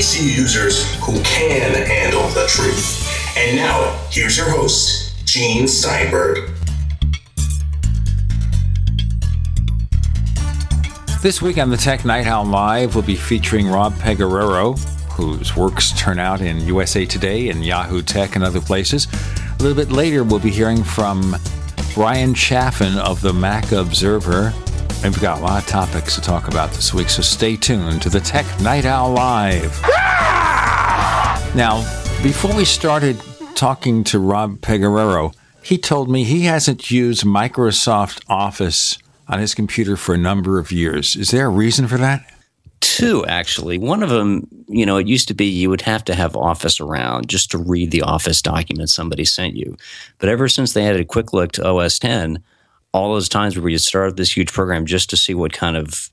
PC users who can handle the truth. And now, here's your host, Gene Steinberg. This week on the Tech Night Owl Live, we'll be featuring Rob Pegoraro, whose works turn out in USA Today and Yahoo Tech and other places. A little bit later, we'll be hearing from Bryan Chaffin of the Mac Observer. And we've got a lot of topics to talk about this week, so stay tuned to the Tech Night Owl Live. Ah! Now, before we started talking to Rob Pegoraro, he told me he hasn't used Microsoft Office on his computer for a number of years. Is there a reason for that? Two, actually. One of them, you know, it used to be you would have to have Office around just to read the Office document somebody sent you. But ever since they added Quick Look to OS 10, all those times where we started this huge program just to see what kind of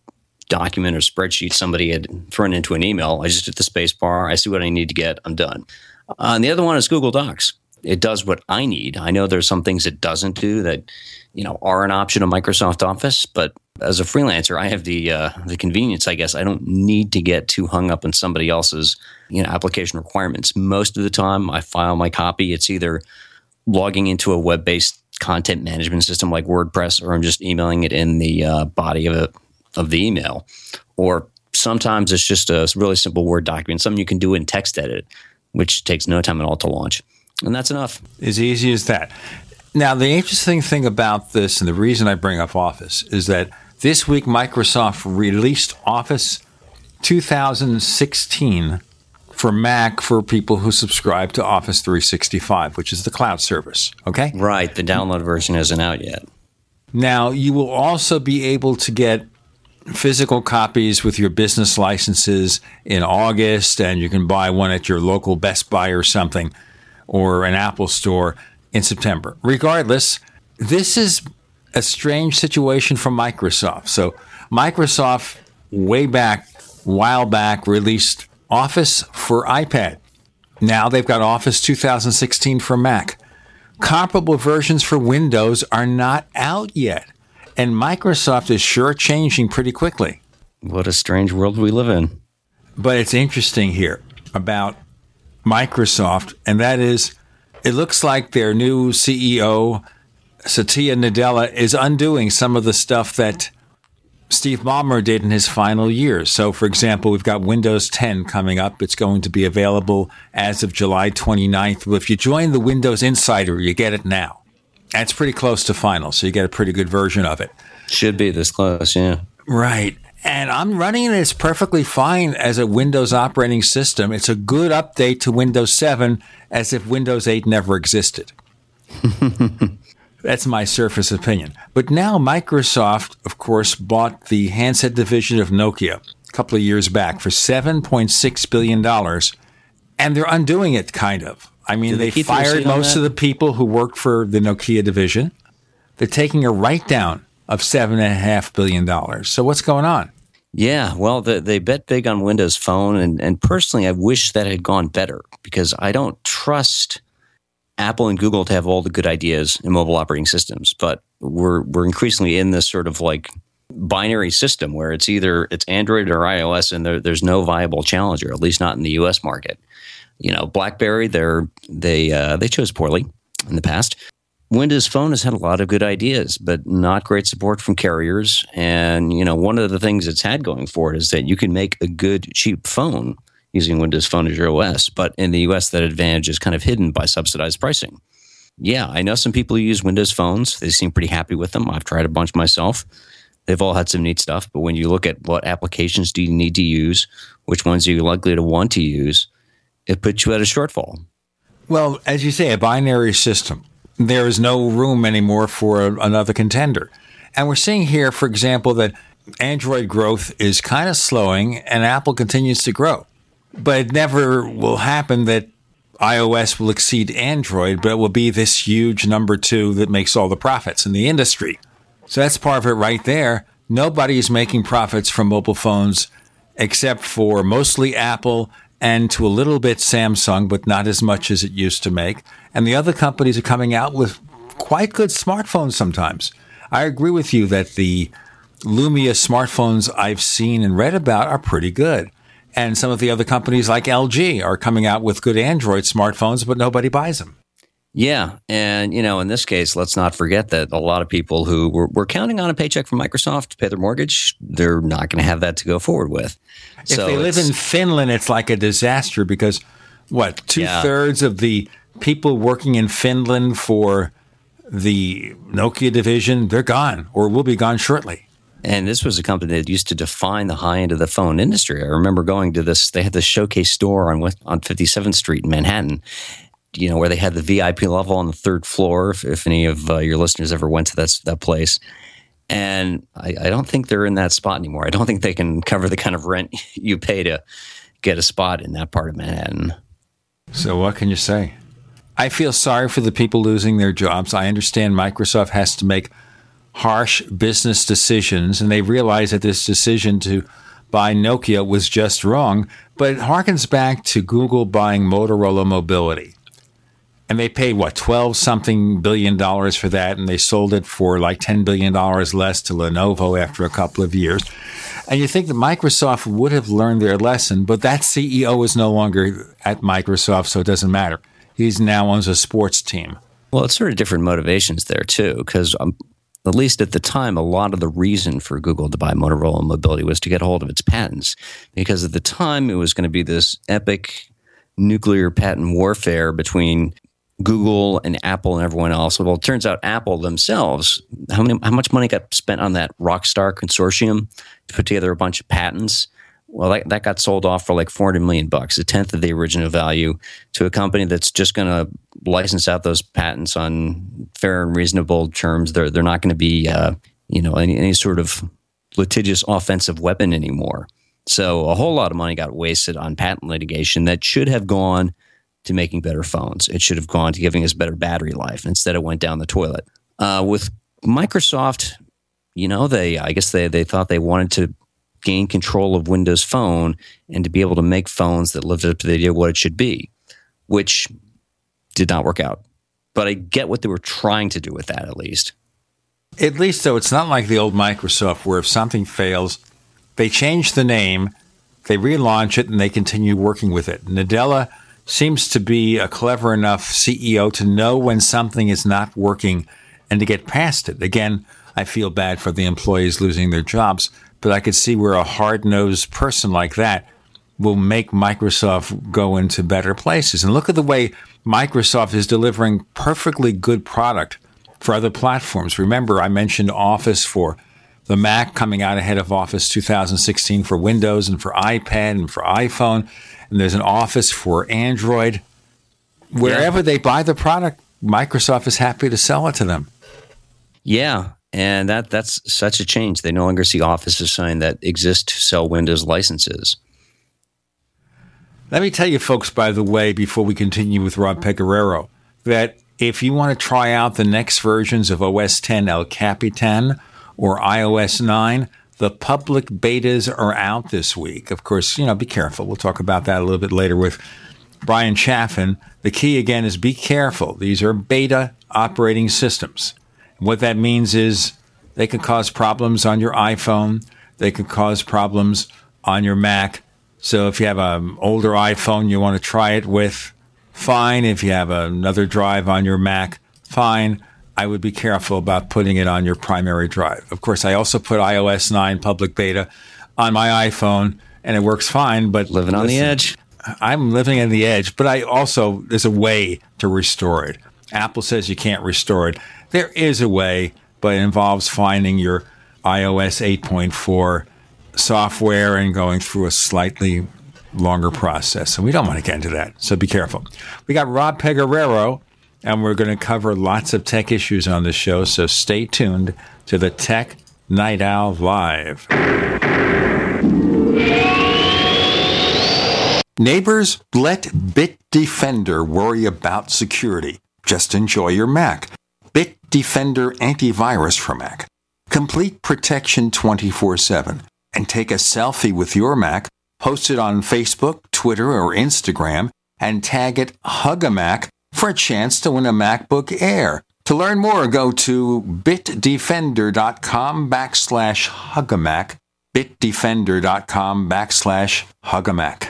document or spreadsheet somebody had thrown into an email. I just hit the space bar. I see what I need to get. I'm done. Uh, and the other one is Google Docs. It does what I need. I know there's some things it doesn't do that, you know, are an option of Microsoft Office, but as a freelancer, I have the uh, the convenience. I guess I don't need to get too hung up on somebody else's you know application requirements. Most of the time, I file my copy. It's either logging into a web based content management system like WordPress, or I'm just emailing it in the uh, body of a, of the email, or sometimes it's just a really simple Word document, something you can do in text edit, which takes no time at all to launch, and that's enough. As easy as that. Now, the interesting thing about this, and the reason I bring up Office, is that this week Microsoft released Office 2016 for Mac for people who subscribe to Office 365, which is the cloud service. Okay? Right. The download version isn't out yet. Now, you will also be able to get physical copies with your business licenses in August, and you can buy one at your local Best Buy or something, or an Apple store in September. Regardless, this is a strange situation for Microsoft. So, Microsoft, way back, while back, released Office for iPad. Now they've got Office 2016 for Mac. Comparable versions for Windows are not out yet. And Microsoft is sure changing pretty quickly. What a strange world we live in. But it's interesting here about Microsoft, and that is it looks like their new CEO, Satya Nadella, is undoing some of the stuff that Steve Ballmer did in his final years. So, for example, we've got Windows 10 coming up. It's going to be available as of July 29th. Well, if you join the Windows Insider, you get it now. That's pretty close to final, so you get a pretty good version of it. Should be this close, yeah. Right. And I'm running it as perfectly fine as a Windows operating system. It's a good update to Windows 7 as if Windows 8 never existed. That's my surface opinion. But now Microsoft, of course, bought the handset division of Nokia a couple of years back for $7.6 billion. And they're undoing it, kind of. I mean, they, they fired most of the people who worked for the Nokia division. They're taking a write down of $7.5 billion. So what's going on? Yeah, well, the, they bet big on Windows Phone. And, and personally, I wish that had gone better because I don't trust Apple and Google to have all the good ideas in mobile operating systems, but we're we're increasingly in this sort of like binary system where it's either it's Android or iOS, and there, there's no viable challenger, at least not in the U.S. market. You know, BlackBerry they're they uh, they chose poorly in the past. Windows Phone has had a lot of good ideas, but not great support from carriers. And you know, one of the things it's had going for it is that you can make a good cheap phone using Windows Phone as your OS. But in the US, that advantage is kind of hidden by subsidized pricing. Yeah, I know some people who use Windows phones. They seem pretty happy with them. I've tried a bunch myself. They've all had some neat stuff. But when you look at what applications do you need to use, which ones are you likely to want to use, it puts you at a shortfall. Well, as you say, a binary system. There is no room anymore for another contender. And we're seeing here, for example, that Android growth is kind of slowing and Apple continues to grow. But it never will happen that iOS will exceed Android, but it will be this huge number two that makes all the profits in the industry. So that's part of it right there. Nobody is making profits from mobile phones except for mostly Apple and to a little bit Samsung, but not as much as it used to make. And the other companies are coming out with quite good smartphones sometimes. I agree with you that the Lumia smartphones I've seen and read about are pretty good. And some of the other companies like LG are coming out with good Android smartphones, but nobody buys them. Yeah. And, you know, in this case, let's not forget that a lot of people who were, were counting on a paycheck from Microsoft to pay their mortgage, they're not going to have that to go forward with. If so they live in Finland, it's like a disaster because what, two yeah. thirds of the people working in Finland for the Nokia division, they're gone or will be gone shortly. And this was a company that used to define the high end of the phone industry. I remember going to this, they had this showcase store on, on 57th Street in Manhattan you know, where they had the VIP level on the third floor. If, if any of uh, your listeners ever went to that that place, and I, I, don't think they're in that spot anymore. I don't think they can cover the kind of rent you pay to get a spot in that part of Manhattan. So what can you say? I feel sorry for the people losing their jobs. I understand Microsoft has to make harsh business decisions, and they realize that this decision to buy Nokia was just wrong. But it harkens back to Google buying Motorola Mobility. And they paid what 12 something billion dollars for that and they sold it for like 10 billion dollars less to Lenovo after a couple of years. And you think that Microsoft would have learned their lesson but that CEO is no longer at Microsoft so it doesn't matter. He's now owns a sports team. Well it's sort of different motivations there too because um, at least at the time, a lot of the reason for Google to buy Motorola Mobility was to get hold of its patents. Because at the time, it was going to be this epic nuclear patent warfare between Google and Apple and everyone else. Well, it turns out Apple themselves, how many, how much money got spent on that Rockstar consortium to put together a bunch of patents? Well, that, that got sold off for like 400 million bucks, a tenth of the original value to a company that's just going to license out those patents on fair and reasonable terms. They're, they're not going to be, uh, you know, any, any sort of litigious offensive weapon anymore. So a whole lot of money got wasted on patent litigation that should have gone – to making better phones. It should have gone to giving us better battery life. Instead, it went down the toilet. Uh, with Microsoft, you know, they I guess they they thought they wanted to gain control of Windows Phone and to be able to make phones that lived up to the idea of what it should be, which did not work out. But I get what they were trying to do with that, at least. At least, though, it's not like the old Microsoft where if something fails, they change the name, they relaunch it, and they continue working with it. Nadella seems to be a clever enough CEO to know when something is not working and to get past it. Again, I feel bad for the employees losing their jobs, but I could see where a hard nosed person like that will make Microsoft go into better places. And look at the way Microsoft is delivering perfectly good product for other platforms. Remember, I mentioned Office for the Mac coming out ahead of Office 2016 for Windows and for iPad and for iPhone and there's an office for Android. Wherever yeah. they buy the product, Microsoft is happy to sell it to them. Yeah, and that that's such a change. They no longer see offices sign that exist to sell Windows licenses. Let me tell you, folks, by the way, before we continue with Rob Pegoraro, that if you want to try out the next versions of OS 10 El Capitan or iOS 9, the public betas are out this week. Of course, you know, be careful. We'll talk about that a little bit later with Bryan Chaffin. The key again is be careful. These are beta operating systems. What that means is they can cause problems on your iPhone, they can cause problems on your Mac. So if you have an older iPhone you want to try it with, fine. If you have another drive on your Mac, fine. I would be careful about putting it on your primary drive. Of course, I also put iOS 9 public beta on my iPhone and it works fine, but living on listen, the edge. I'm living on the edge, but I also there's a way to restore it. Apple says you can't restore it. There is a way, but it involves finding your iOS 8.4 software and going through a slightly longer process. And we don't want to get into that. So be careful. We got Rob Pegoraro and we're going to cover lots of tech issues on this show, so stay tuned to the Tech Night Owl Live. Neighbors, let Bitdefender worry about security. Just enjoy your Mac. Bitdefender Antivirus for Mac. Complete protection 24 7. And take a selfie with your Mac, post it on Facebook, Twitter, or Instagram, and tag it Hug a Mac for a chance to win a MacBook Air. To learn more, go to bitdefender.com backslash hugamac, bitdefender.com backslash hugamac.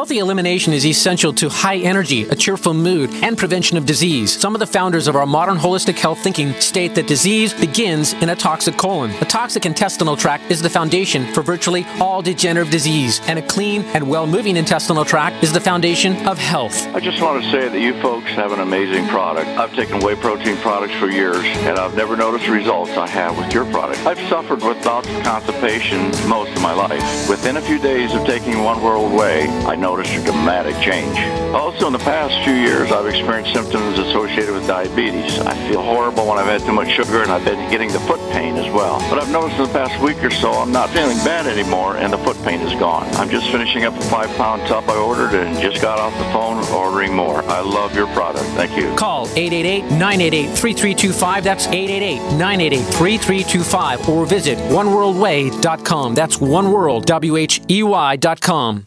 Healthy elimination is essential to high energy, a cheerful mood, and prevention of disease. Some of the founders of our modern holistic health thinking state that disease begins in a toxic colon. A toxic intestinal tract is the foundation for virtually all degenerative disease, and a clean and well moving intestinal tract is the foundation of health. I just want to say that you folks have an amazing product. I've taken whey protein products for years, and I've never noticed results I have with your product. I've suffered with bouts of constipation most of my life. Within a few days of taking One World Whey, I noticed a dramatic change. Also, in the past few years, I've experienced symptoms associated with diabetes. I feel horrible when I've had too much sugar, and I've been getting the foot pain as well. But I've noticed in the past week or so, I'm not feeling bad anymore, and the foot pain is gone. I'm just finishing up a five-pound tub I ordered and just got off the phone ordering more. I love your product. Thank you. Call 888-988-3325. That's 888-988-3325. Or visit oneworldwhey.com. That's oneworld, W-H-E-Y.com.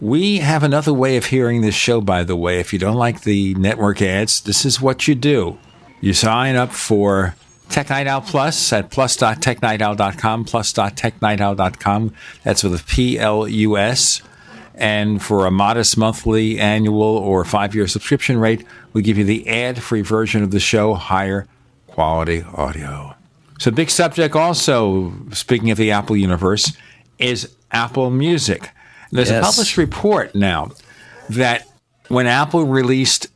We have another way of hearing this show, by the way. If you don't like the network ads, this is what you do. You sign up for Tech Night Owl Plus at plus.technightowl.com, plus.technightowl.com. That's with a P L U S. And for a modest monthly, annual, or five year subscription rate, we give you the ad free version of the show, higher quality audio. So, big subject also, speaking of the Apple universe, is Apple Music. There's Yes. a published report now that when Apple released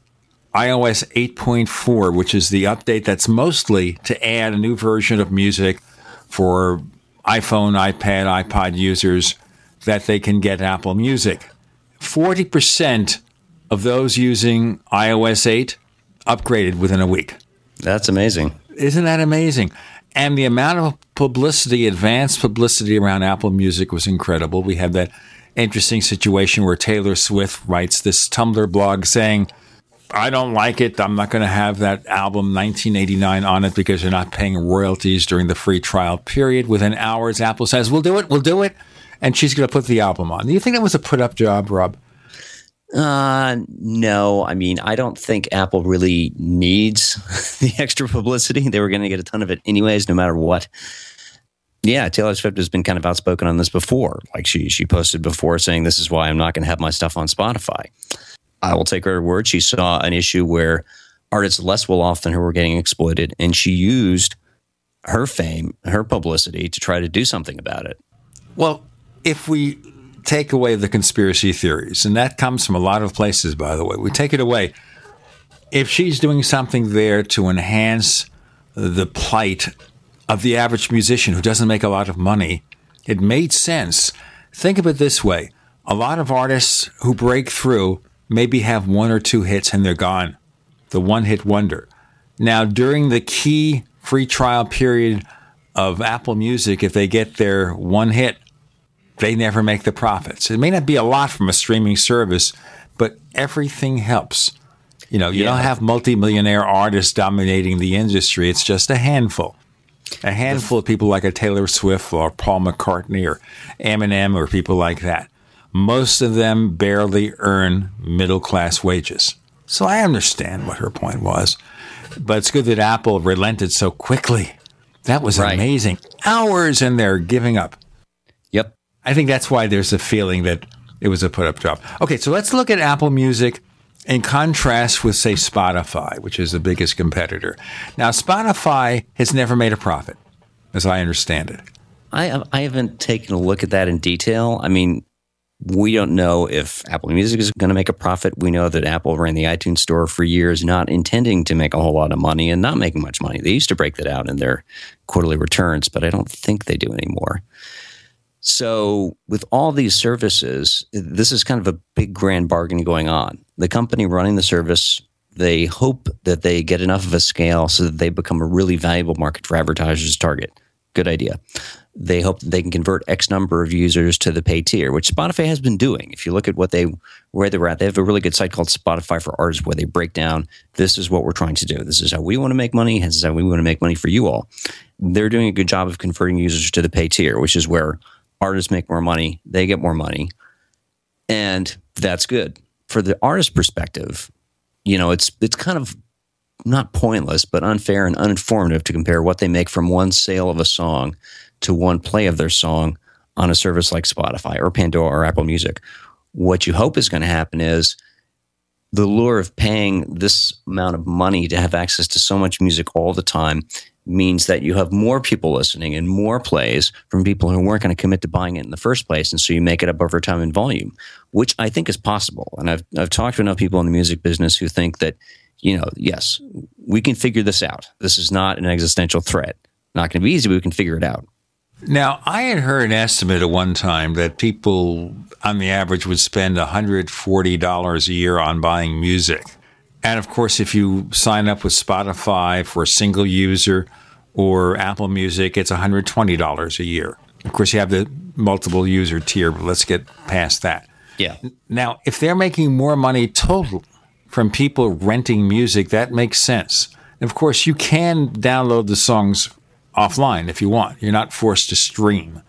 iOS 8.4, which is the update that's mostly to add a new version of music for iPhone, iPad, iPod users, that they can get Apple Music. 40% of those using iOS 8 upgraded within a week. That's amazing. Isn't that amazing? And the amount of publicity, advanced publicity around Apple Music was incredible. We had that interesting situation where Taylor Swift writes this Tumblr blog saying, I don't like it. I'm not going to have that album 1989 on it because you're not paying royalties during the free trial period. Within hours, Apple says, We'll do it, we'll do it. And she's going to put the album on. Do you think that was a put up job, Rob? Uh, no. I mean, I don't think Apple really needs the extra publicity. They were going to get a ton of it anyways, no matter what. Yeah, Taylor Swift has been kind of outspoken on this before. Like she she posted before saying, "This is why I'm not going to have my stuff on Spotify." I will take her word. She saw an issue where artists less well off than her were getting exploited, and she used her fame, her publicity to try to do something about it. Well, if we take away the conspiracy theories, and that comes from a lot of places, by the way, we take it away. If she's doing something there to enhance the plight of the average musician who doesn't make a lot of money, it made sense. Think of it this way a lot of artists who break through maybe have one or two hits and they're gone. The one hit wonder. Now, during the key free trial period of Apple Music, if they get their one hit, they never make the profits. It may not be a lot from a streaming service, but everything helps. You know, you yeah. don't have multimillionaire artists dominating the industry. It's just a handful. A handful of people like a Taylor Swift or Paul McCartney or Eminem or people like that. Most of them barely earn middle class wages. So I understand what her point was. But it's good that Apple relented so quickly. That was right. amazing. Hours and they're giving up. Yep. I think that's why there's a feeling that it was a put up job. Okay, so let's look at Apple Music in contrast with, say, Spotify, which is the biggest competitor. Now, Spotify has never made a profit, as I understand it. I, I haven't taken a look at that in detail. I mean, we don't know if Apple Music is going to make a profit. We know that Apple ran the iTunes store for years, not intending to make a whole lot of money and not making much money. They used to break that out in their quarterly returns, but I don't think they do anymore. So, with all these services, this is kind of a big grand bargain going on. The company running the service, they hope that they get enough of a scale so that they become a really valuable market for advertisers to target. Good idea they hope that they can convert X number of users to the pay tier, which Spotify has been doing. If you look at what they where they were at, they have a really good site called Spotify for Artists where they break down this is what we're trying to do. This is how we want to make money. This is how we want to make money for you all. They're doing a good job of converting users to the pay tier, which is where artists make more money, they get more money, and that's good for the artist perspective. You know, it's it's kind of not pointless, but unfair and uninformative to compare what they make from one sale of a song to one play of their song on a service like Spotify or Pandora or Apple Music. What you hope is going to happen is the lure of paying this amount of money to have access to so much music all the time means that you have more people listening and more plays from people who weren't going to commit to buying it in the first place. And so you make it up over time in volume, which I think is possible. And I've, I've talked to enough people in the music business who think that, you know, yes, we can figure this out. This is not an existential threat. Not going to be easy, but we can figure it out. Now, I had heard an estimate at one time that people on the average would spend $140 a year on buying music. And of course, if you sign up with Spotify for a single user or Apple Music, it's $120 a year. Of course, you have the multiple user tier, but let's get past that. Yeah. Now, if they're making more money total from people renting music, that makes sense. of course, you can download the songs offline if you want. You're not forced to stream.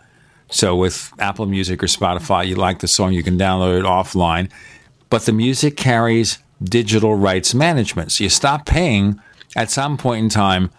So with Apple Music or Spotify, you like the song, you can download it offline. But the music carries digital rights management. So you stop paying at some point in time,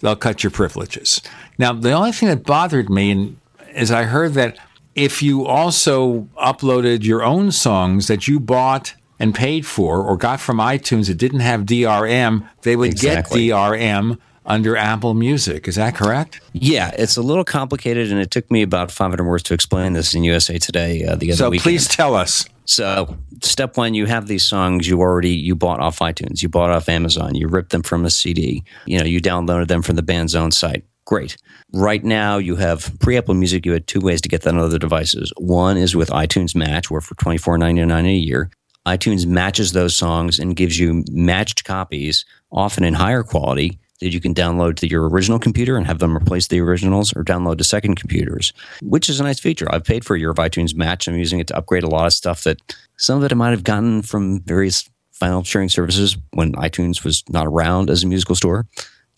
they'll cut your privileges. Now, the only thing that bothered me is I heard that if you also uploaded your own songs that you bought and paid for or got from iTunes that didn't have DRM, they would exactly. get DRM under Apple Music. Is that correct? Yeah, it's a little complicated, and it took me about 500 words to explain this in USA Today uh, the other so weekend. So please tell us. So step one, you have these songs you already you bought off iTunes, you bought off Amazon, you ripped them from a CD, you know, you downloaded them from the band's own site. Great. Right now, you have pre Apple Music. You had two ways to get that on other devices. One is with iTunes Match, where for twenty four ninety nine a year, iTunes matches those songs and gives you matched copies, often in higher quality, that you can download to your original computer and have them replace the originals or download to second computers, which is a nice feature. I've paid for a year of iTunes Match. I'm using it to upgrade a lot of stuff that some of it I might have gotten from various file sharing services when iTunes was not around as a musical store.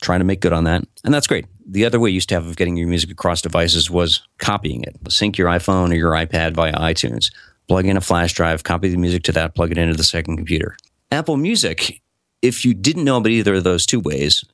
Trying to make good on that. And that's great. The other way you used to have of getting your music across devices was copying it. Sync your iPhone or your iPad via iTunes, plug in a flash drive, copy the music to that, plug it into the second computer. Apple Music, if you didn't know about either of those two ways,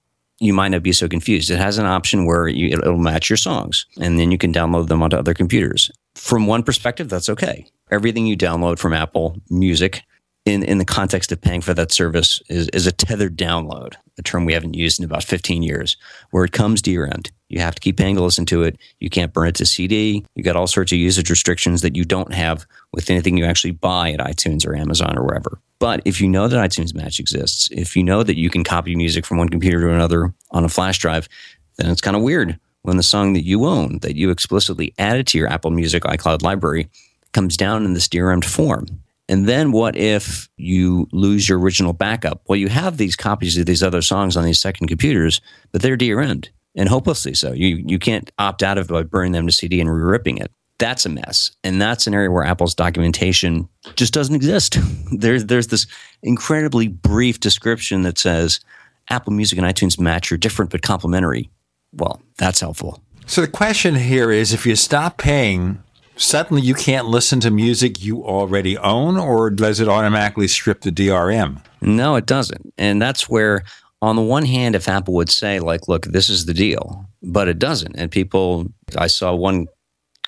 you might not be so confused. It has an option where you, it'll match your songs and then you can download them onto other computers. From one perspective, that's okay. Everything you download from Apple Music in, in the context of paying for that service is, is a tethered download, a term we haven't used in about 15 years, where it comes to your end. You have to keep paying to listen to it. You can't burn it to CD. You got all sorts of usage restrictions that you don't have with anything you actually buy at iTunes or Amazon or wherever. But if you know that iTunes Match exists, if you know that you can copy music from one computer to another on a flash drive, then it's kind of weird when the song that you own, that you explicitly added to your Apple Music iCloud library, comes down in this DRM'd form. And then what if you lose your original backup? Well, you have these copies of these other songs on these second computers, but they're DRM'd and hopelessly so. You you can't opt out of it by burning them to CD and re-ripping it. That's a mess, and that's an area where Apple's documentation just doesn't exist. there's there's this incredibly brief description that says Apple Music and iTunes Match are different but complementary. Well, that's helpful. So the question here is: if you stop paying suddenly you can't listen to music you already own, or does it automatically strip the DRM? No, it doesn't. And that's where, on the one hand, if Apple would say, like, look, this is the deal, but it doesn't. And people, I saw one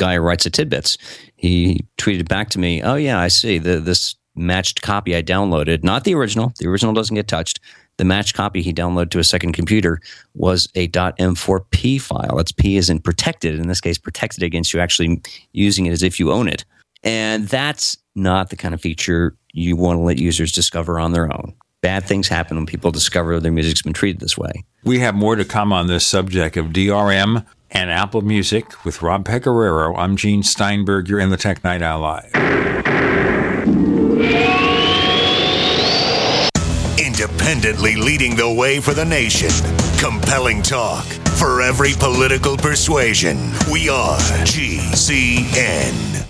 guy who writes the TidBITS, he tweeted back to me, oh, yeah, I see. The, this matched copy I downloaded, not the original, the original doesn't get touched. The matched copy he downloaded to a second computer was a .m4p file. That's P is in protected. In this case, protected against you actually using it as if you own it. And that's not the kind of feature you want to let users discover on their own. Bad things happen when people discover their music's been treated this way. We have more to come on this subject of DRM and Apple Music with Rob Pegoraro. I'm Gene Steinberg. You're in the Tech Night Owl Live. independently leading the way for the nation. Compelling talk for every political persuasion. We are GCN.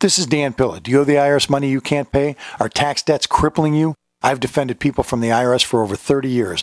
This is Dan Pilla. Do you owe the IRS money you can't pay? Are tax debts crippling you? I've defended people from the IRS for over 30 years.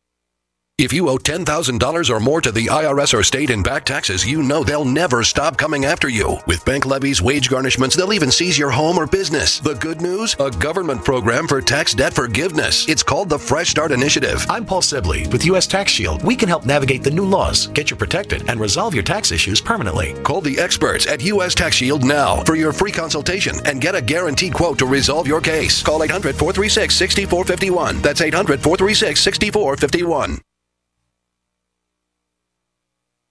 If you owe $10,000 or more to the IRS or state in back taxes, you know they'll never stop coming after you. With bank levies, wage garnishments, they'll even seize your home or business. The good news? A government program for tax debt forgiveness. It's called the Fresh Start Initiative. I'm Paul Sibley with U.S. Tax Shield. We can help navigate the new laws, get you protected, and resolve your tax issues permanently. Call the experts at U.S. Tax Shield now for your free consultation and get a guaranteed quote to resolve your case. Call 800 436 6451. That's 800 436 6451.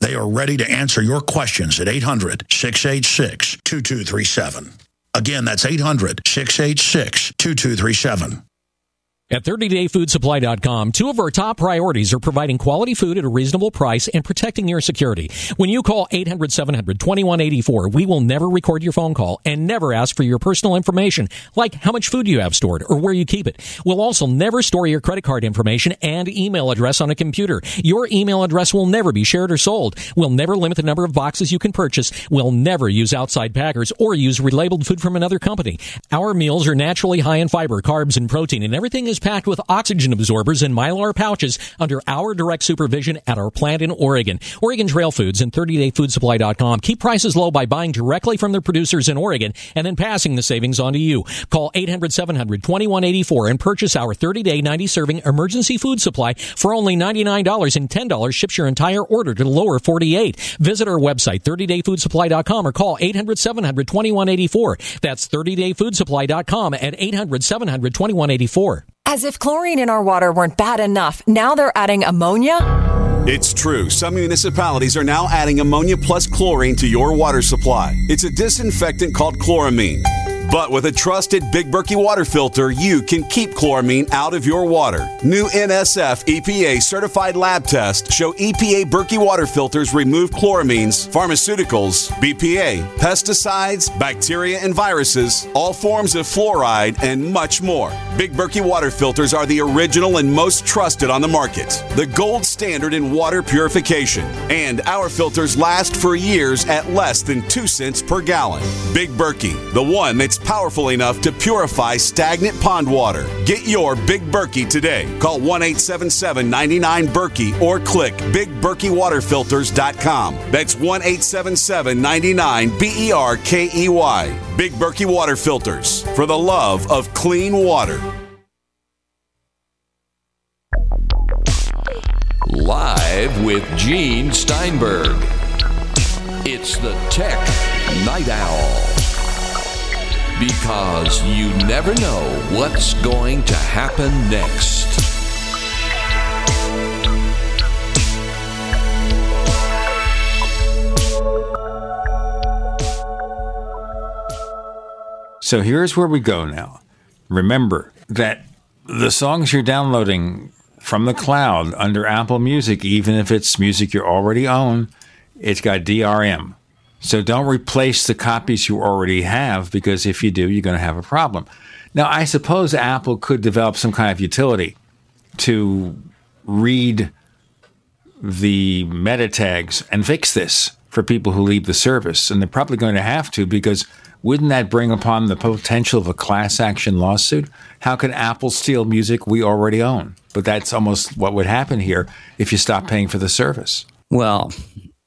They are ready to answer your questions at 800 686 2237. Again, that's 800 686 2237. At 30dayfoodsupply.com, two of our top priorities are providing quality food at a reasonable price and protecting your security. When you call 800-700-2184, we will never record your phone call and never ask for your personal information, like how much food you have stored or where you keep it. We'll also never store your credit card information and email address on a computer. Your email address will never be shared or sold. We'll never limit the number of boxes you can purchase. We'll never use outside packers or use relabeled food from another company. Our meals are naturally high in fiber, carbs, and protein, and everything is packed with oxygen absorbers and mylar pouches under our direct supervision at our plant in Oregon. Oregon Trail Foods and 30dayfoodsupply.com keep prices low by buying directly from their producers in Oregon and then passing the savings on to you. Call 800-700-2184 and purchase our 30-day 90-serving emergency food supply for only $99 and $10 ships your entire order to the lower 48. Visit our website 30dayfoodsupply.com or call 800-700-2184. That's 30dayfoodsupply.com at 800-700-2184. As if chlorine in our water weren't bad enough, now they're adding ammonia? It's true. Some municipalities are now adding ammonia plus chlorine to your water supply. It's a disinfectant called chloramine. But with a trusted Big Berkey water filter, you can keep chloramine out of your water. New NSF EPA certified lab tests show EPA Berkey water filters remove chloramines, pharmaceuticals, BPA, pesticides, bacteria and viruses, all forms of fluoride, and much more. Big Berkey water filters are the original and most trusted on the market, the gold standard in water purification. And our filters last for years at less than 2 cents per gallon. Big Berkey, the one that's powerful enough to purify stagnant pond water. Get your Big Berkey today. Call 1 877 99 Berkey or click BigBerkeyWaterFilters.com. That's 1 877 99 B E R K E Y. Big Berkey Water Filters for the love of clean water. Live with Gene Steinberg. It's the Tech Night Owl. Because you never know what's going to happen next. So here's where we go now. Remember that the songs you're downloading from the cloud under Apple Music, even if it's music you already own, it's got DRM. So don't replace the copies you already have because if you do, you're going to have a problem. Now, I suppose Apple could develop some kind of utility to read the meta tags and fix this for people who leave the service. And they're probably going to have to because wouldn't that bring upon the potential of a class action lawsuit? How could Apple steal music we already own? But that's almost what would happen here if you stop paying for the service. Well,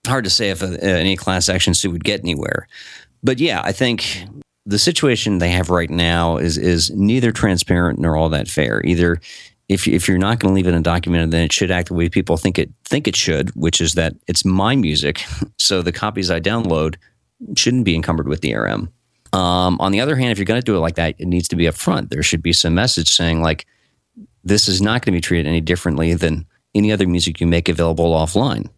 hard to say if a, any class action suit would get anywhere. But yeah, I think the situation they have right now is is neither transparent nor all that fair. Either if if you're not going to leave it undocumented, then it should act the way people think it think it should, which is that it's my music, so the copies I download shouldn't be encumbered with DRM. Um, on the other hand, if you're going to do it like that, it needs to be upfront. There should be some message saying like, this is not going to be treated any differently than any other music you make available offline.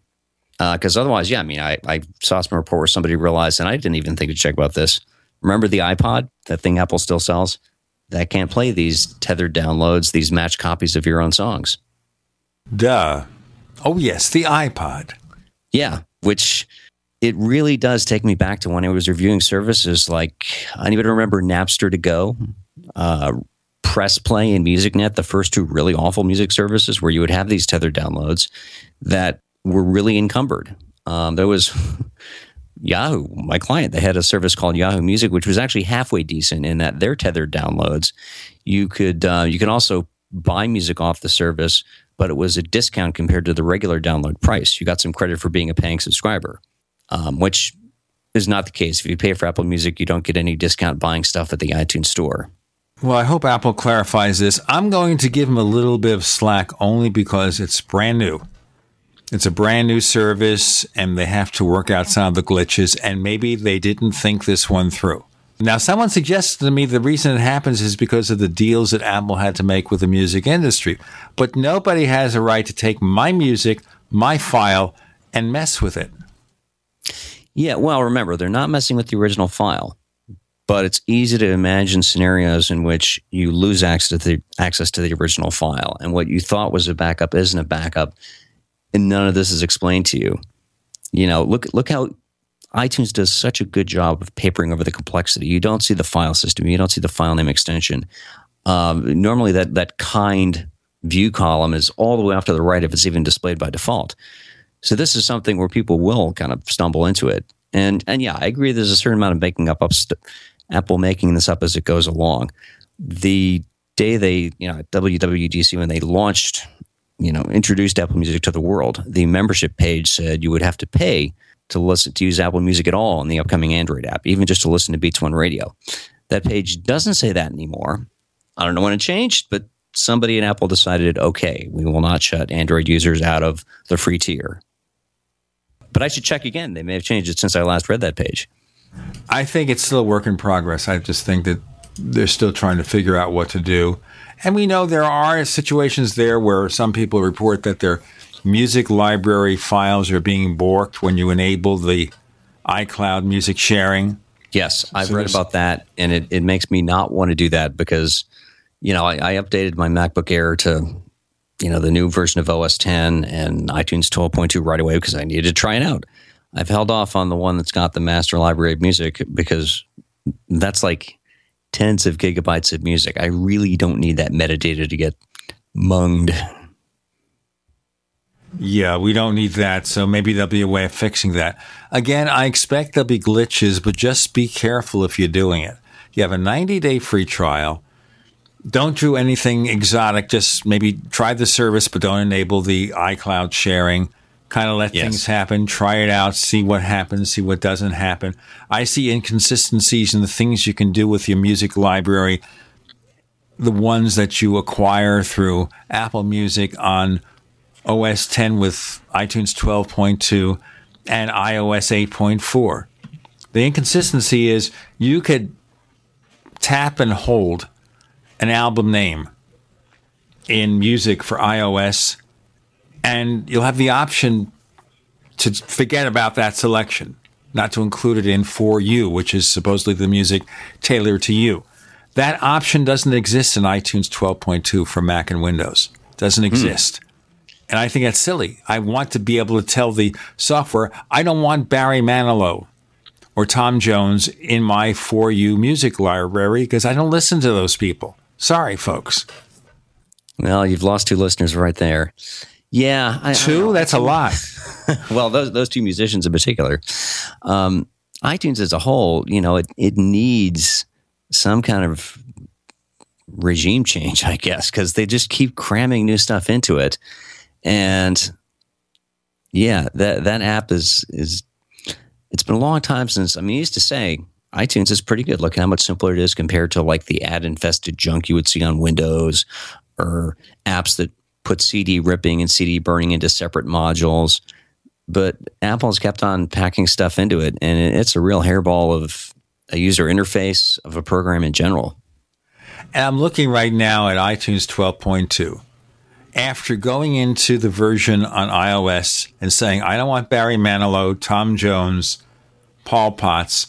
Because uh, otherwise, yeah, I mean, I, I saw some report where somebody realized, and I didn't even think to check about this. Remember the iPod, that thing Apple still sells? That can't play these tethered downloads, these matched copies of your own songs. Duh. Oh, yes, the iPod. Yeah, which it really does take me back to when I was reviewing services like I even remember Napster to go, uh, Press Play, and MusicNet, the first two really awful music services where you would have these tethered downloads that were really encumbered. Um, there was Yahoo, my client, they had a service called Yahoo Music, which was actually halfway decent in that their tethered downloads. You could uh, you can also buy music off the service, but it was a discount compared to the regular download price. You got some credit for being a paying subscriber um, which is not the case. If you pay for Apple Music, you don't get any discount buying stuff at the iTunes store. Well, I hope Apple clarifies this. I'm going to give them a little bit of slack only because it's brand new. It's a brand new service and they have to work out some of the glitches, and maybe they didn't think this one through. Now, someone suggested to me the reason it happens is because of the deals that Apple had to make with the music industry. But nobody has a right to take my music, my file, and mess with it. Yeah, well, remember, they're not messing with the original file. but it's easy to imagine scenarios in which you lose access to the access to the original file, and what you thought was a backup isn't a backup, and none of this is explained to you. You know, look look how iTunes does such a good job of papering over the complexity. You don't see the file system, you don't see the file name extension. Um, normally, that that kind view column is all the way off to the right if it's even displayed by default. So this is something where people will kind of stumble into it. And and yeah, I agree. There's a certain amount of making up, up st- Apple making this up as it goes along. The day they, you know, at WWDC when they launched, you know, introduced Apple Music to the world, the membership page said you would have to pay to listen to use Apple Music at all in the upcoming Android app, even just to listen to Beats One Radio. That page doesn't say that anymore. I don't know when it changed, but somebody in Apple decided, okay, we will not shut Android users out of the free tier. But I should check again. They may have changed it since I last read that page. I think it's still a work in progress. I just think that they're still trying to figure out what to do. And we know there are situations there where some people report that their music library files are being borked when you enable the iCloud music sharing. Yes, I've so read about that, and it, it makes me not want to do that because, you know, I, I updated my MacBook Air to, you know, the new version of OS 10 and iTunes 12.2 right away because I needed to try it out. I've held off on the one that's got the master library of music because that's like tens of gigabytes of music. I really don't need that metadata to get munged. Yeah, we don't need that. So maybe there'll be a way of fixing that. Again, I expect there'll be glitches, but just be careful if you're doing it. You have a 90 day free trial. Don't do anything exotic. Just maybe try the service, but don't enable the iCloud sharing kind of let yes. things happen, try it out, see what happens, see what doesn't happen. I see inconsistencies in the things you can do with your music library, the ones that you acquire through Apple Music on OS 10 with iTunes 12.2 and iOS 8.4. The inconsistency is you could tap and hold an album name in music for iOS and you'll have the option to forget about that selection, not to include it in for you, which is supposedly the music tailored to you. That option doesn't exist in iTunes 12.2 for Mac and Windows. Doesn't hmm. exist. And I think that's silly. I want to be able to tell the software, I don't want Barry Manilow or Tom Jones in my For You music library because I don't listen to those people. Sorry, folks. Well, you've lost two listeners right there. Yeah, I, two. I That's a lot. well, those those two musicians in particular, um, iTunes as a whole, you know, it it needs some kind of regime change, I guess, because they just keep cramming new stuff into it, and yeah, that that app is is. It's been a long time since I mean, I used to say iTunes is pretty good. Look how much simpler it is compared to like the ad infested junk you would see on Windows or apps that put CD ripping and CD burning into separate modules. But Apple's kept on packing stuff into it, and it's a real hairball of a user interface of a program in general. And I'm looking right now at iTunes 12.2. After going into the version on iOS and saying, I don't want Barry Manilow, Tom Jones, Paul Potts,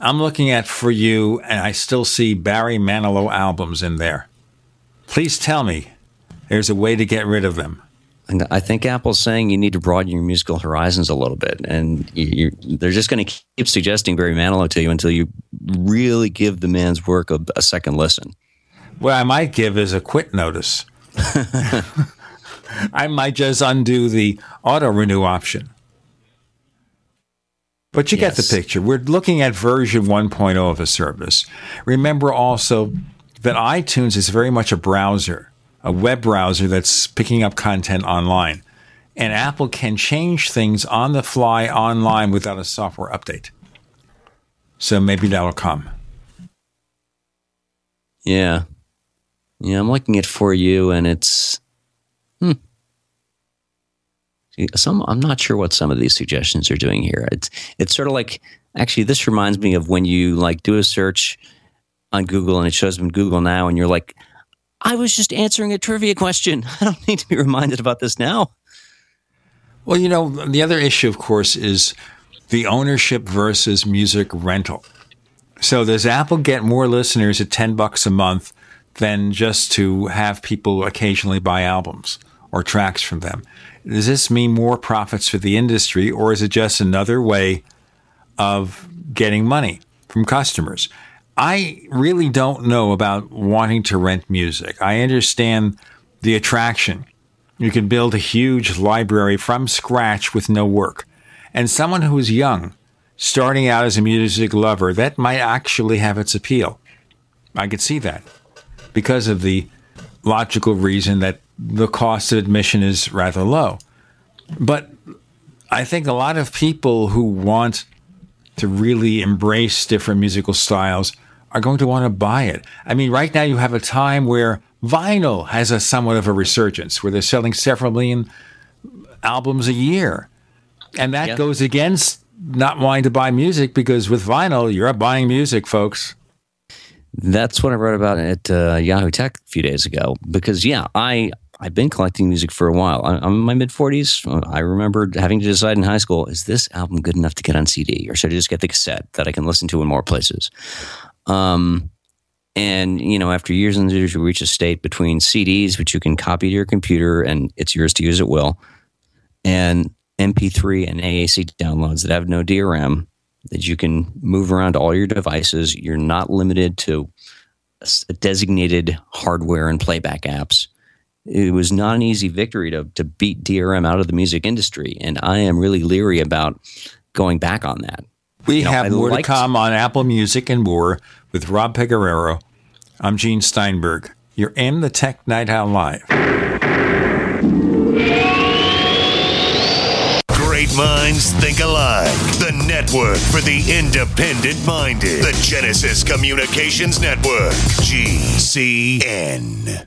I'm looking at For You, and I still see Barry Manilow albums in there. Please tell me there's a way to get rid of them. And I think Apple's saying you need to broaden your musical horizons a little bit, and you, they're just going to keep suggesting Barry Manilow to you until you really give the man's work a, a second listen. What I might give is a quit notice. I might just undo the auto renew option. But you yes. get the picture. We're looking at version 1.0 of a service. Remember also that iTunes is very much a browser a web browser that's picking up content online. And Apple can change things on the fly online without a software update. So maybe that'll come. Yeah. Yeah, I'm looking at for you and it's hmm. Some I'm not sure what some of these suggestions are doing here. It's it's sort of like actually this reminds me of when you like do a search on Google and it shows them Google now and you're like I was just answering a trivia question. I don't need to be reminded about this now. Well, you know, the other issue, of course, is the ownership versus music rental. So does Apple get more listeners at 10 bucks a month than just to have people occasionally buy albums or tracks from them? Does this mean more profits for the industry or is it just another way of getting money from customers? I really don't know about wanting to rent music. I understand the attraction. You can build a huge library from scratch with no work. And someone who is young, starting out as a music lover, that might actually have its appeal. I could see that because of the logical reason that the cost of admission is rather low. But I think a lot of people who want to really embrace different musical styles are going to want to buy it. I mean, right now you have a time where vinyl has a somewhat of a resurgence, where they're selling several million albums a year. And that goes against not wanting to buy music because with vinyl, you're buying music, folks. That's what I wrote about at uh, Yahoo Tech a few days ago. Because yeah, I I've been collecting music for a while. I'm in my mid 40s. I remember having to decide in high school: is this album good enough to get on CD, or should I just get the cassette that I can listen to in more places? Um, and you know, after years and years, you reach a state between CDs, which you can copy to your computer and it's yours to use at will, and MP3 and AAC downloads that have no DRM that you can move around all your devices. You're not limited to designated hardware and playback apps. It was not an easy victory to, to beat DRM out of the music industry. And I am really leery about going back on that. We You know, have I more liked- to come on Apple Music and more with Rob Pegoraro. I'm Gene Steinberg. You're in the Tech Night Owl Live. Great minds think alike. The network for the independent minded. The Genesis Communications Network. GCN.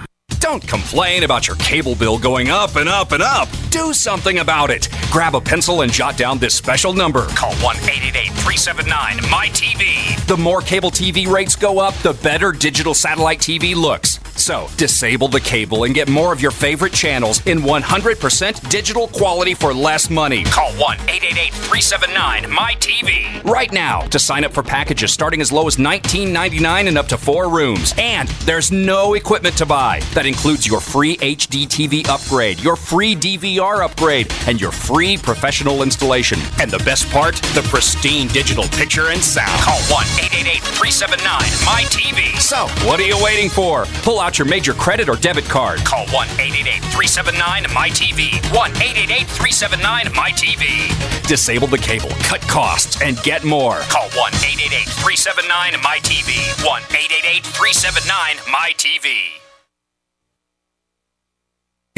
Don't complain about your cable bill going up and up and up. Do something about it. Grab a pencil and jot down this special number. Call 1 888 379 MyTV. The more cable TV rates go up, the better digital satellite TV looks. So, disable the cable and get more of your favorite channels in 100% digital quality for less money. Call 1 888 379 MyTV right now to sign up for packages starting as low as $19.99 and up to four rooms. And there's no equipment to buy. That includes your free HD TV upgrade, your free DVR upgrade, and your free professional installation. And the best part, the pristine digital picture and sound. Call 1 888 379 MyTV. So, what are you waiting for? Pull out your major credit or debit card. Call 1 888 379 MyTV. 1 888 379 MyTV. Disable the cable, cut costs, and get more. Call 1 888 379 MyTV. 1 888 379 MyTV.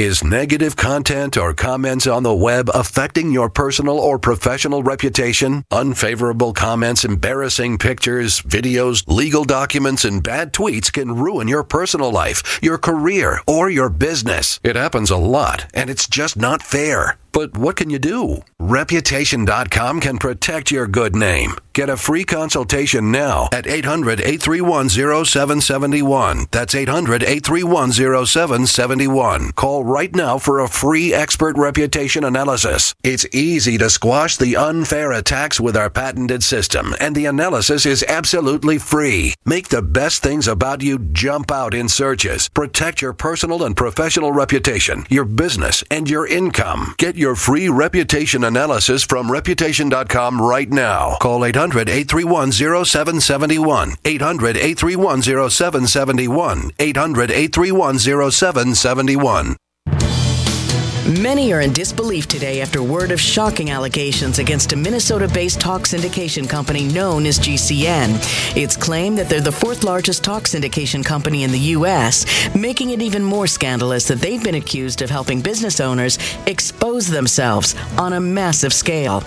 Is negative content or comments on the web affecting your personal or professional reputation? Unfavorable comments, embarrassing pictures, videos, legal documents, and bad tweets can ruin your personal life, your career, or your business. It happens a lot, and it's just not fair. But what can you do? Reputation.com can protect your good name. Get a free consultation now at 800 831 0771. That's 800 831 0771. Call right now for a free expert reputation analysis. It's easy to squash the unfair attacks with our patented system, and the analysis is absolutely free. Make the best things about you jump out in searches. Protect your personal and professional reputation, your business, and your income. Get your free reputation analysis from reputation.com right now. Call 800 831 0771. 800 831 0771. 800 831 0771. Many are in disbelief today after word of shocking allegations against a Minnesota based talk syndication company known as GCN. It's claimed that they're the fourth largest talk syndication company in the U.S., making it even more scandalous that they've been accused of helping business owners expose themselves on a massive scale.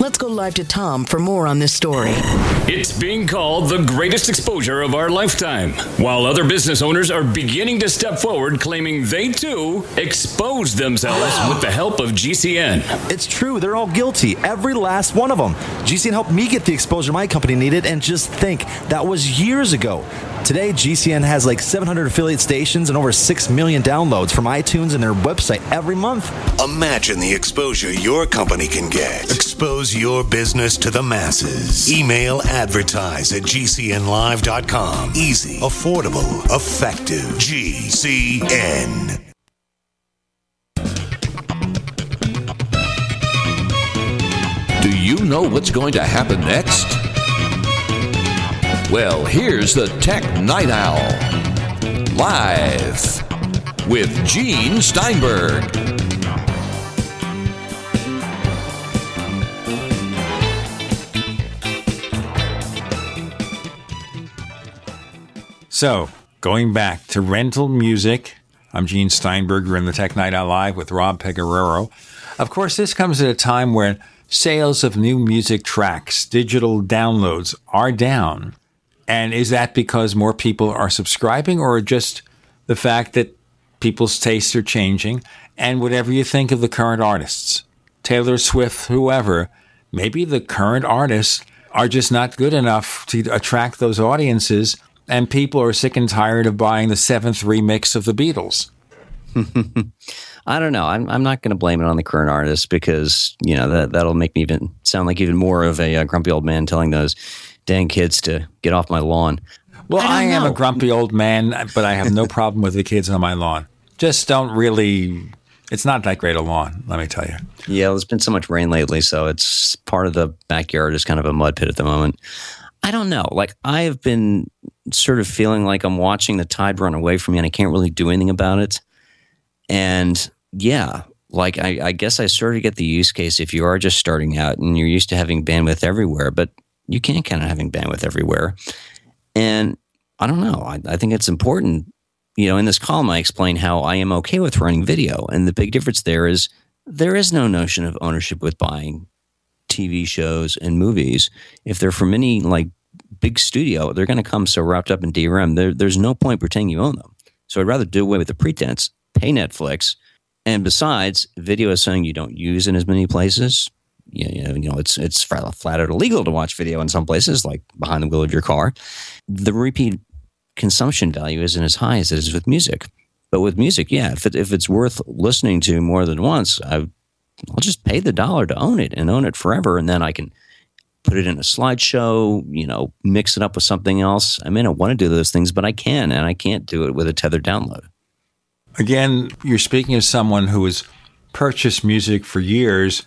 Let's go live to Tom for more on this story. It's being called the greatest exposure of our lifetime, while other business owners are beginning to step forward claiming they too exposed themselves with the help of GCN. It's true. They're all guilty. Every last one of them. GCN helped me get the exposure my company needed, and just think, that was years ago. Today, GCN has like 700 affiliate stations and over 6 million downloads from iTunes and their website every month. Imagine the exposure your company can get. Expose your business to the masses. Email advertise at gcnlive.com. Easy, affordable, effective. GCN. You know what's going to happen next? Well, here's the Tech Night Owl. Live with Gene Steinberg. So, going back to rental music, I'm Gene Steinberg. We're in the Tech Night Owl Live with Rob Pegoraro. Of course, this comes at a time when sales of new music tracks, digital downloads are down. And is that because more people are subscribing or just the fact that people's tastes are changing? And whatever you think of the current artists, Taylor Swift, whoever, maybe the current artists are just not good enough to attract those audiences, and people are sick and tired of buying the seventh remix of the Beatles. I don't know. I'm, I'm not going to blame it on the current artist because you know that that'll make me even sound like even more of a, uh, grumpy old man telling those dang kids to get off my lawn. Well, I, I am a grumpy old man, but I have no problem with the kids on my lawn. Just don't really. It's not that great a lawn, let me tell you. Yeah, there's been so much rain lately, so it's part of the backyard is kind of a mud pit at the moment. I don't know. Like I have been sort of feeling like I'm watching the tide run away from me, and I can't really do anything about it. And yeah, like I, I, guess I sort of get the use case if you are just starting out and you're used to having bandwidth everywhere, but you can't count on having bandwidth everywhere. And I don't know. I, I think it's important. You know, in this column, I explain how I am okay with running video. And the big difference there is there is no notion of ownership with buying TV shows and movies. If they're from any like big studio, they're going to come so wrapped up in DRM. There, there's no point pretending you own them. So I'd rather do away with the pretense, pay Netflix, and besides, video is something you don't use in as many places. You know, you know, it's it's flat out illegal to watch video in some places, like behind the wheel of your car. The repeat consumption value isn't as high as it is with music. But with music, yeah, if, it, if it's worth listening to more than once, I, I'll just pay the dollar to own it and own it forever, and then I can put it in a slideshow, you know, mix it up with something else. I may not want to do those things, but I can, and I can't do it with a tethered download. Again, you're speaking of someone who has purchased music for years.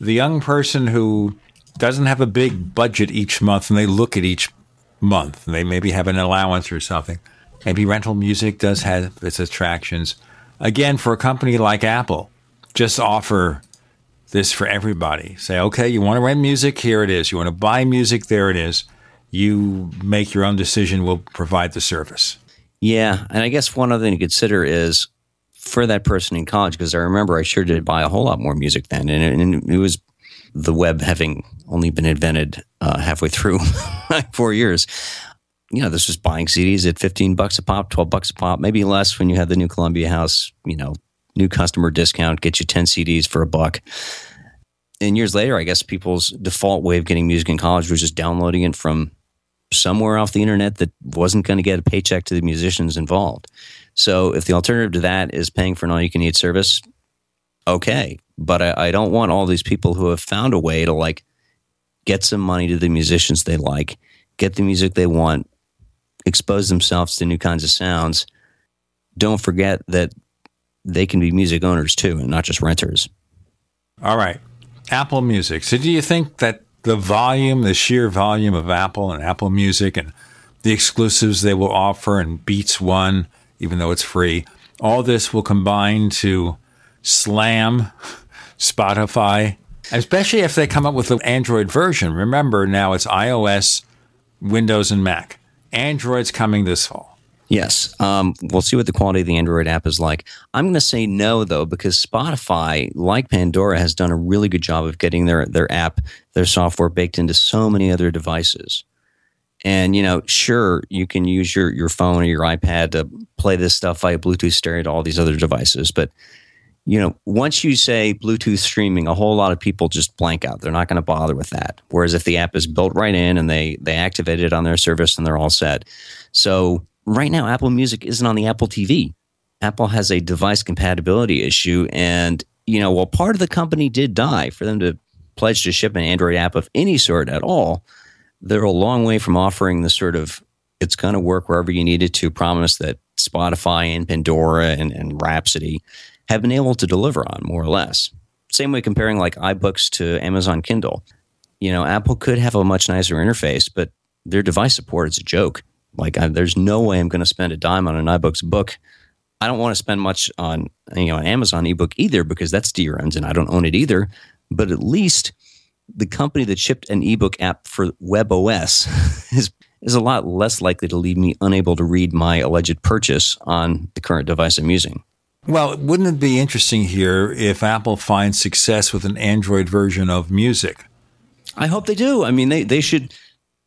The young person who doesn't have a big budget each month and they look at each month, and they maybe have an allowance or something. Maybe rental music does have its attractions. Again, for a company like Apple, just offer this for everybody. Say, okay, you want to rent music? Here it is. You want to buy music? There it is. You make your own decision. We'll provide the service. Yeah, and I guess one other thing to consider is for that person in college, because I remember I sure did buy a whole lot more music then, and it, and it was the web having only been invented uh, halfway through four years. You know, this was buying CDs at fifteen bucks a pop, twelve bucks a pop, maybe less when you had the new Columbia House. You know, new customer discount, get you ten CDs for a buck. And years later, I guess people's default way of getting music in college was just downloading it from somewhere off the internet that wasn't going to get a paycheck to the musicians involved. So if the alternative to that is paying for an all you can eat service, okay. But I, I, don't want all these people who have found a way to like get some money to the musicians they like, get the music they want, expose themselves to new kinds of sounds. Don't forget that they can be music owners too and not just renters. All right. Apple Music. So do you think that the volume, the sheer volume of Apple and Apple Music and the exclusives they will offer and Beats One, even though it's free, all this will combine to slam Spotify, especially if they come up with an Android version. Remember, now it's iOS, Windows, and Mac. Android's coming this fall. Yes. Um, we'll see what the quality of the Android app is like. I'm going to say no, though, because Spotify, like Pandora, has done a really good job of getting their, their app, their software baked into so many other devices. And, you know, sure, you can use your, your phone or your iPad to play this stuff via Bluetooth stereo to all these other devices. But, you know, once you say Bluetooth streaming, a whole lot of people just blank out. They're not going to bother with that. Whereas if the app is built right in and they, they activate it on their service and they're all set. So, right now Apple Music isn't on the Apple TV. Apple has a device compatibility issue, and you know, while part of the company did die, for them to pledge to ship an Android app of any sort at all, they're a long way from offering the sort of it's going to work wherever you need it to promise that Spotify and Pandora and, and Rhapsody have been able to deliver on, more or less. Same way comparing like iBooks to Amazon Kindle. You know, Apple could have a much nicer interface, but their device support is a joke. Like, I, there's no way I'm going to spend a dime on an iBooks book. I don't want to spend much on you know an Amazon ebook either because that's DRMs and I don't own it either. But at least the company that shipped an ebook app for WebOS is is a lot less likely to leave me unable to read my alleged purchase on the current device I'm using. Well, wouldn't it be interesting here if Apple finds success with an Android version of music? I hope they do. I mean, they, they should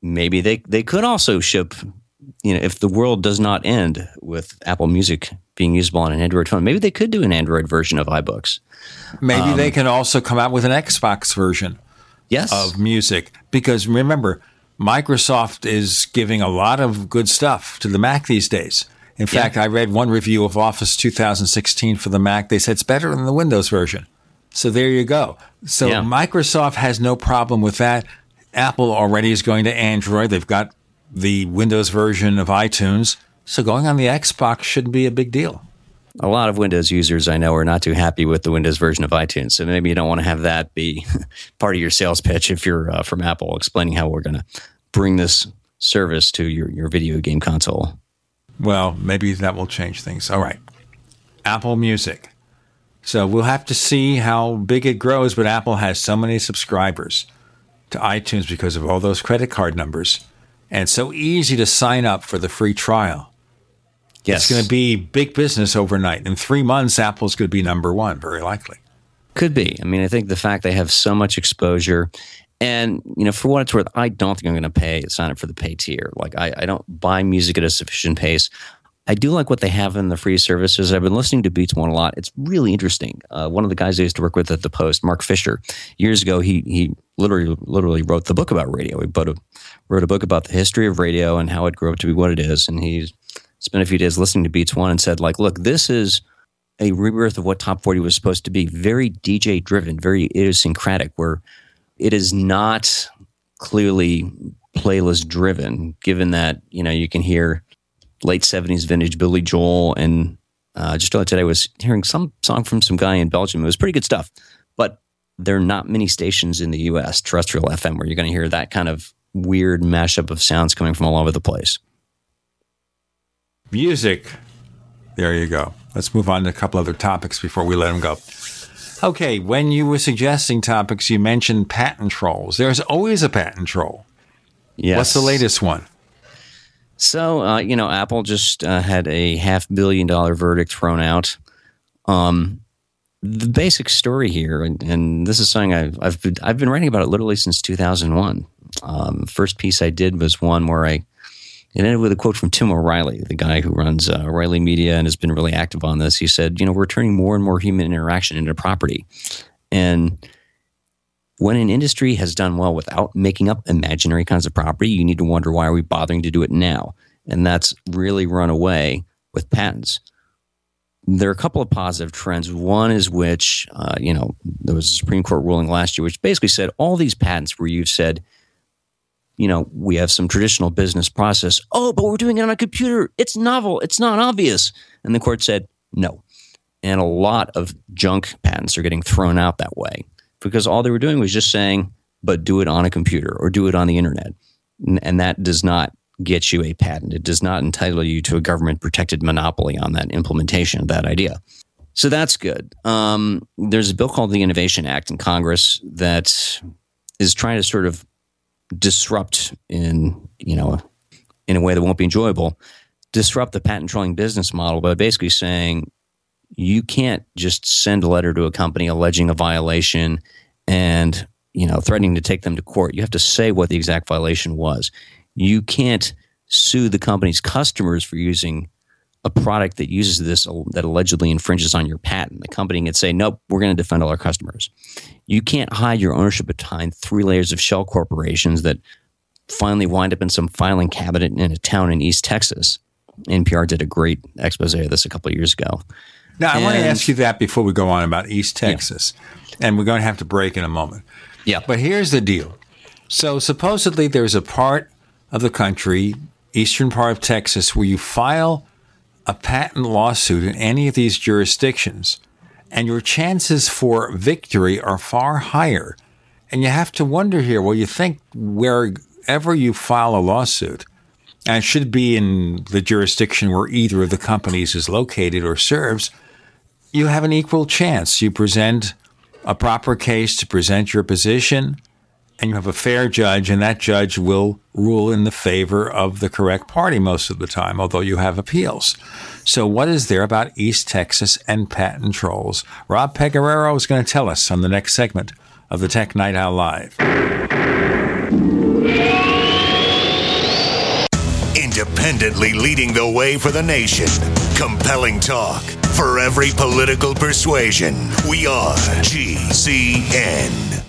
maybe they, they could also ship you know, if the world does not end with Apple Music being usable on an Android phone, maybe they could do an Android version of iBooks. Maybe um, they can also come out with an Xbox version yes. of music. Because remember, Microsoft is giving a lot of good stuff to the Mac these days. In yeah. fact, I read one review of Office 2016 for the Mac. They said it's better than the Windows version. So there you go. So yeah. Microsoft has no problem with that. Apple already is going to Android. They've got the Windows version of iTunes. So going on the Xbox shouldn't be a big deal. A lot of Windows users I know are not too happy with the Windows version of iTunes. So maybe you don't want to have that be part of your sales pitch if you're uh, from Apple, explaining how we're going to bring this service to your, your video game console. Well, maybe that will change things. All right. Apple Music. So we'll have to see how big it grows, but Apple has so many subscribers to iTunes because of all those credit card numbers and so easy to sign up for the free trial. Yes. It's going to be big business overnight. In three months, Apple's going to be number one, very likely. Could be. I mean, I think the fact they have so much exposure, and you know, for what it's worth, I don't think I'm going to pay sign up for the pay tier. Like, I, I don't buy music at a sufficient pace. I do like what they have in the free services. I've been listening to Beats One a lot. It's really interesting. Uh, one of the guys I used to work with at the Post, Marc Fisher, years ago, he he literally literally wrote the book about radio. He wrote a, book about the history of radio and how it grew up to be what it is. And he spent a few days listening to Beats One and said, like, look, this is a rebirth of what Top 40 was supposed to be. Very DJ driven, very idiosyncratic, where it is not clearly playlist driven, given that, you know, you can hear late 70s vintage Billy Joel. And uh, just today I was hearing some song from some guy in Belgium. It was pretty good stuff. But there are not many stations in the US, terrestrial FM, where you're going to hear that kind of weird mashup of sounds coming from all over the place. Music. There you go. Let's move on to a couple other topics before we let them go. Okay, when you were suggesting topics, you mentioned patent trolls. There's always a patent troll. Yes. What's the latest one? So, uh, you know, Apple just uh, had a half billion dollar verdict thrown out. Um, the basic story here, and, and, this is something I've I've been, I've been writing about it literally since 2001. Um, first piece I did was one where I it ended with a quote from Tim O'Reilly, the guy who runs uh, O'Reilly Media and has been really active on this. He said, "You know, we're turning more and more human interaction into property, and." When an industry has done well without making up imaginary kinds of property, you need to wonder why are we bothering to do it now? And that's really run away with patents. There are a couple of positive trends. One is which, uh, you know, there was a Supreme Court ruling last year which basically said all these patents where you've said, you know, we have some traditional business process. Oh, but we're doing it on a computer. It's novel. It's not obvious. And the court said no. And a lot of junk patents are getting thrown out that way. because all they were doing was just saying, but do it on a computer or do it on the internet. And, and that does not get you a patent. It does not entitle you to a government protected monopoly on that implementation of that idea. So that's good. Um, there's a bill called the Innovation Act in Congress that is trying to sort of disrupt in you know in a way that won't be enjoyable, disrupt the patent trolling business model by basically saying you can't just send a letter to a company alleging a violation and you know threatening to take them to court. You have to say what the exact violation was. You can't sue the company's customers for using a product that uses this that allegedly infringes on your patent. The company can say, "Nope, we're going to defend all our customers." You can't hide your ownership behind three layers of shell corporations that finally wind up in some filing cabinet in a town in East Texas. NPR did a great expose of this a couple of years ago. Now, I want to ask you that before we go on about East Texas, yeah. and we're going to have to break in a moment. Yeah. But here's the deal. So, supposedly, there's a part of the country, eastern part of Texas, where you file a patent lawsuit in any of these jurisdictions, and your chances for victory are far higher. And you have to wonder here well, you think wherever you file a lawsuit, and it should be in the jurisdiction where either of the companies is located or serves, you have an equal chance. You present a proper case to present your position, and you have a fair judge, and that judge will rule in the favor of the correct party most of the time, although you have appeals. So, what is there about East Texas and patent trolls? Rob Pegoraro is going to tell us on the next segment of the Tech Night Owl Live. Independently leading the way for the nation. Compelling talk for every political persuasion. We are GCN.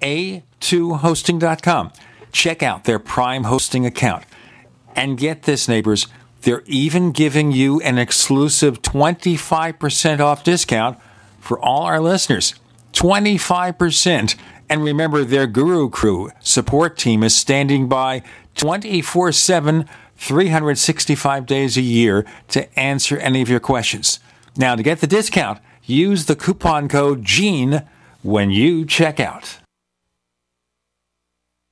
a2hosting.com. Check out their Prime hosting account. And get this, neighbors, they're even giving you an exclusive 25% off discount for all our listeners. 25%. And remember, their Guru Crew support team is standing by 24 7 365 days a year to answer any of your questions. Now, to get the discount, use the coupon code GENE when you check out.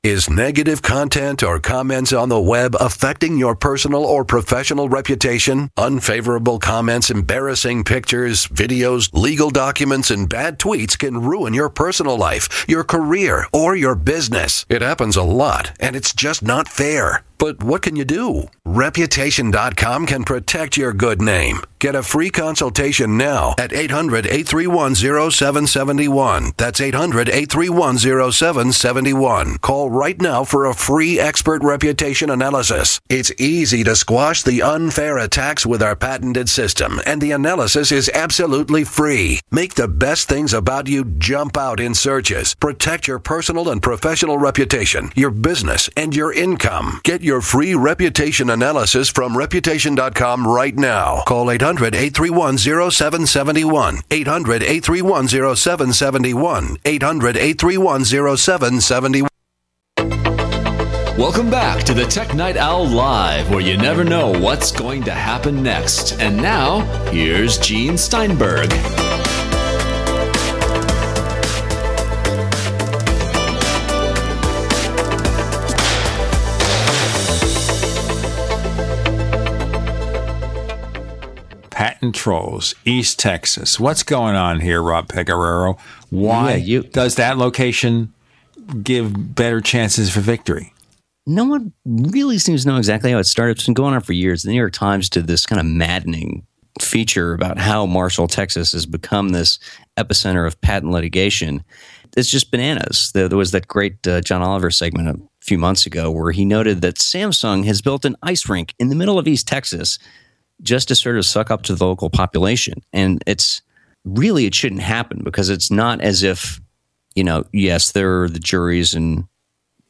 Is negative content or comments on the web affecting your personal or professional reputation? Unfavorable comments, embarrassing pictures, videos, legal documents, and bad tweets can ruin your personal life, your career, or your business. It happens a lot, and it's just not fair. But what can you do? Reputation.com can protect your good name. Get a free consultation now at 800 831 0771. That's 800 831 0771. Call right now for a free expert reputation analysis. It's easy to squash the unfair attacks with our patented system, and the analysis is absolutely free. Make the best things about you jump out in searches. Protect your personal and professional reputation, your business, and your income. Get your free reputation analysis from reputation.com right now. Call 800 831 0771. 800 831 0771. 800 831 0771. Welcome back to the Tech Night Owl Live, where you never know what's going to happen next. And now, here's Gene Steinberg. Patent Trolls, East Texas. What's going on here, Rob Pegoraro? Why Yeah, you- does that location give better chances for victory? No one really seems to know exactly how it started. It's been going on for years. The New York Times did this kind of maddening feature about how Marshall, Texas has become this epicenter of patent litigation. It's just bananas. There, there was that great uh, John Oliver segment a few months ago where he noted that Samsung has built an ice rink in the middle of East Texas just to sort of suck up to the local population. And it's really, it shouldn't happen because it's not as if you know, yes, there are the juries and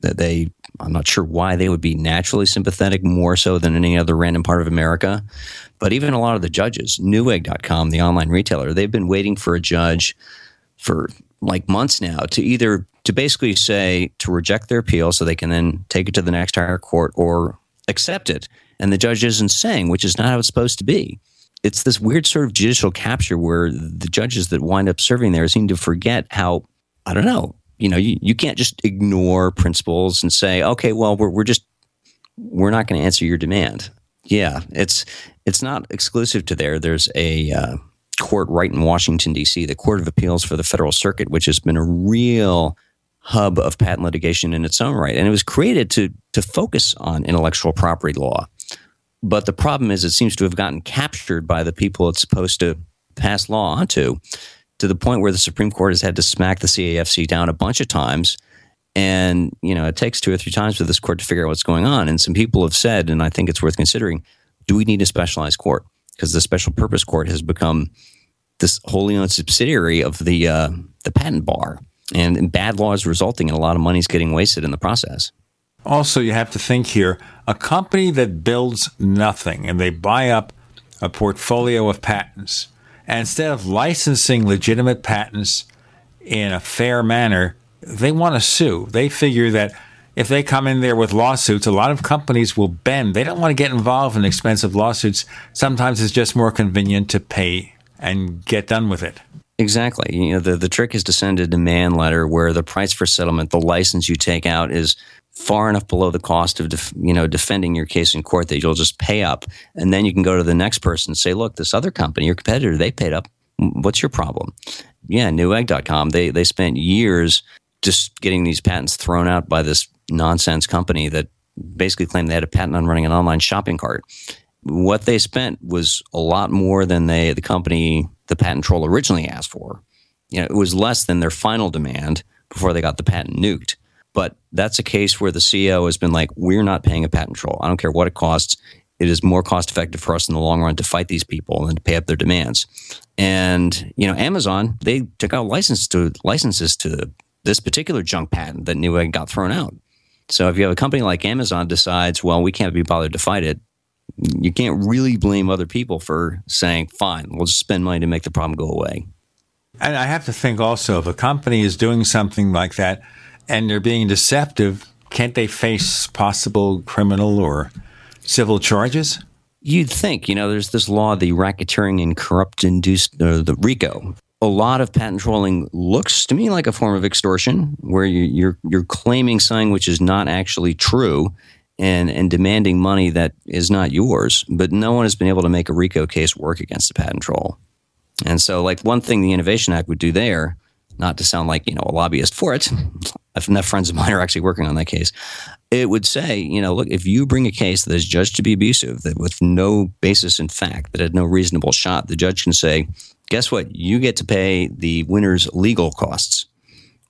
that they, I'm not sure why they would be naturally sympathetic more so than any other random part of America. But even a lot of the judges, Newegg.com, the online retailer, they've been waiting for a judge for like months now to either to basically say to reject their appeal so they can then take it to the next higher court or accept it. And the judge isn't saying, which is not how it's supposed to be. It's this weird sort of judicial capture where the judges that wind up serving there seem to forget how, I don't know, you know, you, you can't just ignore principles and say, okay, well, we're, we're just, we're not going to answer your demand. Yeah, it's, it's not exclusive to there. There's a, uh, court right in Washington, D.C., the Court of Appeals for the Federal Circuit, which has been a real hub of patent litigation in its own right. And it was created to, to focus on intellectual property law. But the problem is, it seems to have gotten captured by the people it's supposed to pass law onto, to the point where the Supreme Court has had to smack the CAFC down a bunch of times. And, you know, it takes two or three times for this court to figure out what's going on. And some people have said, and I think it's worth considering, do we need a specialized court? because the special purpose court has become this wholly owned subsidiary of the uh, the patent bar, and bad laws resulting in a lot of money's getting wasted in the process. Also, you have to think here: a company that builds nothing and they buy up a portfolio of patents, and instead of licensing legitimate patents in a fair manner, they want to sue. They figure that if they come in there with lawsuits, a lot of companies will bend. They don't want to get involved in expensive lawsuits. Sometimes it's just more convenient to pay and get done with it. Exactly. You know, the, the trick is to send a demand letter where the price for settlement, the license you take out is far enough below the cost of def, you know defending your case in court that you'll just pay up and then you can go to the next person and say look this other company your competitor they paid up what's your problem yeah newegg.com they they spent years just getting these patents thrown out by this nonsense company that basically claimed they had a patent on running an online shopping cart. What they spent was a lot more than they the company the patent troll originally asked for. You know, it was less than their final demand before they got the patent nuked. But that's a case where the CEO has been like, we're not paying a patent troll. I don't care what it costs. It is more cost effective for us in the long run to fight these people and to pay up their demands. And you know, Amazon they took out licenses to licenses to this particular junk patent that Newegg got thrown out. So if you have a company like Amazon decides, well, we can't be bothered to fight it, you can't really blame other people for saying, fine, we'll just spend money to make the problem go away. And I have to think also if a company is doing something like that and they're being deceptive, can't they face possible criminal or civil charges? You'd think, you know, there's this law, the racketeering and corrupt induced, uh, the RICO, a lot of patent trolling looks to me like a form of extortion, where you, you're you're claiming something which is not actually true, and and demanding money that is not yours. But no one has been able to make a RICO case work against a patent troll. And so, like one thing the Innovation Act would do there, not to sound like you know a lobbyist for it, enough friends of mine are actually working on that case. It would say, you know, look, if you bring a case that is judged to be abusive, that with no basis in fact, that had no reasonable shot, the judge can say, guess what? You get to pay the winner's legal costs,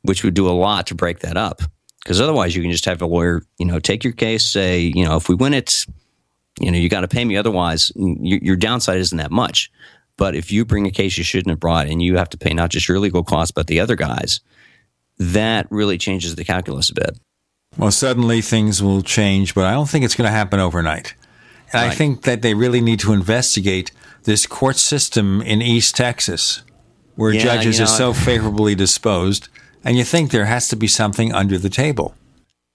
which would do a lot to break that up. Because otherwise, you can just have a lawyer, you know, take your case, say, you know, if we win it, you know, you got to pay me. Otherwise, your, your downside isn't that much. But if you bring a case you shouldn't have brought and you have to pay not just your legal costs, but the other guys, that really changes the calculus a bit. Well, suddenly things will change, but I don't think it's going to happen overnight. And right. I think that they really need to investigate this court system in East Texas, where yeah, judges you know, are so favorably disposed, and you think there has to be something under the table.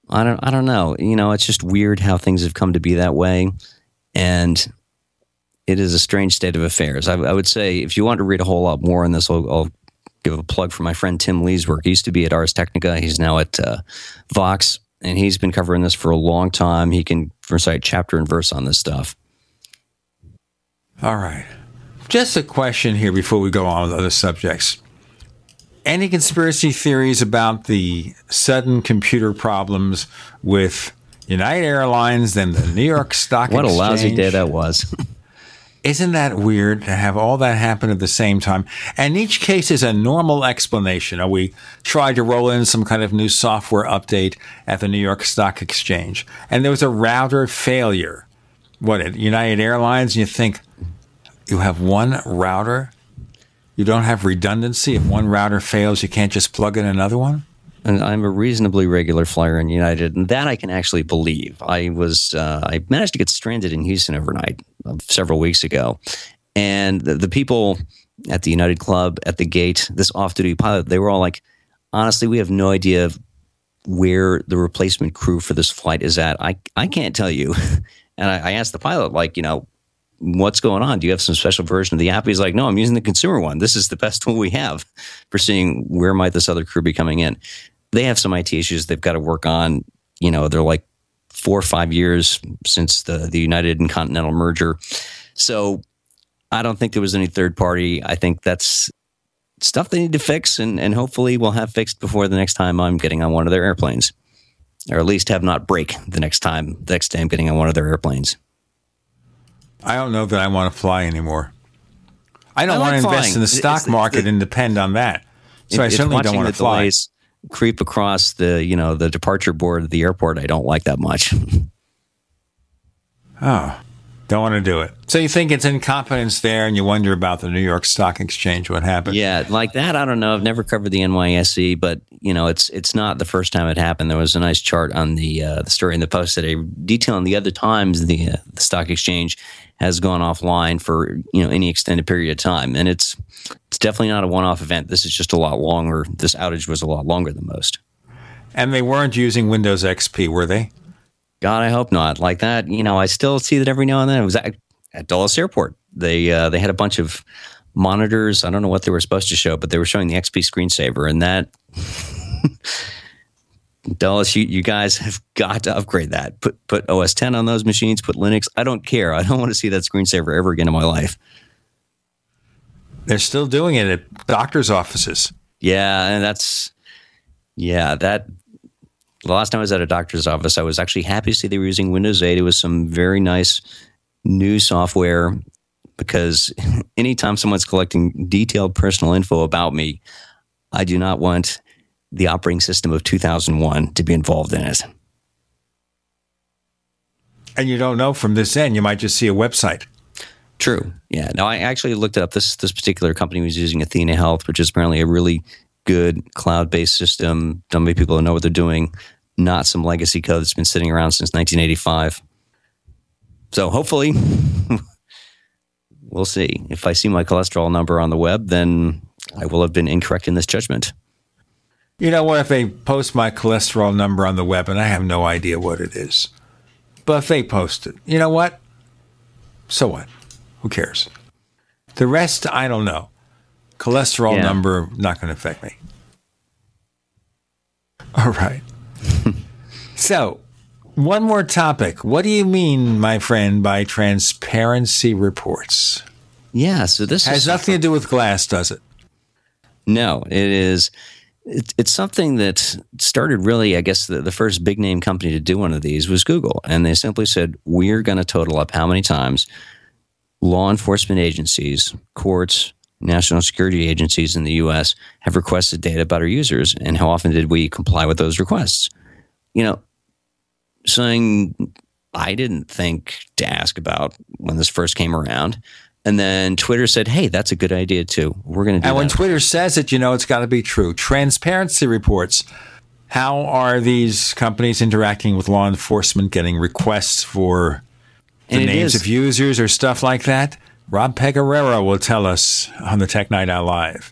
I don't. I don't know. You know, it's just weird how things have come to be that way, and it is a strange state of affairs. I, I would say if you want to read a whole lot more on this, I'll, I'll, give a plug for my friend Tim Lee's work. He used to be at Ars Technica. He's now at uh, Vox, and he's been covering this for a long time. He can recite chapter and verse on this stuff. All right. Just a question here before we go on with other subjects. Any conspiracy theories about the sudden computer problems with United Airlines and the New York Stock what Exchange? What a lousy day that was. Isn't that weird to have all that happen at the same time? And each case is a normal explanation. We tried to roll in some kind of new software update at the New York Stock Exchange, and there was a router failure. What at United Airlines? And you think, you have one router You don't have redundancy. If one router fails, you can't just plug in another one? And I'm a reasonably regular flyer in United, and that I can actually believe. I was uh, I managed to get stranded in Houston overnight Uh, several weeks ago, and the, the people at the United Club at the gate, this off-duty pilot, they were all like, "Honestly, we have no idea where the replacement crew for this flight is at. I I can't tell you." And I, I asked the pilot, like, you know, what's going on? Do you have some special version of the app? He's like, no, I'm using the consumer one. This is the best tool we have for seeing where might this other crew be coming in. They have some IT issues they've got to work on. You know, they're like four or five years since the the United and Continental merger. So I don't think there was any third party. I think that's stuff they need to fix and, and hopefully we'll have fixed before the next time I'm getting on one of their airplanes. Or at least have not break the next time the next day I'm getting on one of their airplanes. I don't know that I want to fly anymore. I don't I want like to invest flying. in the stock it's market and depend on that. So I certainly don't want to fly. delays creep across the you know the departure board of the airport. I don't like that much. Oh, don't want to do it. So you think it's incompetence there, and you wonder about the New York Stock Exchange. What happened? Yeah, like that. I don't know. I've never covered the NYSE, but you know, it's it's not the first time it happened. There was a nice chart on the uh, the story in the post today detailing the other times the uh, the stock exchange has gone offline for you know any extended period of time, and it's it's definitely not a one off event. This is just a lot longer. This outage was a lot longer than most. And they weren't using Windows XP, were they? God, I hope not. Like that, you know, I still see that every now and then. It was at, at Dulles Airport. They uh, they had a bunch of monitors. I don't know what they were supposed to show, but they were showing the XP screensaver, and that Dulles, you, you guys have got to upgrade that. Put put OS 10 on those machines. Put Linux. I don't care. I don't want to see that screensaver ever again in my life. They're still doing it at doctors' offices. Yeah, and that's yeah that. The last time I was at a doctor's office, I was actually happy to see they were using Windows 8. It was some very nice new software because anytime someone's collecting detailed personal info about me, I do not want the operating system of 2001 to be involved in it. And you don't know from this end. You might just see a website. True. Yeah. No, I actually looked it up. This this particular company was using Athena Health, which is apparently a really good cloud-based system. Done by people who know what they're doing, not some legacy code that's been sitting around since 1985. So hopefully, we'll see. If I see my cholesterol number on the web, then I will have been incorrect in this judgment. You know what? If they post my cholesterol number on the web and I have no idea what it is, but if they post it, you know what? So what? Who cares? The rest, I don't know. Cholesterol Yeah. number not going to affect me. All right. so, one more topic. What do you mean, my friend, by transparency reports? Yeah. So this has nothing to do with glass, does it? No, it is. It, it's something that started really, I guess, the, the first big name company to do one of these was Google. And they simply said, we're going to total up how many times law enforcement agencies, courts, national security agencies in the US have requested data about our users and how often did we comply with those requests. You know, saying I didn't think to ask about when this first came around. And then Twitter said, hey, that's a good idea too. We're going to do And when that. Twitter says it, you know it's got to be true. Transparency reports. How are these companies interacting with law enforcement, getting requests for the names is- of users or stuff like that? Rob Pegoraro will tell us on the Tech Night Owl Live.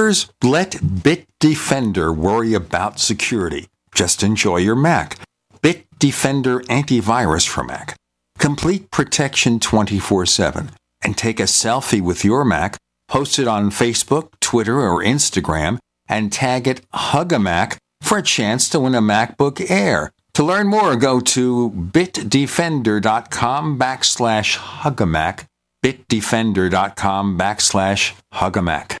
Neighbors, let Bitdefender worry about security. Just enjoy your Mac. Bitdefender antivirus for Mac. Complete protection 24 7. And take a selfie with your Mac, post it on Facebook, Twitter, or Instagram, and tag it Hugamac for a chance to win a MacBook Air. To learn more, go to bitdefender.com backslash Hugamac bitdefender.com backslash hugamac.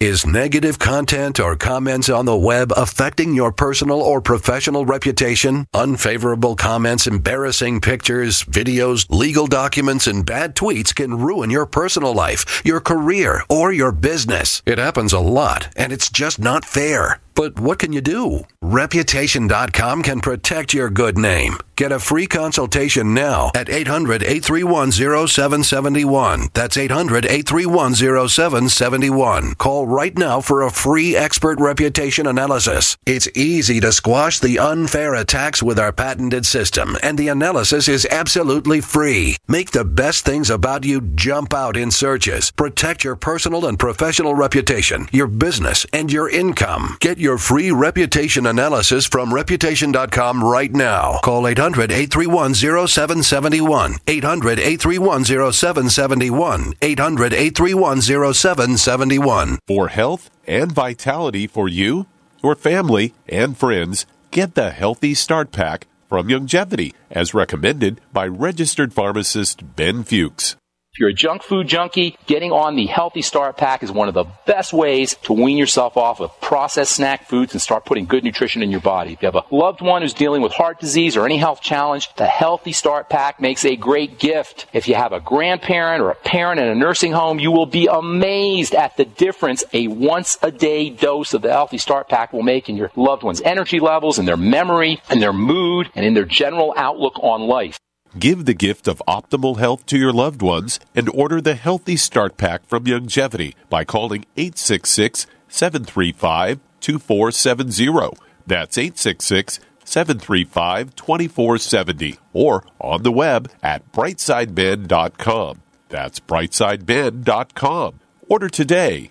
Is negative content or comments on the web affecting your personal or professional reputation? Unfavorable comments, embarrassing pictures, videos, legal documents, and bad tweets can ruin your personal life, your career, or your business. It happens a lot, and it's just not fair. But what can you do? Reputation.com can protect your good name. Get a free consultation now at 800 831 0771. That's 800 831 0771. Call right now for a free expert reputation analysis. It's easy to squash the unfair attacks with our patented system, and the analysis is absolutely free. Make the best things about you jump out in searches. Protect your personal and professional reputation, your business, and your income. Get your free reputation analysis from reputation.com right now. Call 800 831 0771. 800 831 0771. 800 831 0771. For health and vitality for you, your family, and friends, get the Healthy Start Pack from Longevity as recommended by registered pharmacist Ben Fuchs. If you're a junk food junkie, getting on the Healthy Start Pack is one of the best ways to wean yourself off of processed snack foods and start putting good nutrition in your body. If you have a loved one who's dealing with heart disease or any health challenge, the Healthy Start Pack makes a great gift. If you have a grandparent or a parent in a nursing home, you will be amazed at the difference a once a day dose of the Healthy Start Pack will make in your loved one's energy levels, and their memory, and their mood, and in their general outlook on life. Give the gift of optimal health to your loved ones and order the Healthy Start Pack from Longevity by calling 866 735 2470. That's 866 735 2470 or on the web at brightsideben.com. That's brightsideben.com. Order today.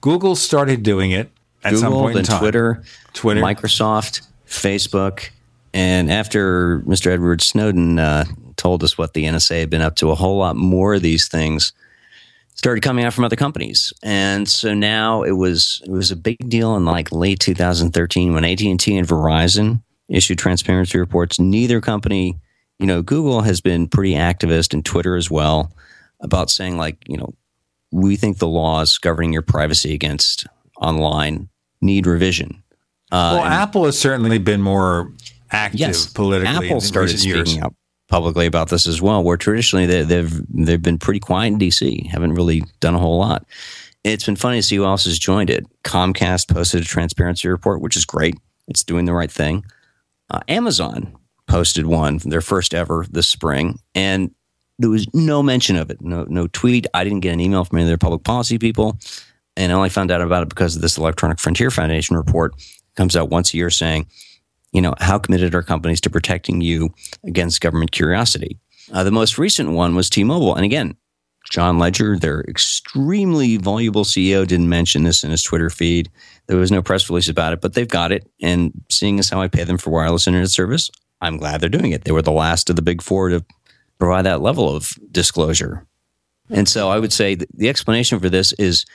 Google started doing it at Google, some point in time. Twitter, Twitter, Microsoft, Facebook, and after Mr. Edward Snowden uh, told us what the NSA had been up to, a whole lot more of these things started coming out from other companies, and so now it was it was a big deal in like late 2013 when AT and T and Verizon issued transparency reports. Neither company, you know, Google has been pretty activist, and Twitter as well, about saying like, you know, we think the laws governing your privacy against online need revision. Uh, well, Apple has certainly been more active yes, politically Apple started speaking out publicly about this as well. Where traditionally they, they've they've been pretty quiet in DC, haven't really done a whole lot. It's been funny to see who else has joined it. Comcast posted a transparency report, which is great. It's doing the right thing. Uh, Amazon posted one, their first ever this spring, and there was no mention of it. No, no tweet. I didn't get an email from any of their public policy people, and I only found out about it because of this Electronic Frontier Foundation report. comes out once a year saying, you know, how committed are companies to protecting you against government curiosity? Uh, the most recent one was T-Mobile, and again, John Legere, their extremely voluble CEO, didn't mention this in his Twitter feed. There was no press release about it, but they've got it. And seeing as how I pay them for wireless internet service, I'm glad they're doing it. They were the last of the big four to provide that level of disclosure. And so I would say the explanation for this is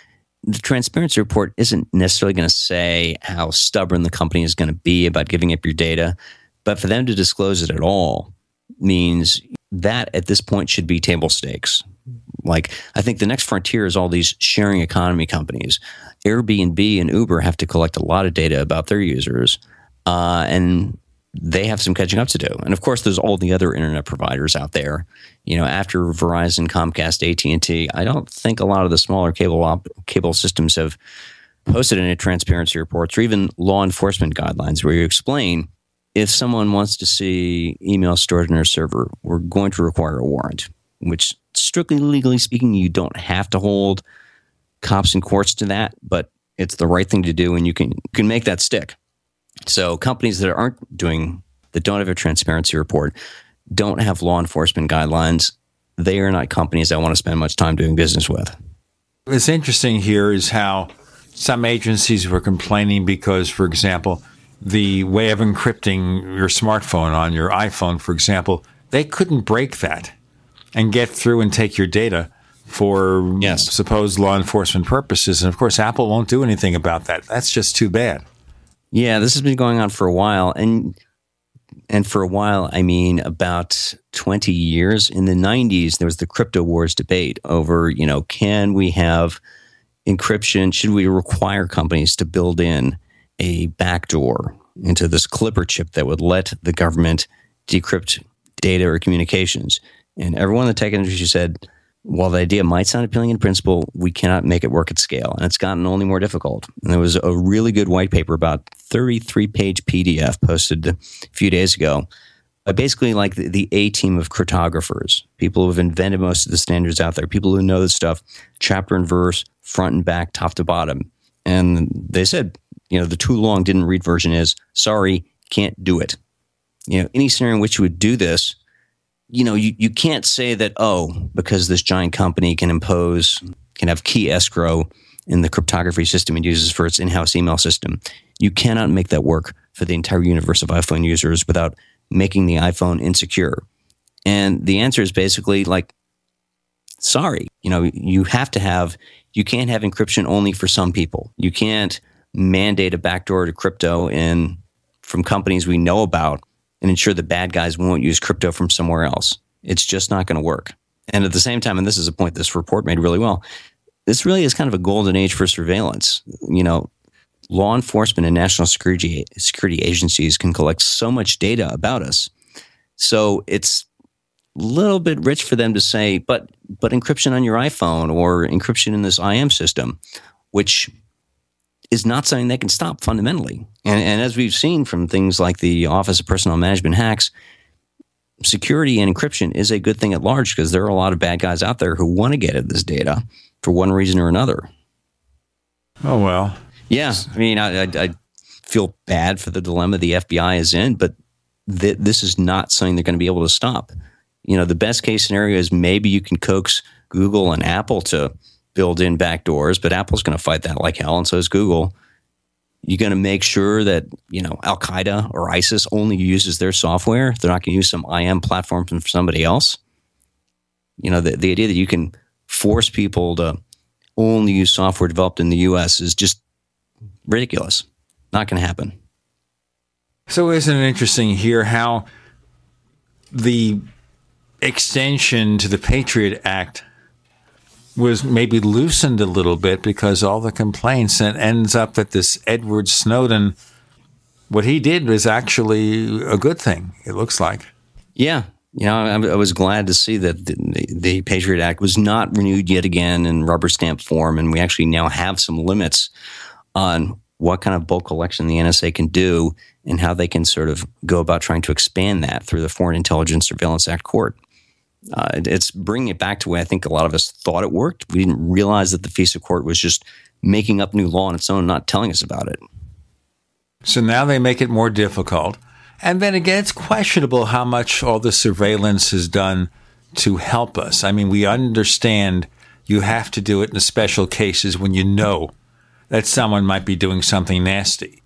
the transparency report isn't necessarily going to say how stubborn the company is going to be about giving up your data, but for them to disclose it at all means that at this point should be table stakes. Like, I think the next frontier is all these sharing economy companies. Airbnb and Uber have to collect a lot of data about their users. Uh, and they have some catching up to do. And of course, there's all the other internet providers out there. You know, after Verizon, Comcast, AT and T, I don't think a lot of the smaller cable op- cable systems have posted any transparency reports or even law enforcement guidelines where you explain if someone wants to see email stored in their server, we're going to require a warrant. Which, strictly legally speaking, you don't have to hold cops and courts to that, but it's the right thing to do, and you can you can make that stick. So companies that aren't doing that don't have a transparency report don't have law enforcement guidelines. They are not companies I want to spend much time doing business with. What's interesting here is how some agencies were complaining because, for example, the way of encrypting your smartphone on your iPhone, for example, they couldn't break that and get through and take your data for yes. supposed law enforcement purposes. And of course, Apple won't do anything about that. That's just too bad. Yeah, this has been going on for a while, and and for a while, I mean about twenty years. In the '90s, there was the crypto wars debate over, you know, can we have encryption? Should we require companies to build in a backdoor into this Clipper chip that would let the government decrypt data or communications? And everyone in the tech industry said, while the idea might sound appealing in principle, we cannot make it work at scale. And it's gotten only more difficult. And there was a really good white paper, about 33 page PDF, posted a few days ago basically like the, the A team of cryptographers, people who have invented most of the standards out there, people who know this stuff, chapter and verse, front and back, top to bottom. And they said, you know, the too long didn't read version is sorry, can't do it. You know, any scenario in which you would do this you know, you, you can't say that, oh, because this giant company can impose, can have key escrow in the cryptography system it uses for its in house email system. You cannot make that work for the entire universe of iPhone users without making the iPhone insecure. And the answer is basically like, sorry, you know, you have to have, you can't have encryption only for some people. You can't mandate a backdoor to crypto in from companies we know about and ensure the bad guys won't use crypto from somewhere else. It's just not going to work. And at the same time, and this is a point this report made really well, this really is kind of a golden age for surveillance. You know, law enforcement and national security security agencies can collect so much data about us. So it's a little bit rich for them to say, but but encryption on your iPhone or encryption in this IM system, which is not something they can stop fundamentally. And, and as we've seen from things like the Office of Personnel Management hacks, security and encryption is a good thing at large because there are a lot of bad guys out there who want to get at this data for one reason or another. Oh, well. Yeah. I mean, I, I, I feel bad for the dilemma the FBI is in, but th- this is not something they're going to be able to stop. You know, the best case scenario is maybe you can coax Google and Apple to build in backdoors, but Apple's going to fight that like hell, and so is Google. You're going to make sure that you know Al Qaeda or ISIS only uses their software. They're not going to use some IM platform from somebody else. You know, the, the idea that you can force people to only use software developed in the U.S. is just ridiculous. Not going to happen. So, isn't it interesting here how the extension to the Patriot Act was maybe loosened a little bit because all the complaints and ends up that this Edward Snowden, what he did was actually a good thing. It looks like. Yeah, you know, I, I was glad to see that the, the, Patriot Act was not renewed yet again in rubber stamp form, and we actually now have some limits on what kind of bulk collection the NSA can do and how they can sort of go about trying to expand that through the Foreign Intelligence Surveillance Act court uh, it's bringing it back to where I think a lot of us thought it worked. We didn't realize that the FISA court was just making up new law on its own, and not telling us about it. So now they make it more difficult. And then again, it's questionable how much all the surveillance has done to help us. I mean, we understand you have to do it in special cases when you know that someone might be doing something nasty.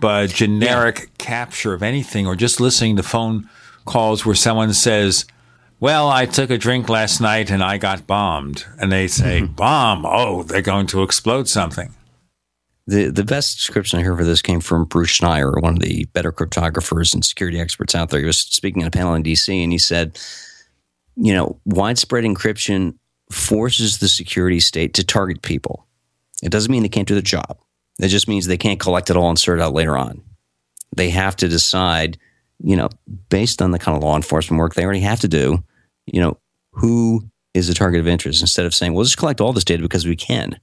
But generic yeah. capture of anything or just listening to phone calls where someone says, well, I took a drink last night and I got bombed. And they say, mm-hmm. bomb. Oh, they're going to explode something. The, the best description I heard for this came from Bruce Schneier, one of the better cryptographers and security experts out there. He was speaking at a panel in DC and he said, you know, widespread encryption forces the security state to target people. It doesn't mean they can't do the job. It just means they can't collect it all and sort it out later on. They have to decide, you know, based on the kind of law enforcement work they already have to do, you know, who is a target of interest instead of saying, we'll just collect all this data because we can.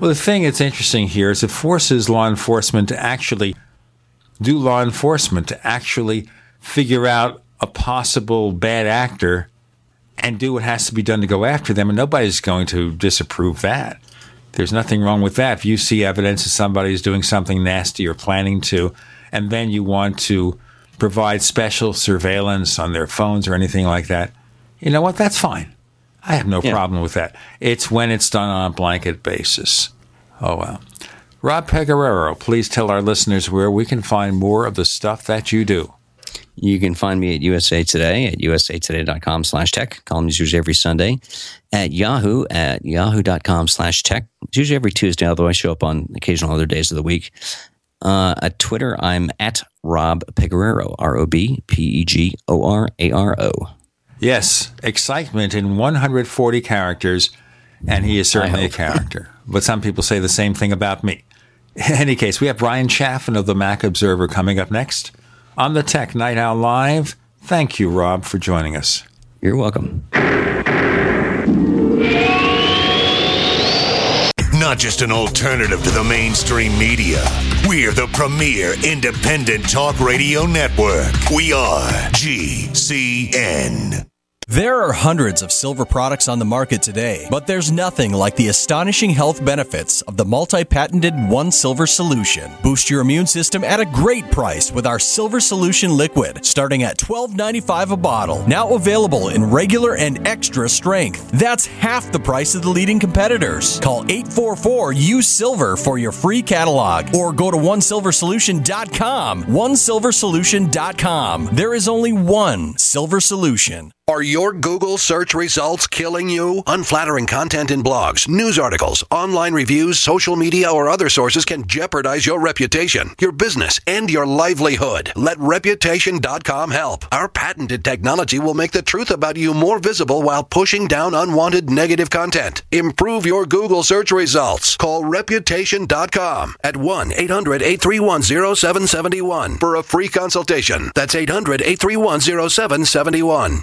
Well, the thing that's interesting here is it forces law enforcement to actually do law enforcement, to actually figure out a possible bad actor and do what has to be done to go after them. And nobody's going to disapprove that. There's nothing wrong with that. If you see evidence that somebody is doing something nasty or planning to, and then you want to provide special surveillance on their phones or anything like that, you know what? That's fine. I have no yeah. problem with that. It's when it's done on a blanket basis. Oh, well. Rob Pegoraro, please tell our listeners where we can find more of the stuff that you do. You can find me at USA Today at usatoday.com slash tech. Columns usually every Sunday. At Yahoo at yahoo.com slash tech. It's usually every Tuesday, although I show up on occasional other days of the week. Uh, at Twitter, I'm at Rob Pegoraro, R O B P E G O R A R O. Yes, excitement in 140 characters, and he is certainly a character. but some people say the same thing about me. In any case, we have Bryan Chaffin of the Mac Observer coming up next on the Tech Night Owl Live. Thank you, Rob, for joining us. You're welcome. Not just an alternative to the mainstream media. We're the premier independent talk radio network. We are GCN. There are hundreds of silver products on the market today, but there's nothing like the astonishing health benefits of the multi patented One Silver solution. Boost your immune system at a great price with our Silver Solution liquid, starting at $12.95 a bottle. Now available in regular and extra strength. That's half the price of the leading competitors. Call 844 Use Silver for your free catalog or go to onesilversolution.com. Onesilversolution.com. There is only one Silver Solution. Are your Google search results killing you? Unflattering content in blogs, news articles, online reviews, social media, or other sources can jeopardize your reputation, your business, and your livelihood. Let Reputation.com help. Our patented technology will make the truth about you more visible while pushing down unwanted negative content. Improve your Google search results. Call Reputation.com at 1 800 831 0771 for a free consultation. That's 800 831 0771.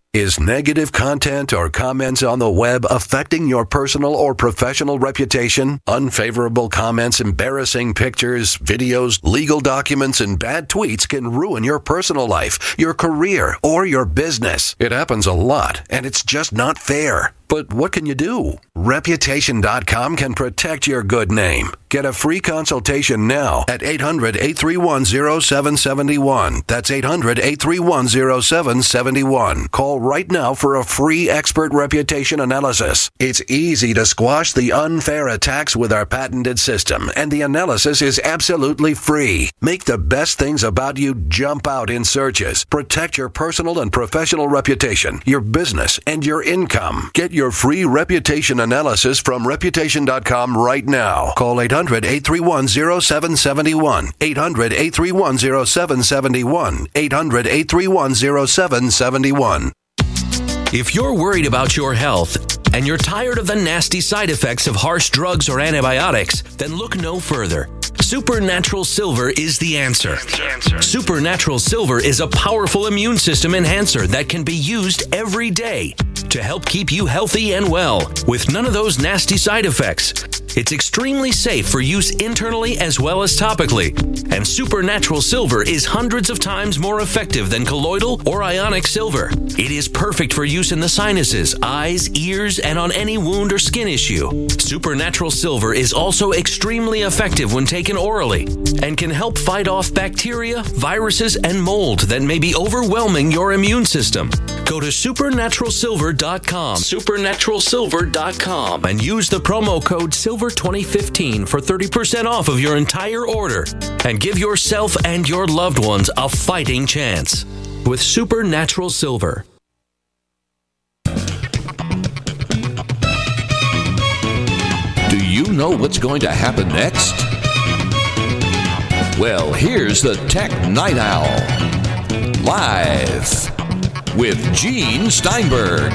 Is negative content or comments on the web affecting your personal or professional reputation? Unfavorable comments, embarrassing pictures, videos, legal documents, and bad tweets can ruin your personal life, your career, or your business. It happens a lot, and it's just not fair. But what can you do? Reputation.com can protect your good name. Get a free consultation now at 800 831 0771. That's 800 831 0771. Call right now for a free expert reputation analysis. It's easy to squash the unfair attacks with our patented system, and the analysis is absolutely free. Make the best things about you jump out in searches. Protect your personal and professional reputation, your business, and your income. Get your free reputation analysis from reputation.com right now. Call 800 831 0771. 800 831 0771. 800 831 0771. If you're worried about your health and you're tired of the nasty side effects of harsh drugs or antibiotics, then look no further. Supernatural Silver is the answer. Supernatural Silver is a powerful immune system enhancer that can be used every day to help keep you healthy and well with none of those nasty side effects. It's extremely safe for use internally as well as topically. And Supernatural Silver is hundreds of times more effective than colloidal or ionic silver. It is perfect for use in the sinuses, eyes, ears, and on any wound or skin issue. Supernatural Silver is also extremely effective when taken orally and can help fight off bacteria, viruses, and mold that may be overwhelming your immune system. Go to supernaturalsilver.com, supernaturalsilver.com, and use the promo code SILVER2015 for 30% off of your entire order and give yourself and your loved ones a fighting chance with Supernatural Silver. Do you know what's going to happen next? Well, here's the Tech Night Owl. Live with Gene Steinberg.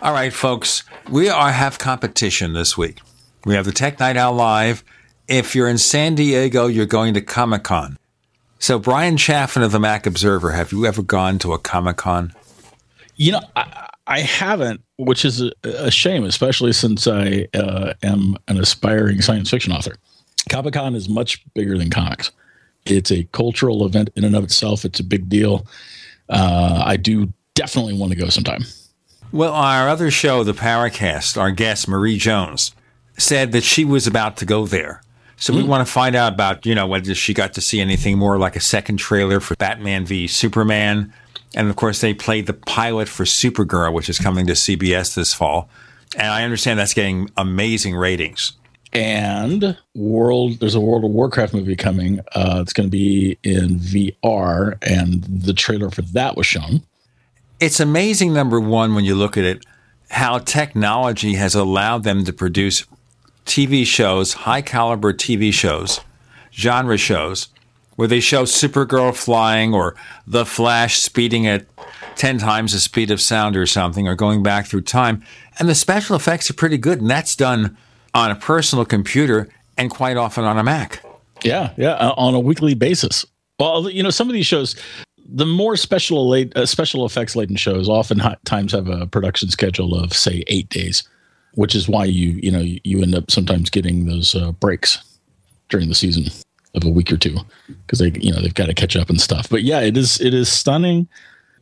All right, folks, we are have competition this week. We have the Tech Night Owl Live. If you're in San Diego, you're going to Comic Con. So, Bryan Chaffin of the Mac Observer, have you ever gone to a Comic Con? You know, I, I haven't, which is a, a shame, especially since I uh, am an aspiring science fiction author. Comic Con is much bigger than comics. It's a cultural event in and of itself. It's a big deal. Uh, I do definitely want to go sometime. Well, our other show, the Paracast, our guest, Marie Jones, said that she was about to go there. So we want to find out about, you know, whether she got to see anything more like a second trailer for Batman v Superman. And of course, they played the pilot for Supergirl, which is coming to CBS this fall. And I understand that's getting amazing ratings. And World, there's a World of Warcraft movie coming. Uh, it's going to be in VR, and the trailer for that was shown. It's amazing, number one, when you look at it, how technology has allowed them to produce TV shows, high caliber TV shows, genre shows, where they show Supergirl flying or The Flash speeding at 10 times the speed of sound or something, or going back through time. And the special effects are pretty good. And that's done on a personal computer and quite often on a Mac. Yeah, yeah, uh, on a weekly basis. Well, you know, some of these shows, the more special late, uh, special effects laden shows, oftentimes have a production schedule of say eight days, which is why you you know you end up sometimes getting those uh, breaks during the season of a week or two because they you know they've got to catch up and stuff. But yeah, it is it is stunning.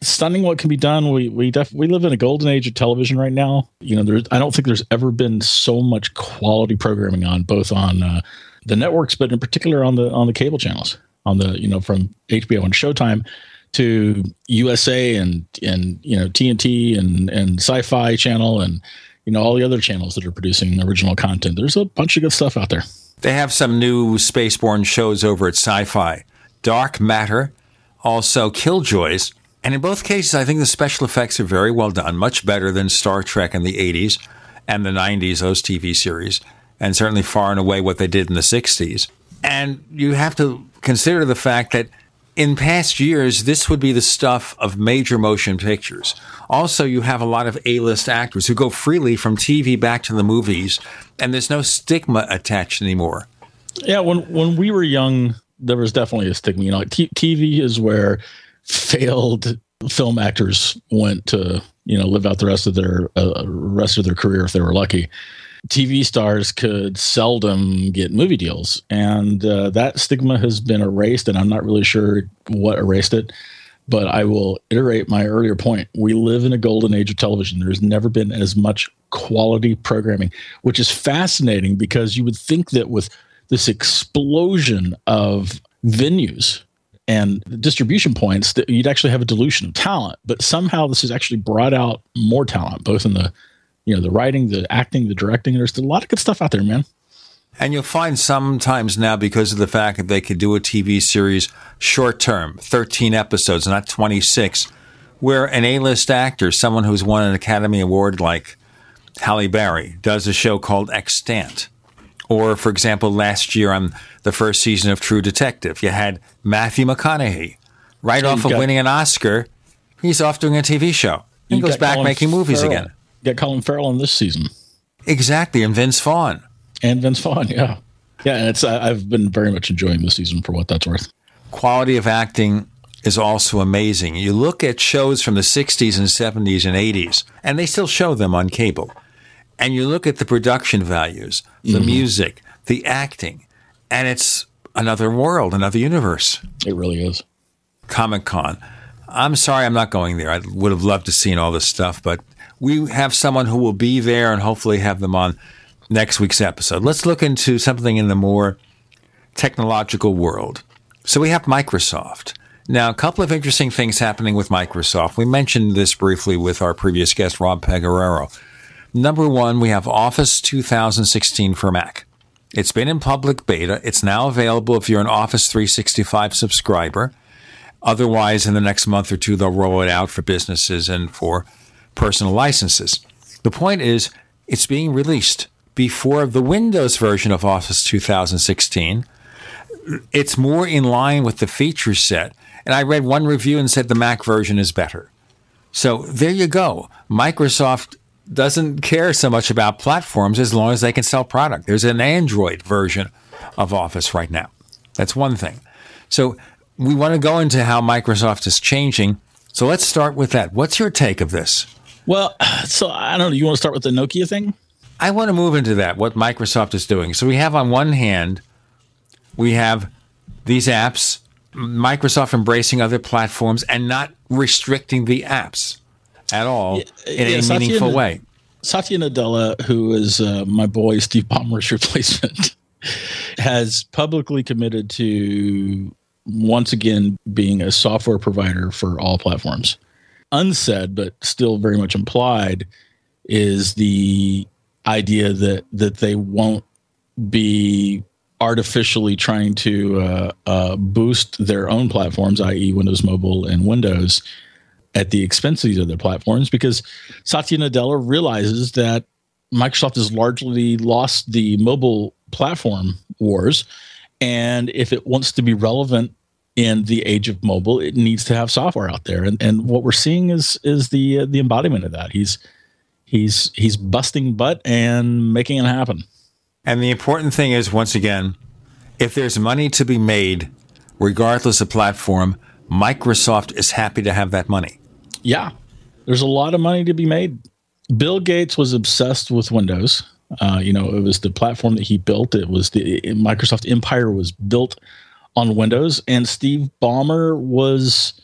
Stunning what can be done. We we def- we live in a golden age of television right now. You know, there's I don't think there's ever been so much quality programming on both on uh, the networks, but in particular on the on the cable channels. On the you know from HBO and Showtime to USA and and you know TNT and and Sci-Fi Channel and you know all the other channels that are producing original content. There's a bunch of good stuff out there. They have some new spaceborne shows over at Sci-Fi, Dark Matter, also Killjoys, and in both cases, I think the special effects are very well done, much better than Star Trek in the '80s and the '90s, those TV series, and certainly far and away what they did in the '60s. And you have to consider the fact that in past years, this would be the stuff of major motion pictures. Also, you have a lot of A list actors who go freely from TV back to the movies, and there's no stigma attached anymore. Yeah, when when we were young, there was definitely a stigma. You know, t- TV is where failed film actors went to you know live out the rest of their uh, rest of their career if they were lucky. TV stars could seldom get movie deals, and uh, that stigma has been erased. And I'm not really sure what erased it. but I will iterate my earlier point. We live in a golden age of television. There's never been as much quality programming, which is fascinating because you would think that with this explosion of venues and distribution points that you'd actually have a dilution of talent but somehow this has actually brought out more talent both in the you know the writing the acting the directing there's a lot of good stuff out there man and you'll find sometimes now because of the fact that they could do a TV series short term, 13 episodes, not 26, where an A-list actor, someone who's won an Academy Award like Halle Berry, does a show called Extant. Or, for example, last year on the first season of True Detective, you had Matthew McConaughey. Right So off of winning an Oscar, he's off doing a TV show. He goes back Colin making movies Farrell. again. Got colin farrell in this season Exactly, and Vince Vaughn. and vince vaughn yeah yeah and it's i've been very much enjoying this season for what that's worth quality of acting is also amazing. You look at shows from the 60s and 70s and 80s, and they still show them on cable. And you look at the production values, the Mhm. music, the acting, and it's another world, another universe. It really is. Comic Con. I'm sorry I'm not going there. I would have loved to seen all this stuff, but we have someone who will be there and hopefully have them on next week's episode. Let's look into something in the more technological world. So we have Microsoft. Now, a couple of interesting things happening with Microsoft. We mentioned this briefly with our previous guest, Rob Pegoraro. Number one, we have Office 2016 for Mac. It's been in public beta. It's now available if you're an Office 365 subscriber. Otherwise, in the next month or two, they'll roll it out for businesses and for personal licenses. The point is, it's being released before the Windows version of Office 2016 it's more in line with the feature set. And I read one review and said the Mac version is better. So there you go. Microsoft doesn't care so much about platforms as long as they can sell product. There's an Android version of Office right now. That's one thing. So we want to go into how Microsoft is changing. So let's start with that. What's your take of this? Well so i don't know you want to start with the nokia thing I want to move into that, what Microsoft is doing. So we have on one hand, we have these apps, Microsoft embracing other platforms and not restricting the apps at all in Yeah, a Satya meaningful Nad- way. Satya Nadella, who is uh, my boy Steve Ballmer's replacement, has publicly committed to once again being a software provider for all platforms. Unsaid, but still very much implied, is the idea that that they won't be artificially trying to uh, uh, boost their own platforms, i.e., Windows Mobile and Windows, at the expense of these other platforms, because Satya Nadella realizes that Microsoft has largely lost the mobile platform wars, and if it wants to be relevant in the age of mobile, it needs to have software out there, and and what we're seeing is is the uh, the embodiment of that. He's he's he's busting butt and making it happen. And the important thing is, once again, if there's money to be made, regardless of platform, Microsoft is happy to have that money. Yeah, there's a lot of money to be made. Bill Gates was obsessed with Windows. Uh, you know, it was the platform that he built. It was the Microsoft empire was built on Windows, and Steve Ballmer was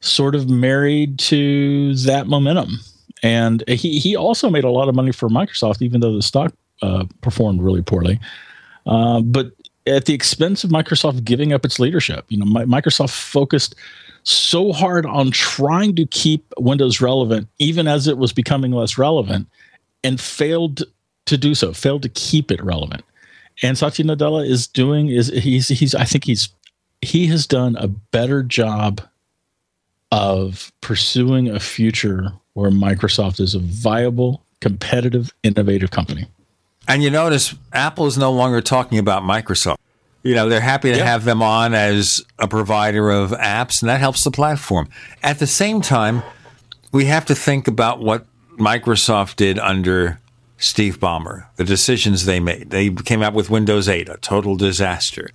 sort of married to that momentum. And he he also made a lot of money for Microsoft, even though the stock uh, performed really poorly. Uh, but at the expense of Microsoft giving up its leadership, you know, Mi- Microsoft focused so hard on trying to keep Windows relevant, even as it was becoming less relevant, and failed to do so, failed to keep it relevant. And Satya Nadella is doing is he's he's I think he's he has done a better job of pursuing a future where Microsoft is a viable, competitive, innovative company. And you notice Apple is no longer talking about Microsoft. You know, they're happy to Yeah. have them on as a provider of apps, and that helps the platform. At the same time, we have to think about what Microsoft did under Steve Ballmer, the decisions they made. They came out with Windows 8, a total disaster.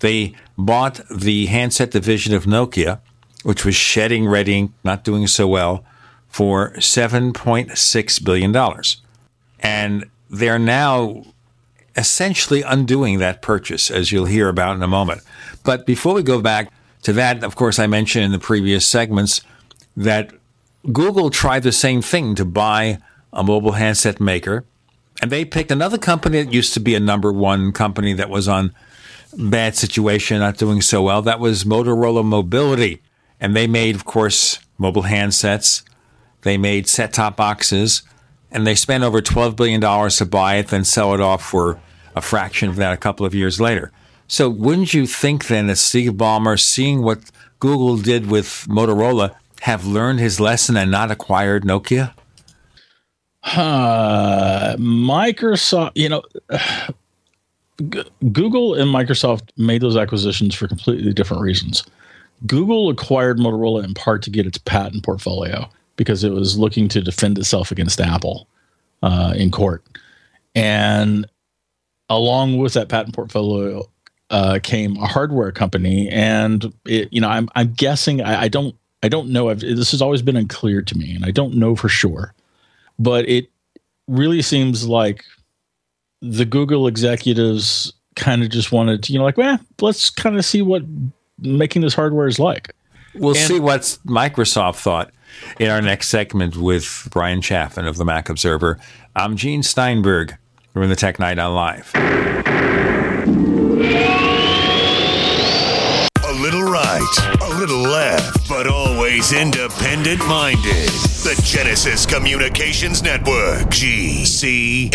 They bought the handset division of Nokia, which was shedding red ink, not doing so well, for $7.6 billion. And they're now essentially undoing that purchase, as you'll hear about in a moment. But before we go back to that, of course, I mentioned in the previous segments that Google tried the same thing to buy a mobile handset maker, and they picked another company that used to be a number one company that was on bad situation, not doing so well. That was Motorola Mobility, and they made, of course, mobile handsets. They made set-top boxes, and they spent over twelve billion dollars to buy it, then sell it off for a fraction of that a couple of years later. So, wouldn't you think then that Steve Ballmer, seeing what Google did with Motorola, have learned his lesson and not acquired Nokia? Uh, Microsoft, you know, G- Google and Microsoft made those acquisitions for completely different reasons. Google acquired Motorola in part to get its patent portfolio because it was looking to defend itself against Apple uh, in court. And along with that patent portfolio uh, came a hardware company, and it, you know, I'm I'm guessing I, I don't I don't know. I've, this has always been unclear to me, and I don't know for sure, but it really seems like the Google executives kind of just wanted to, you know, like, well, let's kind of see what making this hardware is like. We'll And- see what Microsoft thought in our next segment with Bryan Chaffin of the Mac Observer. I'm Gene Steinberg. We're in the Tech Night Owl Live. A little right, a little left, but always independent minded. The Genesis Communications Network, GCN.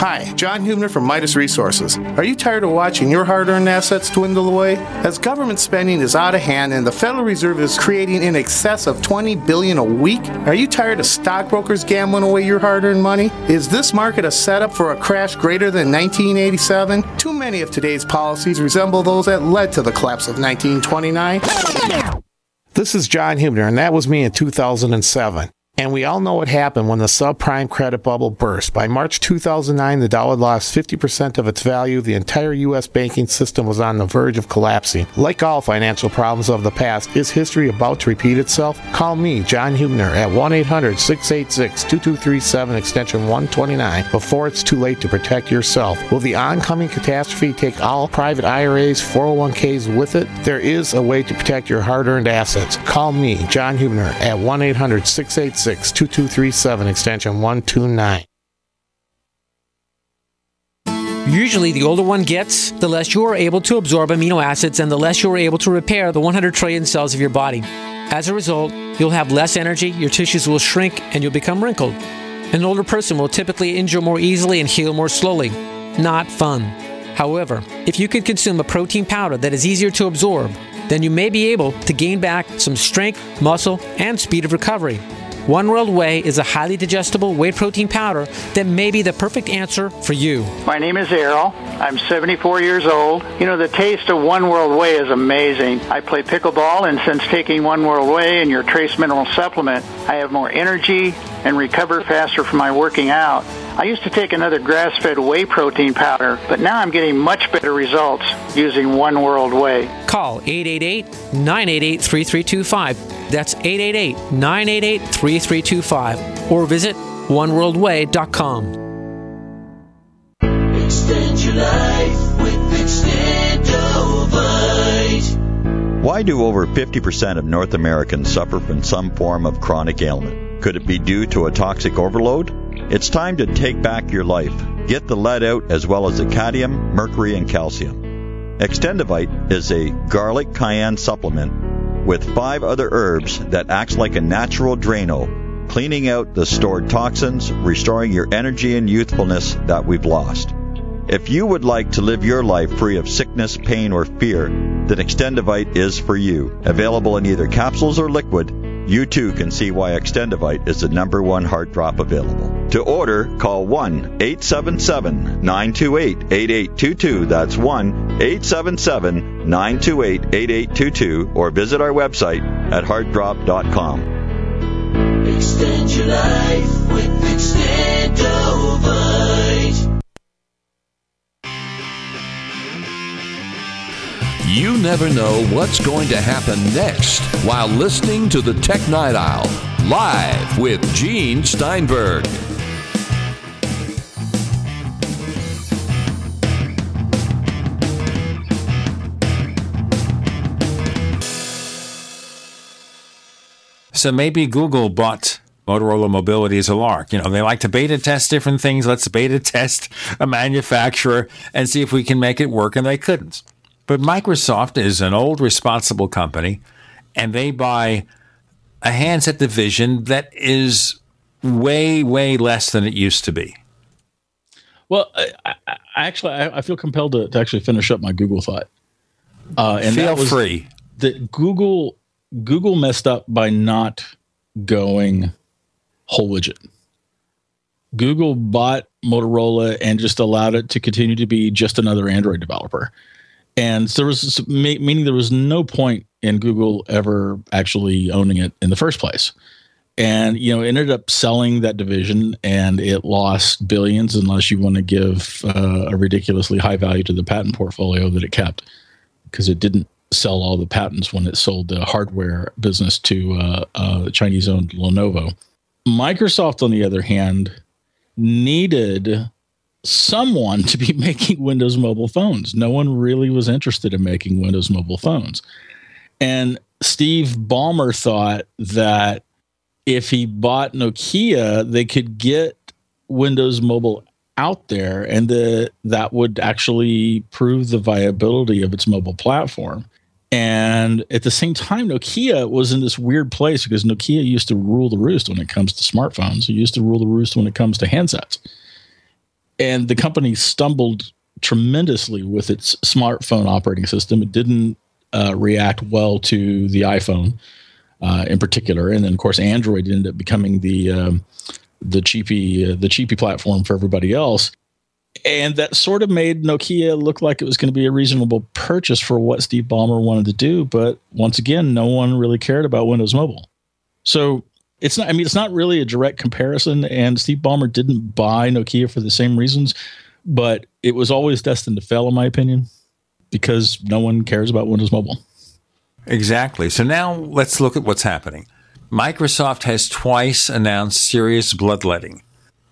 Hi, John Hubner from Midas Resources. Are you tired of watching your hard earned assets dwindle away? As government spending is out of hand and the Federal Reserve is creating in excess of 20 billion a week, are you tired of stockbrokers gambling away your hard earned money? Is this market a setup for a crash greater than 1987? Too many of today's policies resemble those that led to the collapse of 1929. This is John Hubner, and that was me in 2007. And we all know what happened when the subprime credit bubble burst. By March 2009, the dollar lost 50% of its value. The entire U.S. banking system was on the verge of collapsing. Like all financial problems of the past, is history about to repeat itself? Call me, John Hubner, at 1 800 686 2237, extension 129, before it's too late to protect yourself. Will the oncoming catastrophe take all private IRAs, 401ks with it? There is a way to protect your hard earned assets. Call me, John Hubner, at 1 800 686 2237, extension 129. Usually, the older one gets, the less you are able to absorb amino acids and the less you are able to repair the 100 trillion cells of your body. As a result, you'll have less energy, your tissues will shrink, and you'll become wrinkled. An older person will typically injure more easily and heal more slowly. Not fun. However, if you can consume a protein powder that is easier to absorb, then you may be able to gain back some strength, muscle, and speed of recovery. One World Whey is a highly digestible whey protein powder that may be the perfect answer for you. My name is Errol. I'm 74 years old. You know, the taste of One World Whey is amazing. I play pickleball, and since taking One World Whey and your trace mineral supplement, I have more energy and recover faster from my working out. I used to take another grass-fed whey protein powder, but now I'm getting much better results using One World Whey. Call 888-988-3325. That's 888-988-3325. Or visit oneworldwhey.com. Extend your life with Extendovite. Why do over 50% of North Americans suffer from some form of chronic ailment? Could it be due to a toxic overload? It's time to take back your life. Get the lead out as well as the cadmium, mercury, and calcium. Extendivite is a garlic cayenne supplement with five other herbs that acts like a natural Drano, cleaning out the stored toxins, restoring your energy and youthfulness that we've lost. If you would like to live your life free of sickness, pain, or fear, then Extendivite is for you. Available in either capsules or liquid, you too can see why Extendivite is the number one heart drop available. To order, call 1 877 928 8822. That's 1 877 928 8822 or visit our website at heartdrop.com. Extend your life with Extendovite. You never know what's going to happen next while listening to the Tech Night Owl live with Gene Steinberg. So maybe Google bought Motorola Mobility as a lark. You know, they like to beta test different things. Let's beta test a manufacturer and see if we can make it work, and they couldn't. But Microsoft is an old, responsible company, and they buy a handset division that is way, way less than it used to be. Well, I, I, actually I, I, feel compelled to, to, actually finish up my Google thought. Uh, and feel free. That Google Google messed up by not going whole widget. Google bought Motorola and just allowed it to continue to be just another Android developer. And there was meaning there was no point in Google ever actually owning it in the first place. And you know ended up selling that division and it lost billions unless you want to give uh, a ridiculously high value to the patent portfolio that it kept. Because it didn't sell all the patents when it sold the hardware business to uh, uh, chinese owned lenovo. Microsoft on the other hand needed someone to be making windows mobile phones no one really was interested in making windows mobile phones and steve ballmer thought that if he bought Nokia, they could get Windows Mobile out there and the, that would actually prove the viability of its mobile platform. And at the same time, Nokia was in this weird place because Nokia used to rule the roost when it comes to smartphones. It used to rule the roost when it comes to handsets. And the company stumbled tremendously with its smartphone operating system. It didn't uh, react well to the iPhone uh, in particular, and then of course Android ended up becoming the um, the cheapy uh, the cheapy platform for everybody else. And that sort of made Nokia look like it was going to be a reasonable purchase for what Steve Ballmer wanted to do. But once again, no one really cared about Windows Mobile. So it's not, I mean, it's not really a direct comparison. And Steve Ballmer didn't buy Nokia for the same reasons, but it was always destined to fail, in my opinion, because no one cares about Windows Mobile. Exactly. So now let's look at what's happening. Microsoft has twice announced serious bloodletting,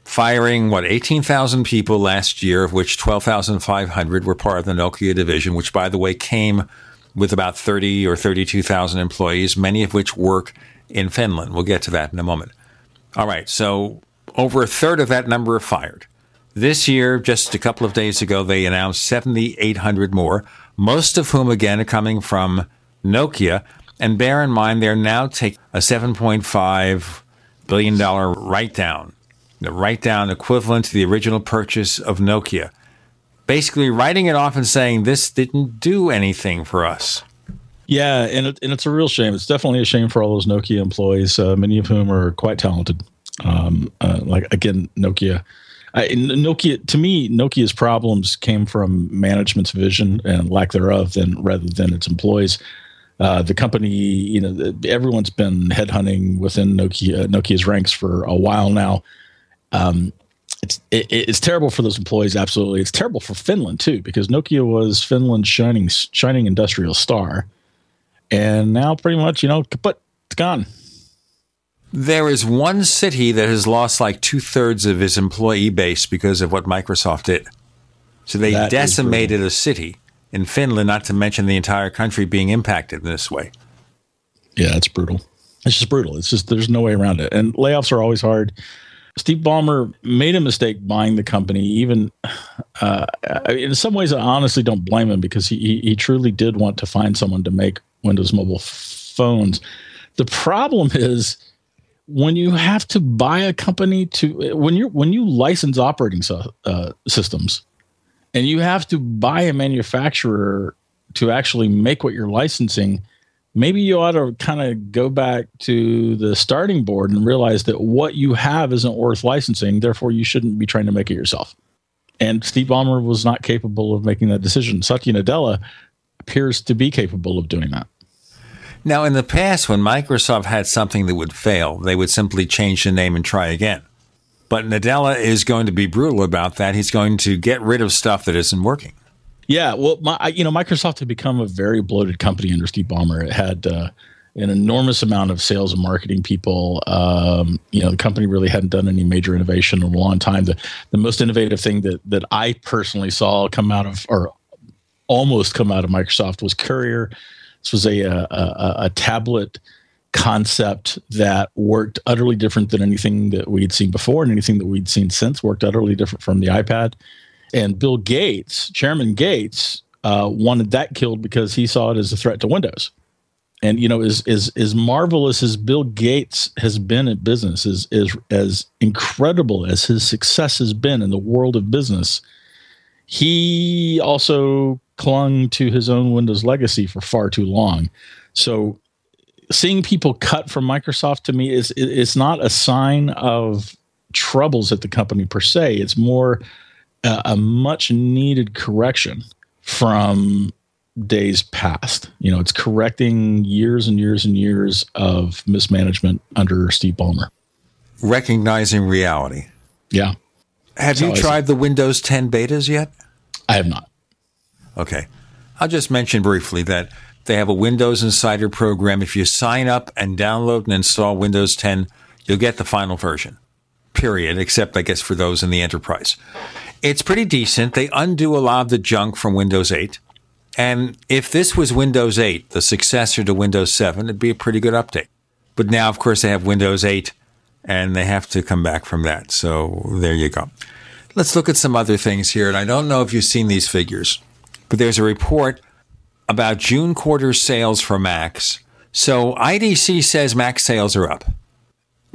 firing, what, 18,000 people last year, of which 12,500 were part of the Nokia division, which, by the way, came with about 30 or 32,000 employees, many of which work in Finland. We'll get to that in a moment. All right. So over a third of that number are fired. This year, just a couple of days ago, they announced 7,800 more, most of whom, again, are coming from Nokia. And bear in mind, they're now taking a $7.5 billion write down, the write down equivalent to the original purchase of Nokia. Basically, writing it off and saying this didn't do anything for us. Yeah, and it, and it's a real shame. It's definitely a shame for all those Nokia employees, uh, many of whom are quite talented. Um, uh, like again, Nokia. I, Nokia to me, Nokia's problems came from management's vision and lack thereof, than rather than its employees. Uh, the company, you know, everyone's been headhunting within Nokia Nokia's ranks for a while now. Um, it's it, it's terrible for those employees. Absolutely, it's terrible for Finland too because Nokia was Finland's shining shining industrial star, and now pretty much you know, but it's gone. There is one city that has lost like two thirds of its employee base because of what Microsoft did. So they that decimated a city in Finland, not to mention the entire country being impacted in this way. Yeah, it's brutal. It's just brutal. It's just there's no way around it. And layoffs are always hard. Steve Ballmer made a mistake buying the company. Even uh, in some ways, I honestly don't blame him because he, he truly did want to find someone to make Windows Mobile phones. The problem is when you have to buy a company to when you when you license operating so, uh, systems and you have to buy a manufacturer to actually make what you're licensing maybe you ought to kind of go back to the starting board and realize that what you have isn't worth licensing therefore you shouldn't be trying to make it yourself. And steve ballmer was not capable of making that decision. Satya nadella appears to be capable of doing that now, in the past, when Microsoft had something that would fail, they would simply change the name and try again. But Nadella is going to be brutal about that. He's going to get rid of stuff that isn't working. Yeah, well, my, you know, Microsoft had become a very bloated company under Steve Ballmer. It had uh, an enormous amount of sales and marketing people. Um, you know, the company really hadn't done any major innovation in a long time. The the most innovative thing that that I personally saw come out of or almost come out of Microsoft was Courier this was a, a, a, tablet concept that worked utterly different than anything that we had seen before and anything that we'd seen since worked utterly different from the iPad. And Bill Gates, Chairman Gates, uh, wanted that killed because he saw it as a threat to Windows. And you know, as as as marvelous as Bill Gates has been at business, as as as incredible as his success has been in the world of business, he also clung to his own Windows legacy for far too long. So seeing people cut from Microsoft to me is it's not a sign of troubles at the company per se. It's more a, a much needed correction from days past. You know, it's correcting years and years and years of mismanagement under Steve Ballmer. Recognizing reality. Yeah. Have you tried the Windows 10 betas yet? I have not. Okay. I'll just mention briefly that they have a Windows Insider program. If you sign up and download and install Windows 10, you'll get the final version, period, except, I guess, for those in the enterprise. It's pretty decent. They undo a lot of the junk from Windows 8. And if this was Windows 8, the successor to Windows 7, it'd be a pretty good update. But now, of course, they have Windows 8 and they have to come back from that. So there you go. Let's look at some other things here. And I don't know if you've seen these figures but there's a report about June quarter sales for Macs. So IDC says Mac sales are up.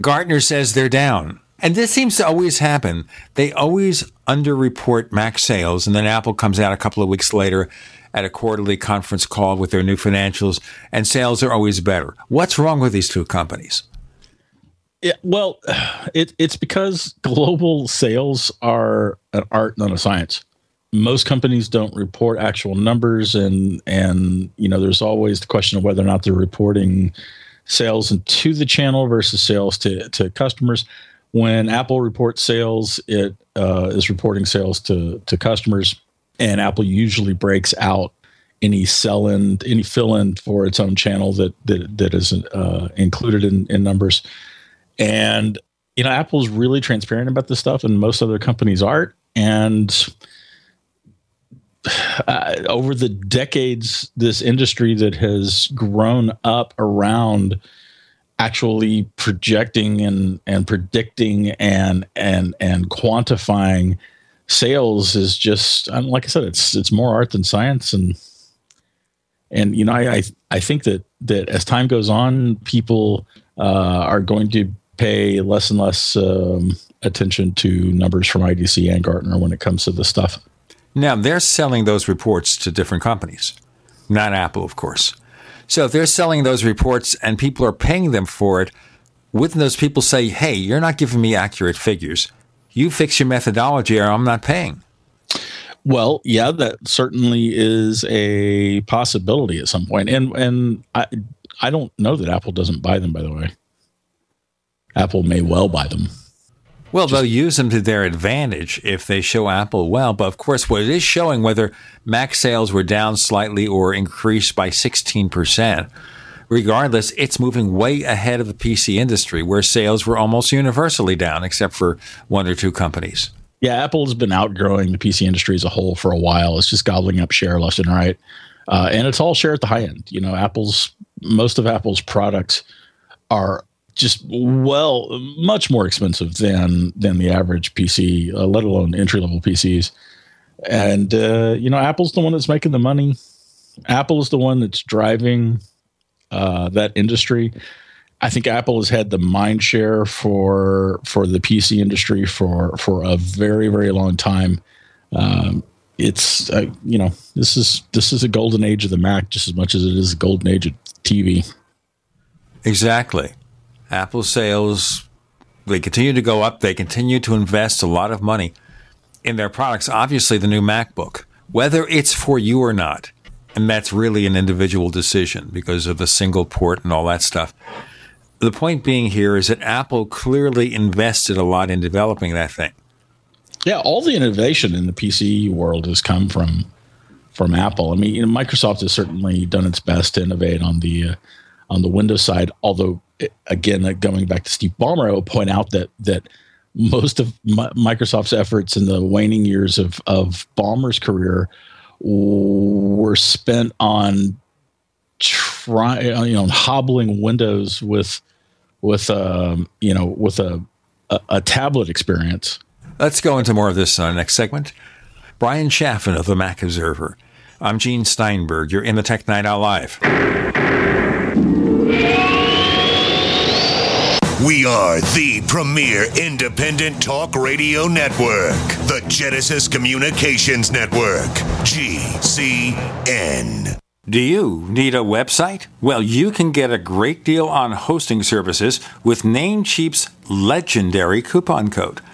Gartner says they're down. And this seems to always happen. They always underreport Mac sales, and then Apple comes out a couple of weeks later at a quarterly conference call with their new financials, and sales are always better. What's wrong with these two companies? Yeah, well, it, it's because global sales are an art, not a science most companies don't report actual numbers and and you know there's always the question of whether or not they're reporting sales to the channel versus sales to, to customers. When apple reports sales it uh, is reporting sales to to customers and apple usually breaks out any sell in any fill in for its own channel that that, that is uh, included in, in numbers. And you know apple's really transparent about this stuff and most other companies aren't. And uh, over the decades, this industry that has grown up around actually projecting and and predicting and and and quantifying sales is just like I said, it's it's more art than science, and and you know I I, I think that that as time goes on, people uh, are going to pay less and less um, attention to numbers from IDC and Gartner when it comes to this stuff. Now, they're selling those reports to different companies, not Apple, of course. So if they're selling those reports and people are paying them for it, wouldn't those people say, hey, you're not giving me accurate figures? You fix your methodology or I'm not paying? Well, yeah, that certainly is a possibility at some point. And and I I don't know that Apple doesn't buy them by the way. Apple may well buy them. Well, Just, they'll use them to their advantage if they show Apple well. But of course, what it is showing, whether Mac sales were down slightly or increased by 16%, regardless, it's moving way ahead of the PC industry where sales were almost universally down, except for one or two companies. Yeah, Apple's been outgrowing the PC industry as a whole for a while. It's just gobbling up share left and right. Uh, and it's all share at the high end. You know, Apple's, most of Apple's products are just well much more expensive than than the average PC, uh, let alone entry level PCs. And uh, you know, Apple's the one that's making the money. Apple is the one that's driving uh, that industry. I think Apple has had the mind share for for the PC industry for for a very very long time. Um, it's uh, you know this is this is a golden age of the Mac just as much as it is a golden age of TV. Exactly. Apple sales they continue to go up. They continue to invest a lot of money in their products. Obviously, the new MacBook, whether it's for you or not, and that's really an individual decision because of the single port and all that stuff. The point being here is that Apple clearly invested a lot in developing that thing. Yeah, all the innovation in the PC world has come from from Apple. I mean, you know, Microsoft has certainly done its best to innovate on the uh, on the Windows side. Although, again, uh, going back to Steve Ballmer, I will point out that that most of Microsoft's efforts in the waning years of of Ballmer's career were spent on trying, you know, hobbling Windows with with um, you know with a, a, a tablet experience. Let's go into more of this in our next segment. Bryan Chaffin of the Mac Observer. I'm Gene Steinberg. You're in the Tech Night Owl Live. We are the premier independent talk radio network, the Genesis Communications Network, GCN. Do you need a website? Well, you can get a great deal on hosting services with Namecheap's legendary coupon code.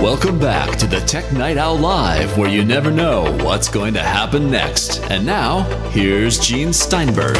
Welcome back to the Tech Night Owl Live, where you never know what's going to happen next. And now, here's Gene Steinberg.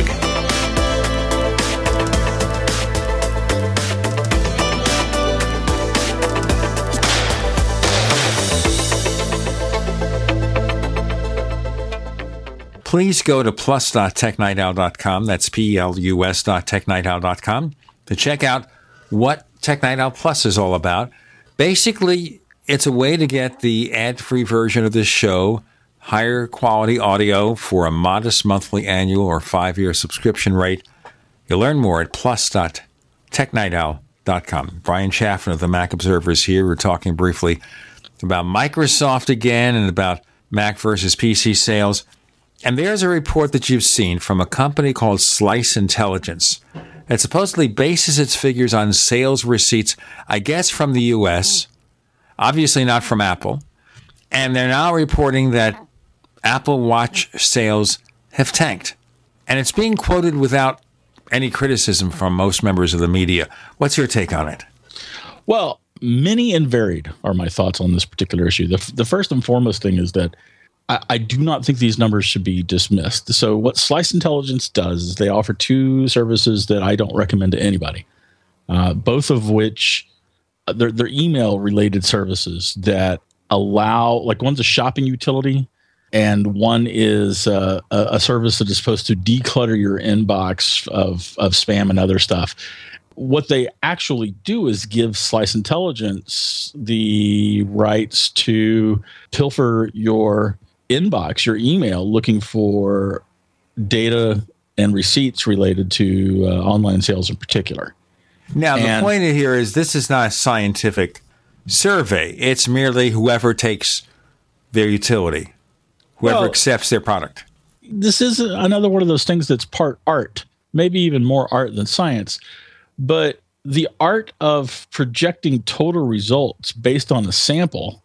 Please go to plus.technightowl.com. That's P-L-U-S dot technightowl.com to check out what Tech Night Owl Plus is all about. Basically, it's a way to get the ad-free version of this show, higher quality audio for a modest monthly annual or five-year subscription rate. You'll learn more at plus.technightowl.com. Bryan Chaffin of the Mac Observer is here. We're talking briefly about Microsoft again and about Mac versus PC sales. And there's a report that you've seen from a company called Slice Intelligence. It supposedly bases its figures on sales receipts, I guess, from the US, obviously not from Apple. And they're now reporting that Apple Watch sales have tanked. And it's being quoted without any criticism from most members of the media. What's your take on it? Well, many and varied are my thoughts on this particular issue. The, the first and foremost thing is that I, I do not think these numbers should be dismissed. So, what Slice Intelligence does is they offer two services that I don't recommend to anybody, uh, both of which they're, email related services that allow, like, one's a shopping utility and one is uh, a, a service that is supposed to declutter your inbox of, of spam and other stuff what they actually do is give Slice Intelligence the rights to pilfer your inbox, your email, looking for data and receipts related to uh, online sales in particular. Now, the And- point here is this is not a scientific survey. It's merely whoever takes their utility, whoever Well- accepts their product. this is another one of those things that's part art, maybe even more art than science. But the art of projecting total results based on a sample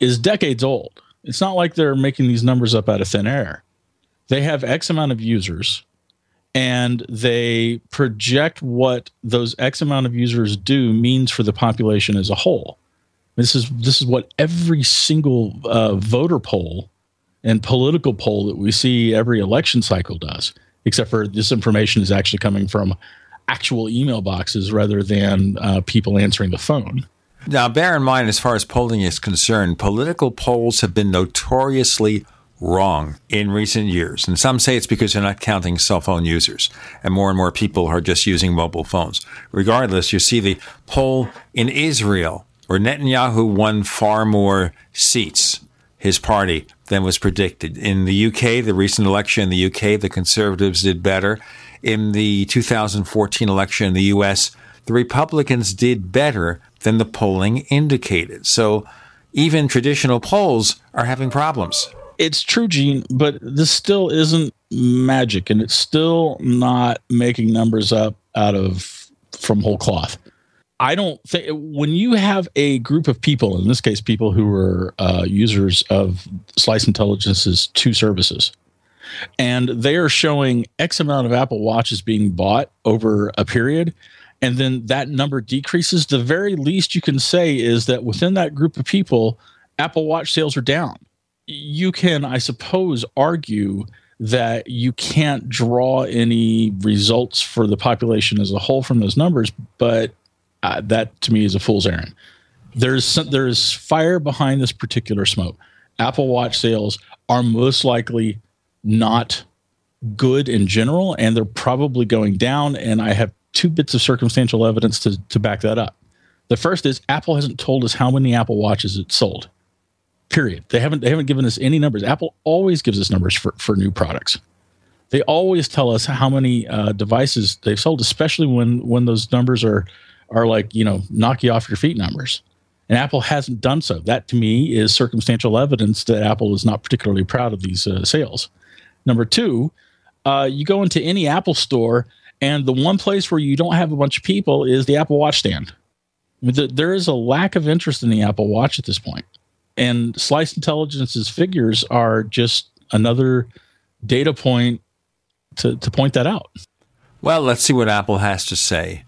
is decades old. It's not like they're making these numbers up out of thin air. They have X amount of users and they project what those X amount of users do means for the population as a whole. This is this is what every single uh, voter poll and political poll that we see every election cycle does, except for this information is actually coming from actual email boxes rather than uh, people answering the phone. Now, bear in mind, as far as polling is concerned, political polls have been notoriously wrong in recent years. And some say it's because they're not counting cell phone users, and more and more people are just using mobile phones. Regardless, you see the poll in Israel, where Netanyahu won far more seats, his party, than was predicted. In the UK, the recent election in the UK, the Conservatives did better. In the 2014 election in the US, the Republicans did better than the polling indicated. So even traditional polls are having problems. It's true, Gene, but this still isn't magic, and it's still not making numbers up out of from whole cloth. I don't think when you have a group of people, in this case, people who are uh, users of Slice Intelligence's two services, and they are showing X amount of Apple Watches being bought over a period, and then that number decreases, the very least you can say is that within that group of people, Apple Watch sales are down. You can, I suppose, argue that you can't draw any results for the population as a whole from those numbers, but uh, that to me is a fool's errand. There's some, there's fire behind this particular smoke. Apple Watch sales are most likely not good in general, and they're probably going down. And I have two bits of circumstantial evidence to, to back that up. The first is Apple hasn't told us how many Apple Watches it sold. Period. They haven't they haven't given us any numbers. Apple always gives us numbers for, for new products. They always tell us how many uh, devices they've sold, especially when when those numbers are are like you know knock you off your feet numbers. And Apple hasn't done so. That to me is circumstantial evidence that Apple is not particularly proud of these uh, sales. Number two, uh, you go into any Apple store, and the one place where you don't have a bunch of people is the Apple Watch stand. I mean, th- there is a lack of interest in the Apple Watch at this point. And Slice Intelligence's figures are just another data point to, to point that out. Well, let's see what Apple has to say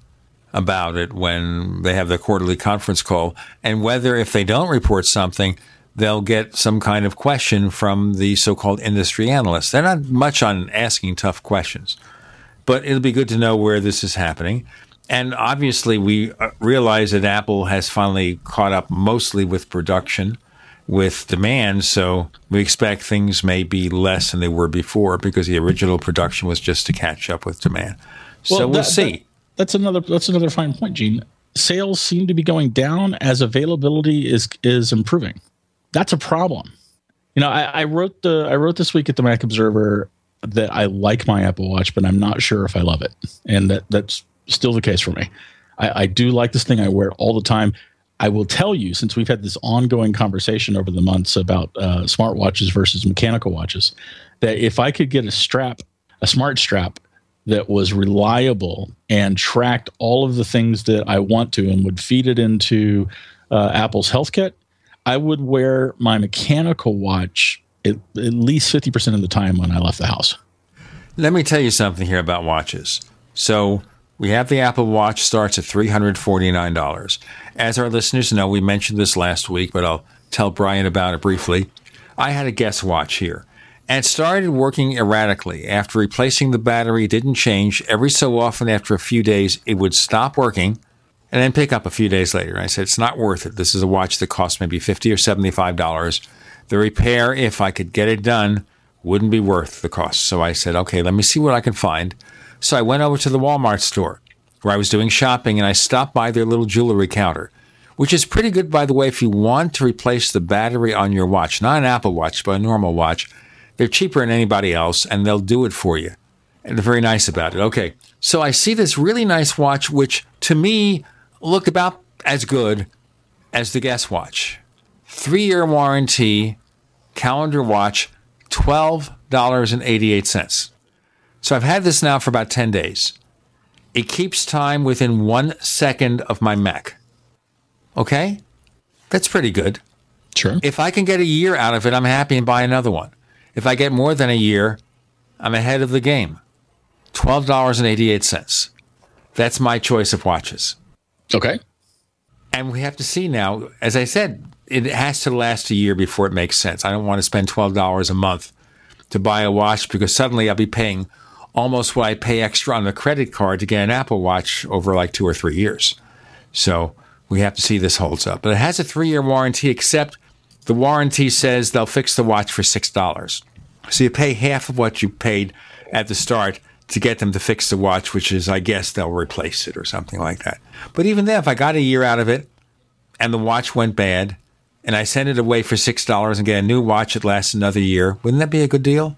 about it when they have their quarterly conference call and whether if they don't report something, they'll get some kind of question from the so-called industry analysts. They're not much on asking tough questions, but it'll be good to know where this is happening. And obviously, we realize that Apple has finally caught up mostly with production, with demand. So we expect things may be less than they were before because the original production was just to catch up with demand. so we'll that- see. that- that's another that's another fine point, Gene. Sales seem to be going down as availability is is improving. That's a problem. You know, I, I wrote the I wrote this week at the Mac Observer that I like my Apple Watch, but I'm not sure if I love it, and that that's still the case for me. I, I do like this thing. I wear it all the time. I will tell you, since we've had this ongoing conversation over the months about uh, smartwatches versus mechanical watches, that if I could get a strap, a smart strap that was reliable and tracked all of the things that I want to and would feed it into uh, Apple's Health Kit, I would wear my mechanical watch at, at least 50% of the time when I left the house. Let me tell you something here about watches. So, We have the Apple Watch starts at $349. As our listeners know, we mentioned this last week, but I'll tell Bryan about it briefly. I had a Guess watch here and started working erratically. After replacing the battery, didn't change. Every so often, after a few days, it would stop working and then pick up a few days later. I said, It's not worth it. This is a watch that costs maybe 50 or $75. The repair, if I could get it done, wouldn't be worth the cost. So I said, Okay, let me see what I can find. So I went over to the Walmart store where I was doing shopping and I stopped by their little jewelry counter, which is pretty good, by the way, if you want to replace the battery on your watch, not an Apple Watch, but a normal watch. They're cheaper than anybody else and they'll do it for you. And they're very nice about it. Okay. So I see this really nice watch, which to me looked about as good as the Guess Watch. Three year warranty, calendar watch, $12.88. So I've had this now for about 10 days. It keeps time within one second of my Mac. Okay? That's pretty good. Sure. If I can get a year out of it, I'm happy and buy another one. If I get more than a year, I'm ahead of the game. $12.88. That's my choice of watches. Okay. And we have to see now, as I said, it has to last a year before it makes sense. I don't want to spend $12 a month to buy a watch because suddenly I'll be paying almost what I pay extra on the credit card to get an Apple Watch over like two or three years. So we have to see this holds up. But it has a three year warranty, except the warranty says they'll fix the watch for $6. So you pay half of what you paid at the start to get them to fix the watch, which is, I guess, they'll replace it or something like that. But even then, if I got a year out of it and the watch went bad and I send it away for $6 and get a new watch that lasts another year, wouldn't that be a good deal?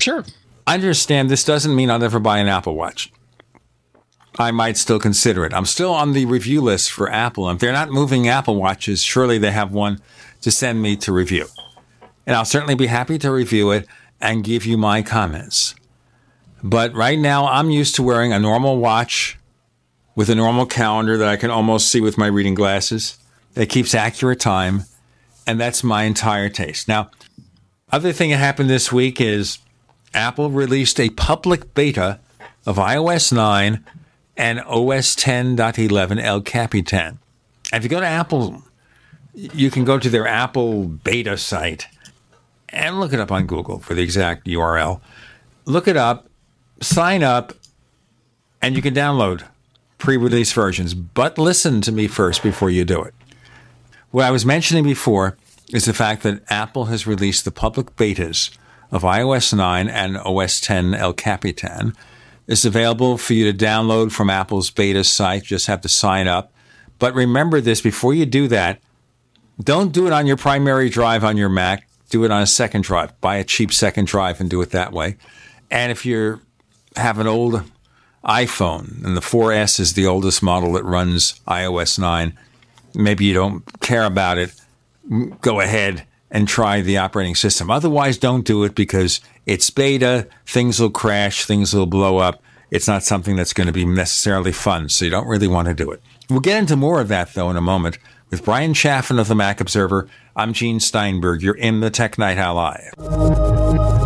Sure. Understand this doesn't mean I'll never buy an Apple Watch. I might still consider it. I'm still on the review list for Apple. If they're not moving Apple Watches, surely they have one to send me to review. And I'll certainly be happy to review it and give you my comments. But right now, I'm used to wearing a normal watch with a normal calendar that I can almost see with my reading glasses that keeps accurate time. And that's my entire taste. Now, other thing that happened this week is Apple released a public beta of iOS 9 and OS 10.11 El Capitan. If you go to Apple, you can go to their Apple beta site and look it up on Google for the exact URL. Look it up, sign up, and you can download pre release versions. But listen to me first before you do it. What I was mentioning before is the fact that Apple has released the public betas of iOS 9 and OS 10 El Capitan. It's available for you to download from Apple's beta site. You just have to sign up. But remember this before you do that, don't do it on your primary drive on your Mac. Do it on a second drive. Buy a cheap second drive and do it that way. And if you have an old iPhone and the 4S is the oldest model that runs iOS 9, maybe you don't care about it, go ahead and try the operating system. Otherwise, don't do it because it's beta, things will crash, things will blow up. It's not something that's going to be necessarily fun, so you don't really want to do it. We'll get into more of that, though, in a moment. With Bryan Chaffin of the Mac Observer, I'm Gene Steinberg. You're in the Tech Night Owl Live.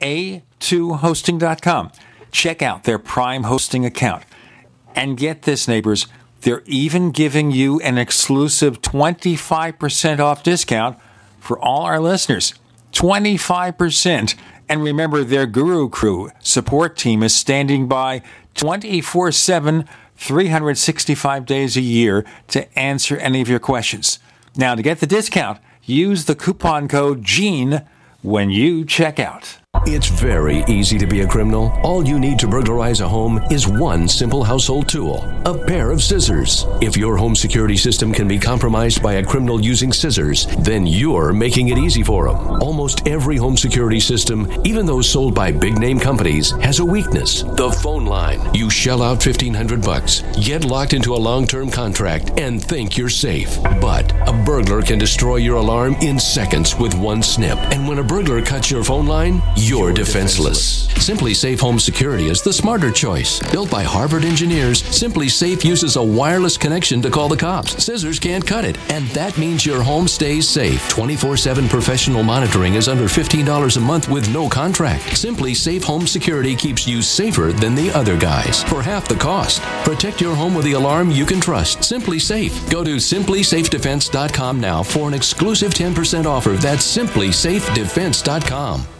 a2hosting.com. Check out their Prime hosting account. And get this, neighbors, they're even giving you an exclusive 25% off discount for all our listeners. 25%. And remember, their Guru Crew support team is standing by 24 7, 365 days a year to answer any of your questions. Now, to get the discount, use the coupon code GENE when you check out. It's very easy to be a criminal. All you need to burglarize a home is one simple household tool a pair of scissors. If your home security system can be compromised by a criminal using scissors, then you're making it easy for them. Almost every home security system, even those sold by big name companies, has a weakness the phone line. You shell out 1500 bucks, get locked into a long term contract, and think you're safe. But a burglar can destroy your alarm in seconds with one snip. And when a burglar cuts your phone line, you're defenseless. SimpliSafe Home Security is the smarter choice. Built by Harvard engineers, SimpliSafe uses a wireless connection to call the cops. Scissors can't cut it, and that means your home stays safe. 24 7 professional monitoring is under $15 a month with no contract. SimpliSafe Home Security keeps you safer than the other guys for half the cost. Protect your home with the alarm you can trust. SimpliSafe. Go to simplysafedefense.com now for an exclusive 10% offer. That's simplysafedefense.com.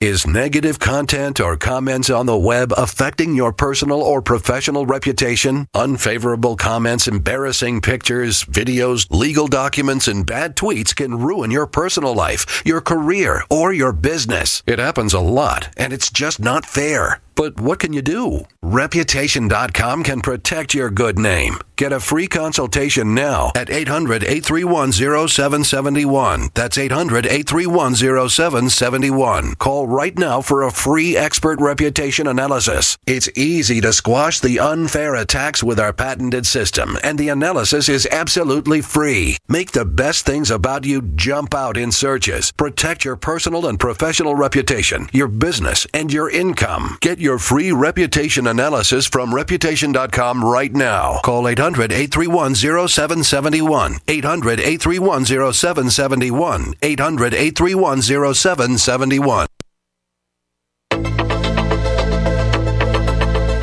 Is negative content or comments on the web affecting your personal or professional reputation? Unfavorable comments, embarrassing pictures, videos, legal documents, and bad tweets can ruin your personal life, your career, or your business. It happens a lot, and it's just not fair. But what can you do? Reputation.com can protect your good name. Get a free consultation now at 800 831 0771. That's 800 831 0771. Call right now for a free expert reputation analysis. It's easy to squash the unfair attacks with our patented system, and the analysis is absolutely free. Make the best things about you jump out in searches. Protect your personal and professional reputation, your business, and your income. Get your free reputation analysis from reputation.com right now. Call 800 831 0771. 800 831 0771. 800 831 0771.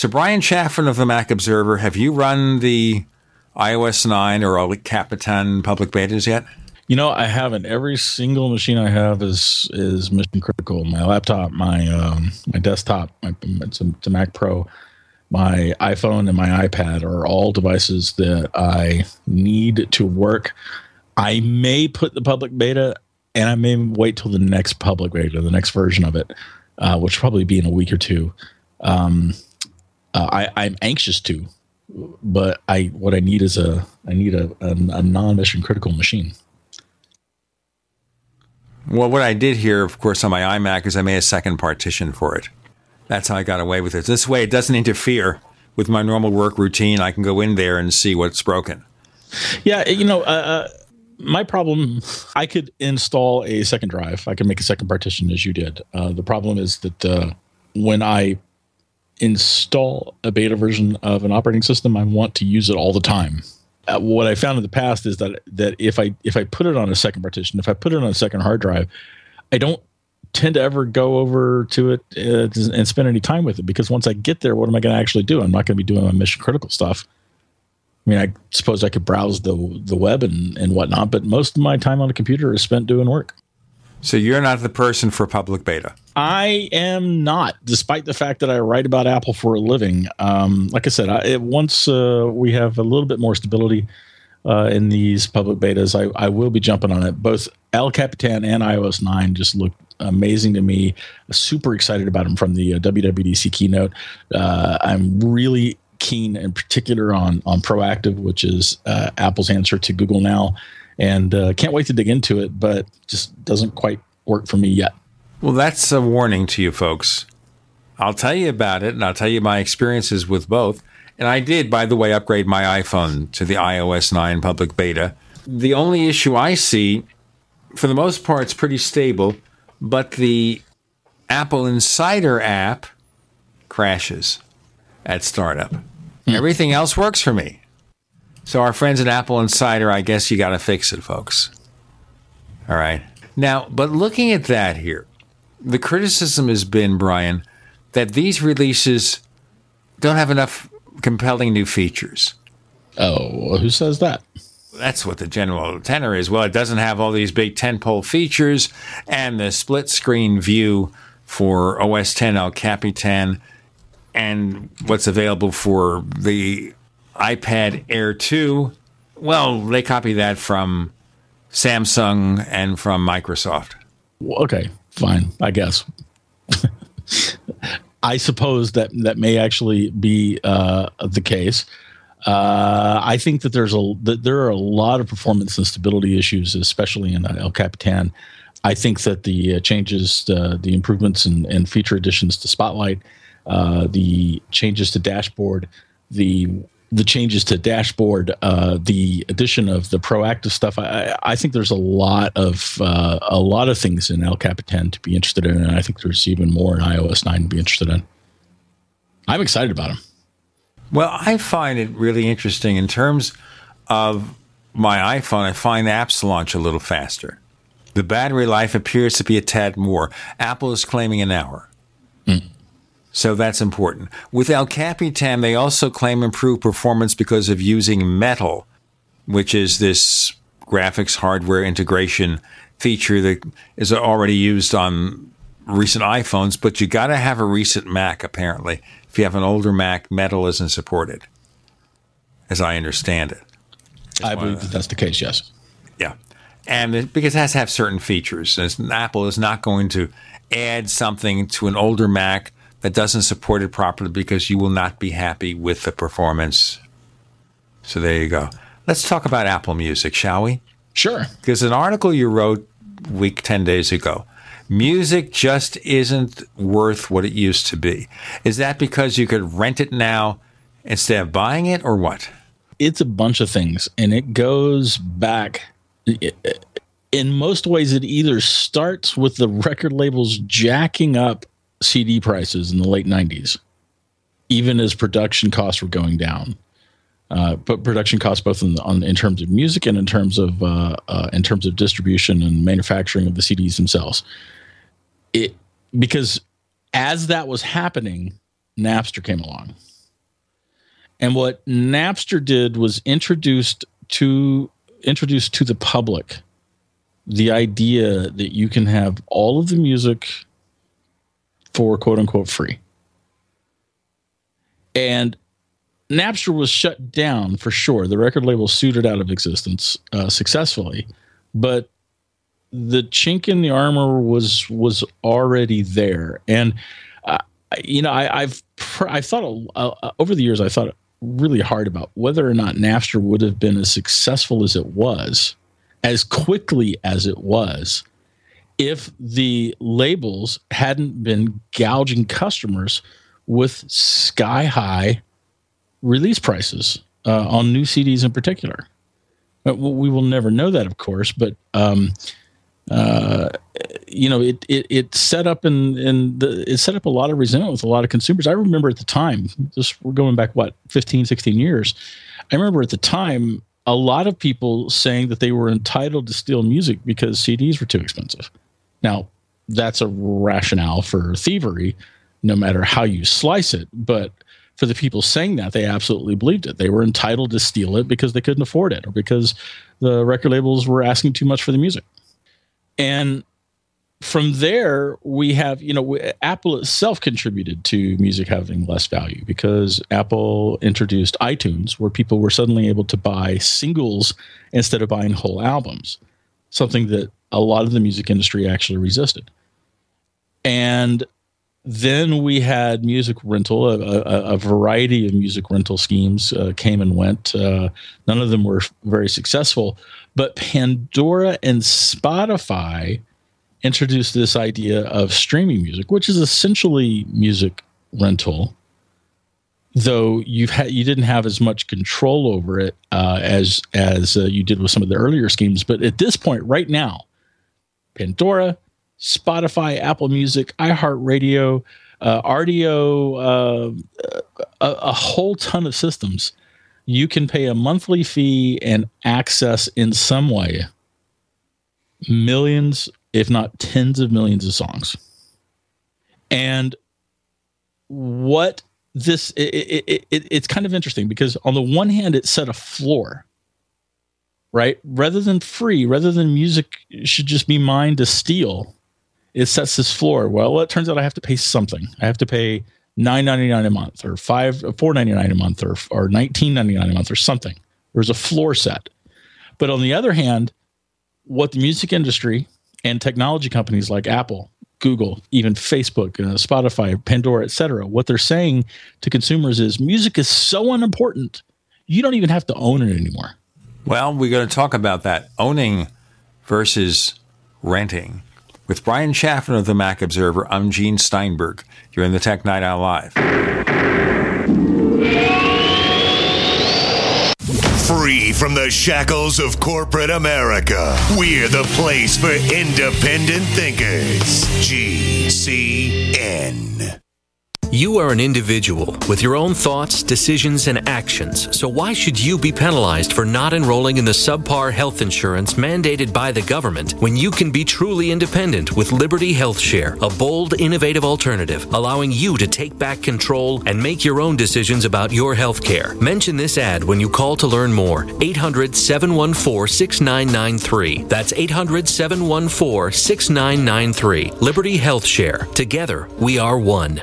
So, Bryan Chaffin of the Mac Observer, have you run the iOS 9 or El Capitan public betas yet? You know, I haven't. Every single machine I have is is mission critical. My laptop, my um, my desktop, my, it's, a, it's a Mac Pro, my iPhone, and my iPad are all devices that I need to work. I may put the public beta, and I may wait till the next public beta, the next version of it, uh, which will probably be in a week or two. Um, uh, I, I'm anxious to, but I what I need is a I need a, a, a non mission critical machine. Well, what I did here, of course, on my iMac is I made a second partition for it. That's how I got away with it. This way, it doesn't interfere with my normal work routine. I can go in there and see what's broken. Yeah, you know, uh, my problem, I could install a second drive. I could make a second partition as you did. Uh, the problem is that uh, when I install a beta version of an operating system, I want to use it all the time. Uh, what I found in the past is that that if I if I put it on a second partition, if I put it on a second hard drive, I don't tend to ever go over to it uh, and spend any time with it because once I get there, what am I going to actually do? I'm not going to be doing my mission critical stuff. I mean, I suppose I could browse the the web and, and whatnot, but most of my time on the computer is spent doing work. So you're not the person for public beta. I am not, despite the fact that I write about Apple for a living. Um, like I said, I, it, once uh, we have a little bit more stability uh, in these public betas, I, I will be jumping on it. Both El Capitan and iOS 9 just look amazing to me. Super excited about them from the uh, WWDC keynote. Uh, I'm really keen in particular on on proactive which is uh, apple's answer to google now and uh, can't wait to dig into it but just doesn't quite work for me yet. Well that's a warning to you folks. I'll tell you about it and i'll tell you my experiences with both. And i did by the way upgrade my iphone to the ios 9 public beta. The only issue i see for the most part it's pretty stable but the apple insider app crashes at startup. Hmm. Everything else works for me. So our friends at Apple Insider, I guess you got to fix it, folks. All right. Now, but looking at that here, the criticism has been, Bryan, that these releases don't have enough compelling new features. Oh, who says that? That's what the general tenor is. Well, it doesn't have all these big tentpole features and the split screen view for OS 10 El Capitan and what's available for the iPad Air 2, well, they copy that from Samsung and from Microsoft. Okay, fine, I guess. I suppose that that may actually be uh, the case. Uh, I think that there's a that there are a lot of performance and stability issues, especially in uh, El Capitan. I think that the uh, changes, uh, the improvements and, and feature additions to Spotlight uh, the changes to dashboard, the the changes to dashboard, uh, the addition of the proactive stuff. I, I think there's a lot of uh, a lot of things in El Capitan to be interested in, and I think there's even more in iOS 9 to be interested in. I'm excited about them. Well, I find it really interesting in terms of my iPhone. I find apps launch a little faster. The battery life appears to be a tad more. Apple is claiming an hour. So that's important. With El Capitan, they also claim improved performance because of using Metal, which is this graphics hardware integration feature that is already used on recent iPhones, but you got to have a recent Mac, apparently. If you have an older Mac, Metal isn't supported, as I understand it. I believe that that's the case, yes. Yeah. And it, because it has to have certain features. Apple is not going to add something to an older Mac that doesn't support it properly because you will not be happy with the performance. So there you go. Let's talk about Apple Music, shall we? Sure. Because an article you wrote week 10 days ago music just isn't worth what it used to be. Is that because you could rent it now instead of buying it, or what? It's a bunch of things, and it goes back. In most ways, it either starts with the record labels jacking up CD prices in the late 90s, even as production costs were going down. Uh, but production costs both in, on, in terms of music and in terms of uh, uh, in terms of distribution and manufacturing of the CDs themselves. It because as that was happening, Napster came along, and what Napster did was introduced to introduced to the public the idea that you can have all of the music for quote unquote free. And Napster was shut down for sure. The record label sued it out of existence uh, successfully, but the chink in the armor was was already there. And uh, you know, I, have I've thought over the years, I thought really hard about whether or not Napster would have been as successful as it was, as quickly as it was, if the labels hadn't been gouging customers with sky high release prices uh, on new CDs in particular. But we will never know that, of course, but um, uh, you know, it, it it set up and and it set up a lot of resentment with a lot of consumers. I remember at the time, just we're going back what 15, 16 years. I remember at the time a lot of people saying that they were entitled to steal music because CDs were too expensive. Now, that's a rationale for thievery, no matter how you slice it. But for the people saying that, they absolutely believed it. They were entitled to steal it because they couldn't afford it or because the record labels were asking too much for the music. And from there, we have, you know, Apple itself contributed to music having less value because Apple introduced iTunes, where people were suddenly able to buy singles instead of buying whole albums, something that a lot of the music industry actually resisted. And then we had music rental, a, a, a variety of music rental schemes uh, came and went. Uh, none of them were very successful, but Pandora and Spotify introduced this idea of streaming music, which is essentially music rental, though you've had you didn't have as much control over it uh, as as uh, you did with some of the earlier schemes. But at this point, right now, Pandora, Spotify, Apple Music, iHeartRadio, uh, Rdio, uh, a, a whole ton of systems. You can pay a monthly fee and access in some way millions if not tens of millions of songs. And what this it, it, it, it's kind of interesting because on the one hand it set a floor right rather than free rather than music should just be mine to steal it sets this floor well it turns out i have to pay something i have to pay 9.99 a month or 5 4.99 a month or or 19.99 a month or something there's a floor set but on the other hand what the music industry and technology companies like Apple, Google, even Facebook, uh, Spotify, Pandora, etc. What they're saying to consumers is music is so unimportant, you don't even have to own it anymore. Well, we're going to talk about that owning versus renting. With Bryan Chaffin of the Mac Observer, I'm Gene Steinberg. You're in the Tech Night Owl Live. Free from the shackles of corporate America, we're the place for independent thinkers. GCN. You are an individual with your own thoughts, decisions, and actions, so why should you be penalized for not enrolling in the subpar health insurance mandated by the government when you can be truly independent with Liberty Health Share, a bold, innovative alternative allowing you to take back control and make your own decisions about your health care? Mention this ad when you call to learn more. 800 714 6993. That's 800 714 6993. Liberty Health Share. Together, we are one.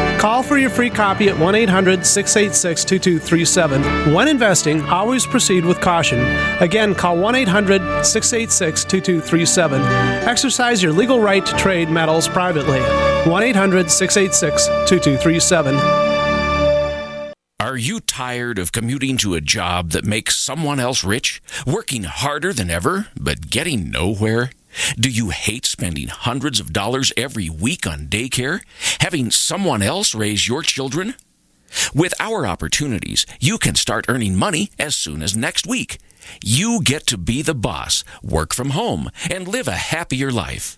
Call for your free copy at 1 800 686 2237. When investing, always proceed with caution. Again, call 1 800 686 2237. Exercise your legal right to trade metals privately. 1 800 686 2237. Are you tired of commuting to a job that makes someone else rich? Working harder than ever, but getting nowhere? Do you hate spending hundreds of dollars every week on daycare? Having someone else raise your children? With our opportunities, you can start earning money as soon as next week. You get to be the boss, work from home, and live a happier life.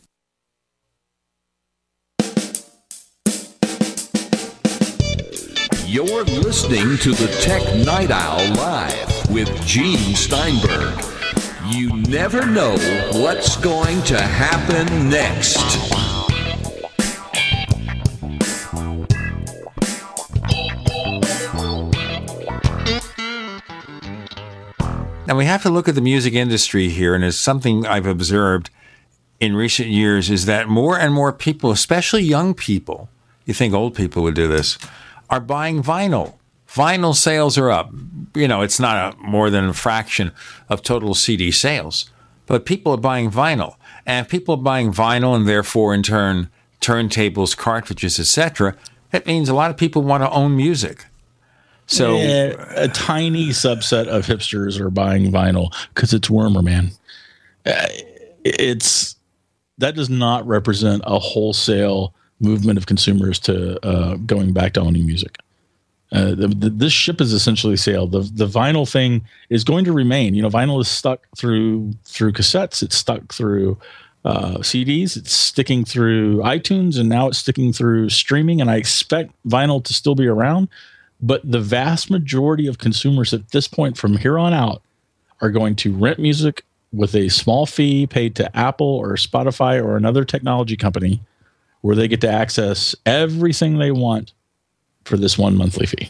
You're listening to the Tech Night Owl Live with Gene Steinberg. You never know what's going to happen next. Now we have to look at the music industry here, and it's something I've observed in recent years is that more and more people, especially young people, you think old people would do this, are buying vinyl. Vinyl sales are up. You know, it's not a, more than a fraction of total CD sales, but people are buying vinyl. And if people are buying vinyl and therefore in turn turntables, cartridges, etc., that means a lot of people want to own music. So Yeah, a tiny subset of hipsters are buying vinyl because it's warmer, man. Uh, It's that does not represent a wholesale movement of consumers to uh, going back to owning music. Uh, the, the, this ship is essentially sailed. The the vinyl thing is going to remain. You know, vinyl is stuck through through cassettes. It's stuck through uh, CDs. It's sticking through iTunes, and now it's sticking through streaming. And I expect vinyl to still be around. But the vast majority of consumers at this point, from here on out, are going to rent music with a small fee paid to Apple or Spotify or another technology company, where they get to access everything they want for this one monthly fee.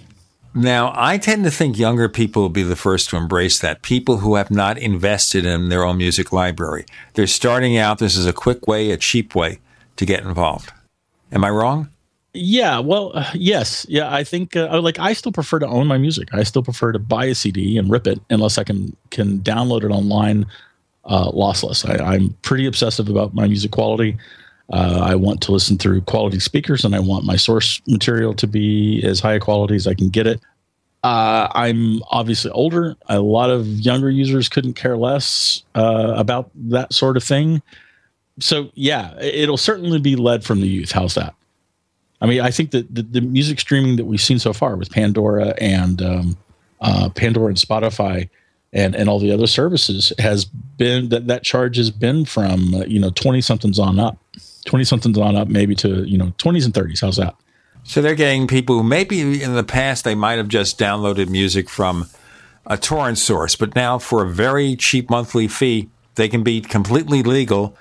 Now, I tend to think younger people will be the first to embrace that. People who have not invested in their own music library. They're starting out. This is a quick way, a cheap way to get involved. Am I wrong? Yeah, well, uh, yes, yeah. I think uh, like I still prefer to own my music. I still prefer to buy a CD and rip it unless I can can download it online, uh, lossless. I, I'm pretty obsessive about my music quality. Uh, I want to listen through quality speakers, and I want my source material to be as high a quality as I can get it. Uh, I'm obviously older. A lot of younger users couldn't care less uh, about that sort of thing. So yeah, it'll certainly be led from the youth. How's that? I mean, I think that the, the music streaming that we've seen so far with Pandora and um, uh, Pandora and Spotify and and all the other services has been that that charge has been from you know twenty somethings on up, twenty somethings on up, maybe to you know twenties and thirties. How's that? So they're getting people who maybe in the past they might have just downloaded music from a torrent source, but now for a very cheap monthly fee, they can be completely legal,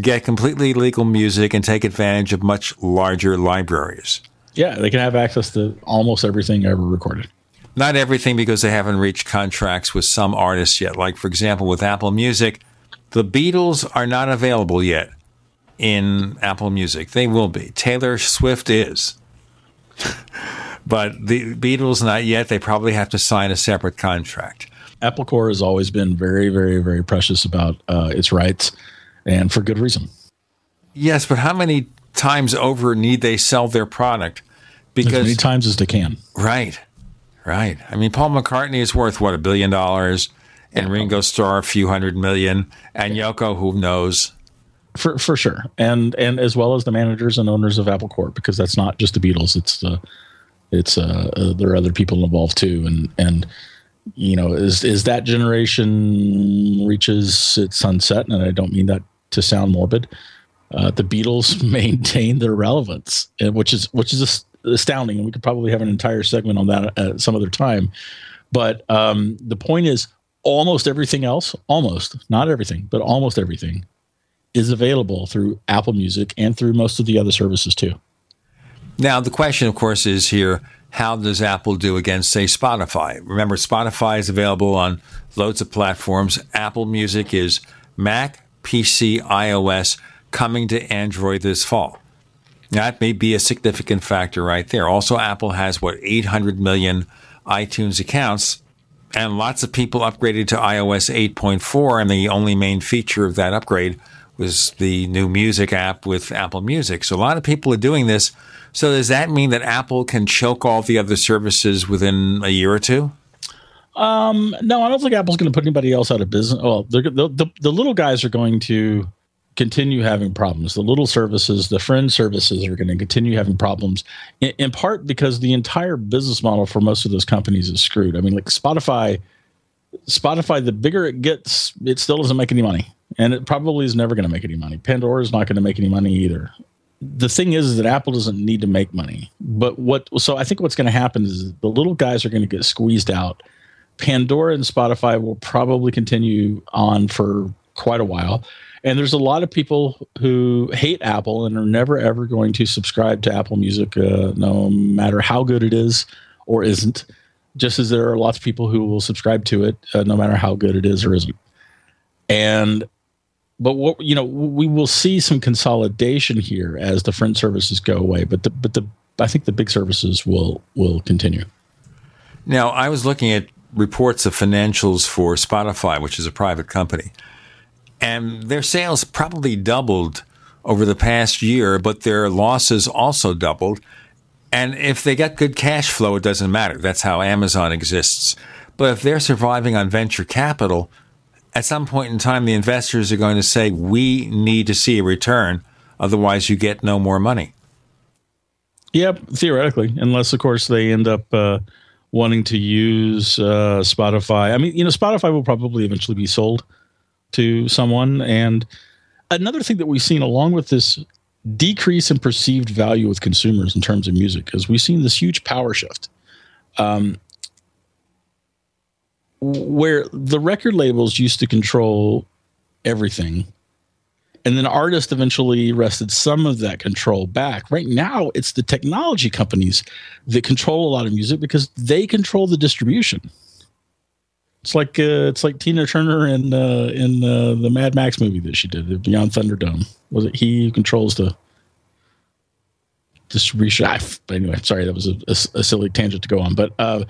get completely legal music, and take advantage of much larger libraries. Yeah, they can have access to almost everything ever recorded. Not everything because they haven't reached contracts with some artists yet. Like, for example, with Apple Music, the Beatles are not available yet in Apple Music. They will be. Taylor Swift is. but the Beatles, not yet. They probably have to sign a separate contract. Apple Corps has always been very, very, very precious about uh, its rights, and for good reason. Yes, but how many times over need they sell their product? Because as many times as they can. Right, right. I mean, Paul McCartney is worth what a billion dollars, and Ringo Starr a few hundred million, and Yoko, who knows? For for sure, and and as well as the managers and owners of Apple Corps, because that's not just the Beatles. It's the it's uh, uh there are other people involved too, and and you know, as as that generation reaches its sunset, and I don't mean that to sound morbid, uh, the Beatles maintain their relevance, which is which is astounding, and we could probably have an entire segment on that at some other time. But um, the point is, almost everything else, almost not everything, but almost everything, is available through Apple Music and through most of the other services too. Now, the question, of course, is here how does Apple do against, say, Spotify? Remember, Spotify is available on loads of platforms. Apple Music is Mac, PC, iOS, coming to Android this fall. That may be a significant factor right there. Also, Apple has what, 800 million iTunes accounts, and lots of people upgraded to iOS 8.4, and the only main feature of that upgrade was the new music app with Apple Music. So a lot of people are doing this. So does that mean that Apple can choke all the other services within a year or two? Um, no, I don't think Apple's going to put anybody else out of business. Well, the, the, the little guys are going to continue having problems. The little services, the friend services are going to continue having problems in, in, part because the entire business model for most of those companies is screwed. I mean, like Spotify, Spotify, the bigger it gets, it still doesn't make any money. And it probably is never going to make any money. Pandora is not going to make any money either. The thing is, is that Apple doesn't need to make money. But what, so I think what's going to happen is the little guys are going to get squeezed out. Pandora and Spotify will probably continue on for quite a while and there's a lot of people who hate Apple and are never ever going to subscribe to Apple Music, uh, no matter how good it is or isn't. Just as there are lots of people who will subscribe to it, uh, no matter how good it is or isn't. And but what you know, we will see some consolidation here as the friend services go away. But the but the I think the big services will will continue. Now, I was looking at reports of financials for Spotify, which is a private company and their sales probably doubled over the past year, but their losses also doubled. And if they get good cash flow, it doesn't matter. That's how Amazon exists. But if they're surviving on venture capital, at some point in time, the investors are going to say, we need to see a return. Otherwise, you get no more money. Yep, theoretically, unless, of course, they end up uh, wanting to use uh, Spotify. I mean, you know, Spotify will probably eventually be sold to someone. And another thing that we've seen along with this decrease in perceived value with consumers in terms of music is we've seen this huge power shift. Um, where the record labels used to control everything and then artists eventually wrested some of that control back. Right now, it's the technology companies that control a lot of music because they control the distribution. It's like uh, it's like Tina Turner in uh, in uh, the Mad Max movie that she did, Beyond Thunderdome. Was it he who controls the distribution? But anyway, sorry, that was a, a, a silly tangent to go on. But uh,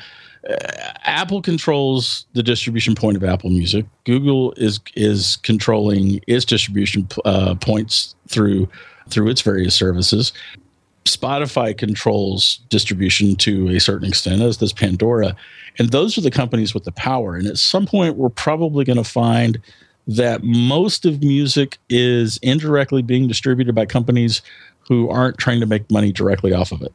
Apple controls the distribution point of Apple Music. Google is is controlling its distribution uh, points through through its various services. Spotify controls distribution to a certain extent, as does Pandora. And those are the companies with the power. And at some point, we're probably going to find that most of music is indirectly being distributed by companies who aren't trying to make money directly off of it.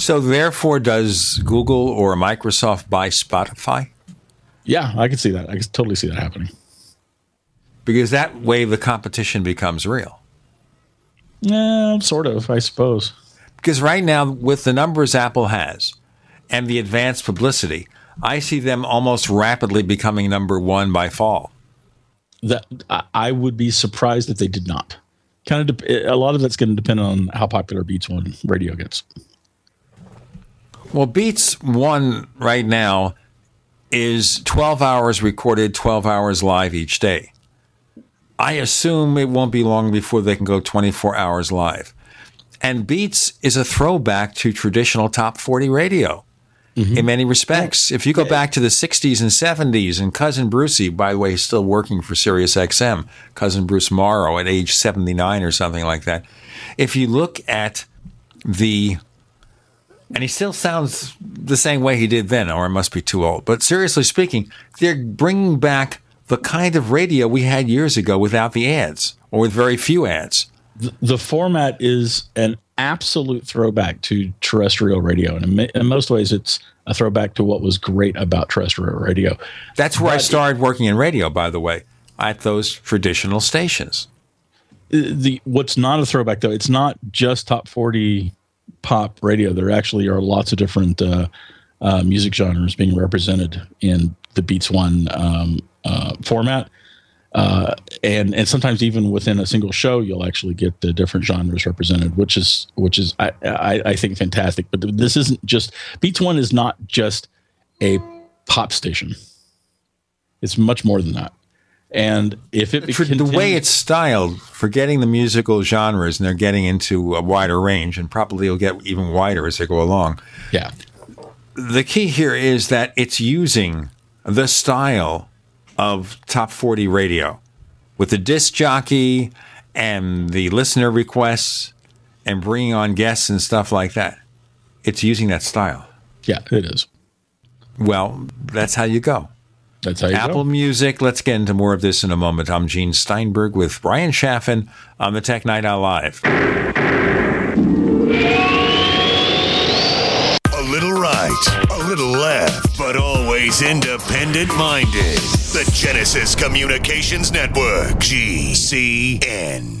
So, therefore, does Google or Microsoft buy Spotify? Yeah, I can see that. I can totally see that happening. Because that way the competition becomes real. Yeah, sort of, I suppose. Because right now, with the numbers Apple has, and the advanced publicity, I see them almost rapidly becoming number one by fall. That I would be surprised if they did not. Kind of, de- a lot of that's going to depend on how popular Beats One radio gets. Well, Beats One right now is 12 hours recorded, 12 hours live each day. I assume it won't be long before they can go 24 hours live. And Beats is a throwback to traditional top 40 radio mm-hmm. in many respects. If you go back to the 60s and 70s, and Cousin Brucey, by the way, is still working for Sirius XM, Cousin Bruce Morrow at age 79 or something like that. If you look at the and he still sounds the same way he did then, or I must be too old. But seriously speaking, they're bringing back the kind of radio we had years ago without the ads, or with very few ads. The, format is an absolute throwback to terrestrial radio, and in, most ways, it's a throwback to what was great about terrestrial radio. That's where but I started working in radio, by the way, at those traditional stations. The what's not a throwback though, it's not just top forty pop radio. There actually are lots of different uh, uh, music genres being represented in the Beats One um, uh, format uh, and and sometimes even within a single show, you'll actually get the different genres represented, which is which is I, I, I think fantastic. But this isn't just Beats One is not just a pop station; it's much more than that. And if it For the way it's styled, forgetting the musical genres, and they're getting into a wider range, and probably will get even wider as they go along. Yeah. The key here is that it's using the style of top 40 radio with the disc jockey and the listener requests and bringing on guests and stuff like that. It's using that style. Yeah, it is. Well, that's how you go. That's how you Apple go. Music. Let's get into more of this in a moment. I'm Gene Steinberg with Bryan Chaffin on the Tech Night Owl Live. A little right, a little left, but always independent minded. The Genesis Communications Network, GCN.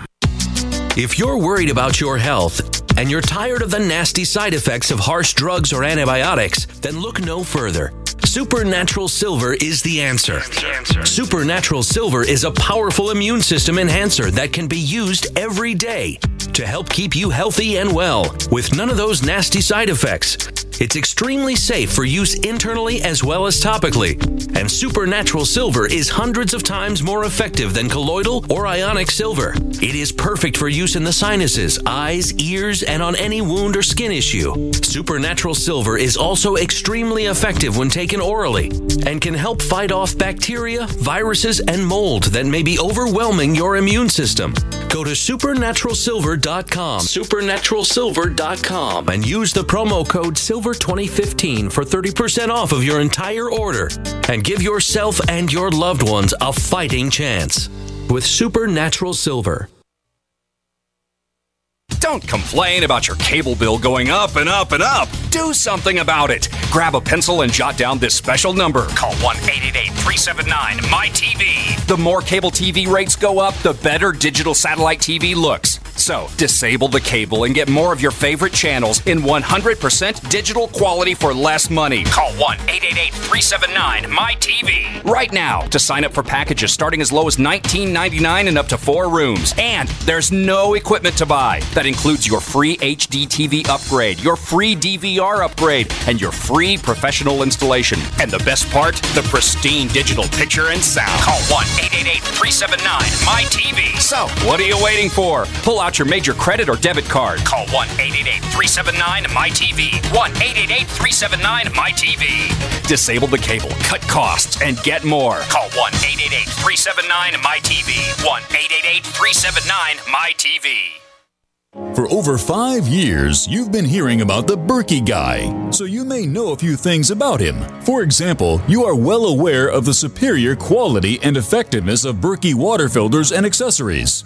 If you're worried about your health and you're tired of the nasty side effects of harsh drugs or antibiotics, then look no further. Supernatural Silver is the answer. Supernatural Silver is a powerful immune system enhancer that can be used every day to help keep you healthy and well with none of those nasty side effects. It's extremely safe for use internally as well as topically. And Supernatural Silver is hundreds of times more effective than colloidal or ionic silver. It is perfect for use in the sinuses, eyes, ears, and on any wound or skin issue. Supernatural Silver is also extremely effective when taken orally and can help fight off bacteria, viruses, and mold that may be overwhelming your immune system. Go to supernaturalsilver.com, supernaturalsilver.com, and use the promo code SILVER2015 for 30% off of your entire order and give yourself and your loved ones a fighting chance with Supernatural Silver. Don't complain about your cable bill going up and up and up. Do something about it. Grab a pencil and jot down this special number. Call 1 888 379 MyTV. The more cable TV rates go up, the better digital satellite TV looks. So, disable the cable and get more of your favorite channels in 100% digital quality for less money. Call 1 888 379 MyTV right now to sign up for packages starting as low as $19.99 and up to four rooms. And there's no equipment to buy. That includes your free HD TV upgrade, your free DVR upgrade, and your free professional installation. And the best part, the pristine digital picture and sound. Call 1 888 379 MyTV. So, what are you waiting for? Pull out your major credit or debit card. Call 1 888 379 MyTV. 1 888 379 MyTV. Disable the cable, cut costs, and get more. Call 1 888 379 MyTV. 1 888 379 MyTV. For over five years, you've been hearing about the Berkey guy, so you may know a few things about him. For example, you are well aware of the superior quality and effectiveness of Berkey water filters and accessories.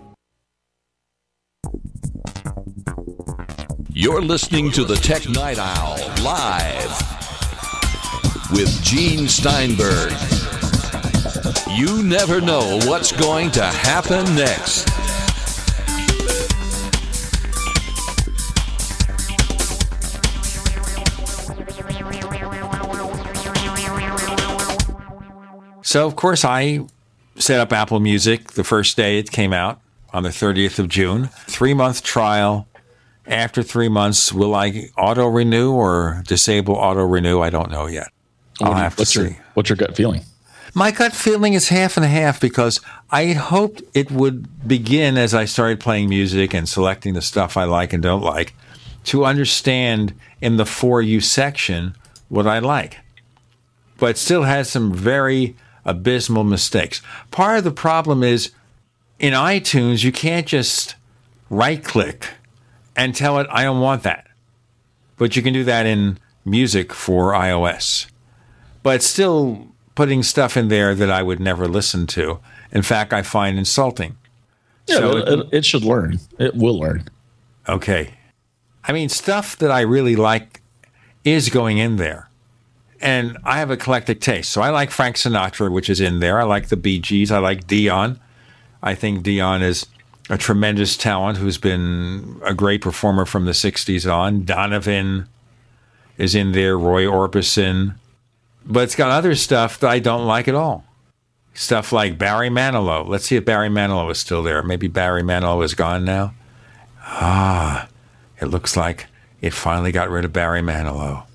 You're listening to the Tech Night Owl live with Gene Steinberg. You never know what's going to happen next. So, of course, I set up Apple Music the first day it came out on the 30th of June. Three month trial. After three months, will I auto renew or disable auto renew? I don't know yet. I'll have to what's see. Your, what's your gut feeling? My gut feeling is half and half because I hoped it would begin as I started playing music and selecting the stuff I like and don't like to understand in the for you section what I like. But still has some very abysmal mistakes. Part of the problem is in iTunes, you can't just right click and tell it, I don't want that. But you can do that in music for iOS. But still putting stuff in there that I would never listen to. In fact, I find insulting. Yeah, So it, it, it should learn. It will learn. Okay. I mean, stuff that I really like is going in there. And I have a eclectic taste. So I like Frank Sinatra, which is in there. I like the Bee Gees. I like Dion. I think Dion is a tremendous talent who's been a great performer from the 60s on. Donovan is in there, Roy Orbison. But it's got other stuff that I don't like at all. Stuff like Barry Manilow. Let's see if Barry Manilow is still there. Maybe Barry Manilow is gone now. Ah, it looks like it finally got rid of Barry Manilow.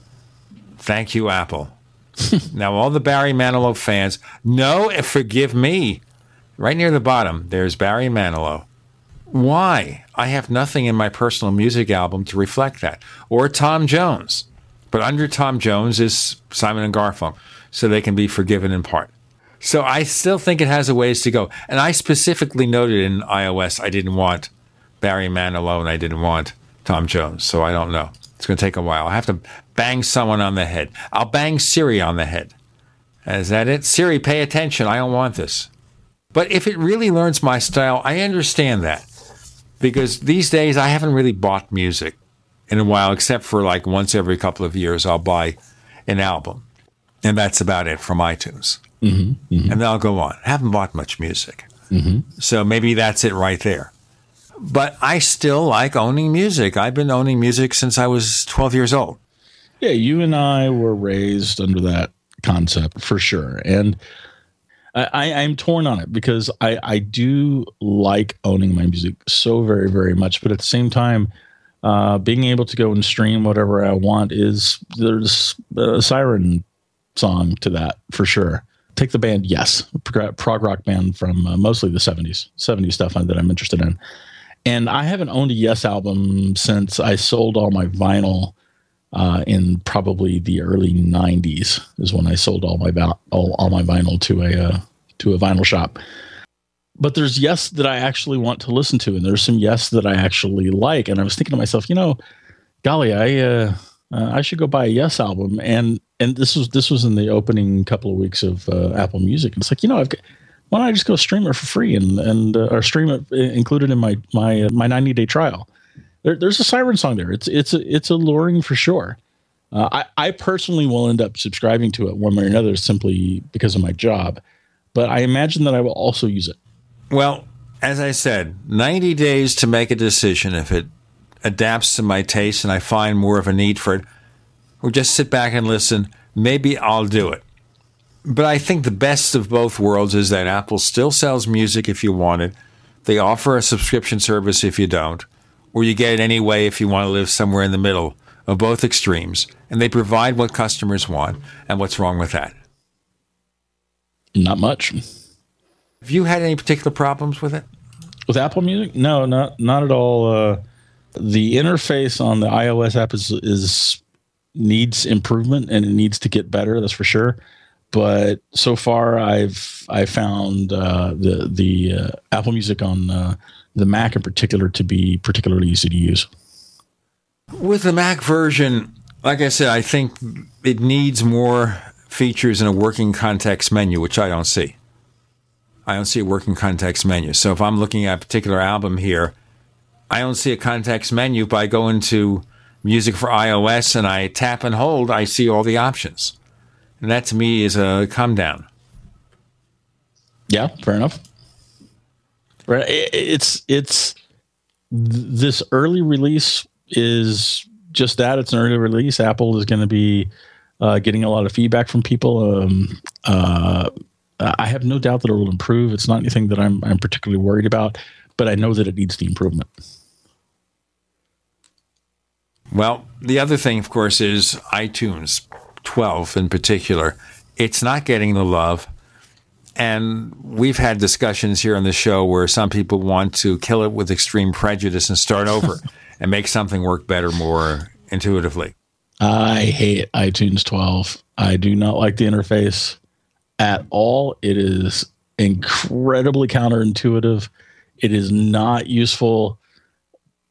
Thank you, Apple. now, all the Barry Manilow fans, no, forgive me. Right near the bottom, there's Barry Manilow. Why? I have nothing in my personal music album to reflect that. Or Tom Jones. But under Tom Jones is Simon and Garfunkel, so they can be forgiven in part. So I still think it has a ways to go. And I specifically noted in iOS I didn't want Barry Manilow and I didn't want Tom Jones. So I don't know. It's going to take a while. I have to bang someone on the head. I'll bang Siri on the head. Is that it? Siri, pay attention. I don't want this. But if it really learns my style, I understand that. Because these days I haven't really bought music in a while, except for like once every couple of years, I'll buy an album. And that's about it from iTunes. Mm-hmm, And then I'll go on. I haven't bought much music. mm-hmm. So maybe that's it right there. But I still like owning music. I've been owning music since I was 12 years old. Yeah, you and I were raised under that concept for sure. And I, I'm torn on it because I, I do like owning my music so very, very much. But at the same time, uh, being able to go and stream whatever I want is there's a siren song to that for sure. Take the band, yes, prog rock band from uh, mostly the 70s, 70s stuff that I'm interested in. And I haven't owned a Yes album since I sold all my vinyl uh, in probably the early '90s. Is when I sold all my val- all, all my vinyl to a uh, to a vinyl shop. But there's Yes that I actually want to listen to, and there's some Yes that I actually like. And I was thinking to myself, you know, golly, I uh, uh, I should go buy a Yes album. And and this was this was in the opening couple of weeks of uh, Apple Music. And it's like, you know, I've got, why don't I just go stream it for free and and uh, or stream it included in my my my 90 day trial? There, there's a siren song there. It's it's it's alluring for sure. Uh, I I personally will end up subscribing to it one way or another simply because of my job, but I imagine that I will also use it. Well, as I said, 90 days to make a decision. If it adapts to my taste and I find more of a need for it, or just sit back and listen, maybe I'll do it. But I think the best of both worlds is that Apple still sells music if you want it. They offer a subscription service if you don't, or you get it anyway if you want to live somewhere in the middle of both extremes. And they provide what customers want. And what's wrong with that? Not much. Have you had any particular problems with it? With Apple Music? No, not not at all. Uh, the interface on the iOS app is is needs improvement and it needs to get better. That's for sure. But so far, I've I found uh, the the uh, Apple Music on uh, the Mac in particular to be particularly easy to use. With the Mac version, like I said, I think it needs more features in a working context menu, which I don't see. I don't see a working context menu. So if I'm looking at a particular album here, I don't see a context menu. If I go into music for iOS and I tap and hold, I see all the options. And that to me is a come down. Yeah, fair enough. Right. It's it's this early release is just that. It's an early release. Apple is going to be uh, getting a lot of feedback from people. Um, uh, I have no doubt that it will improve. It's not anything that I'm I'm particularly worried about, but I know that it needs the improvement. Well, the other thing, of course, is iTunes 12 in particular. It's not getting the love. And we've had discussions here on the show where some people want to kill it with extreme prejudice and start over and make something work better more intuitively. I hate iTunes 12. I do not like the interface at all. It is incredibly counterintuitive. It is not useful.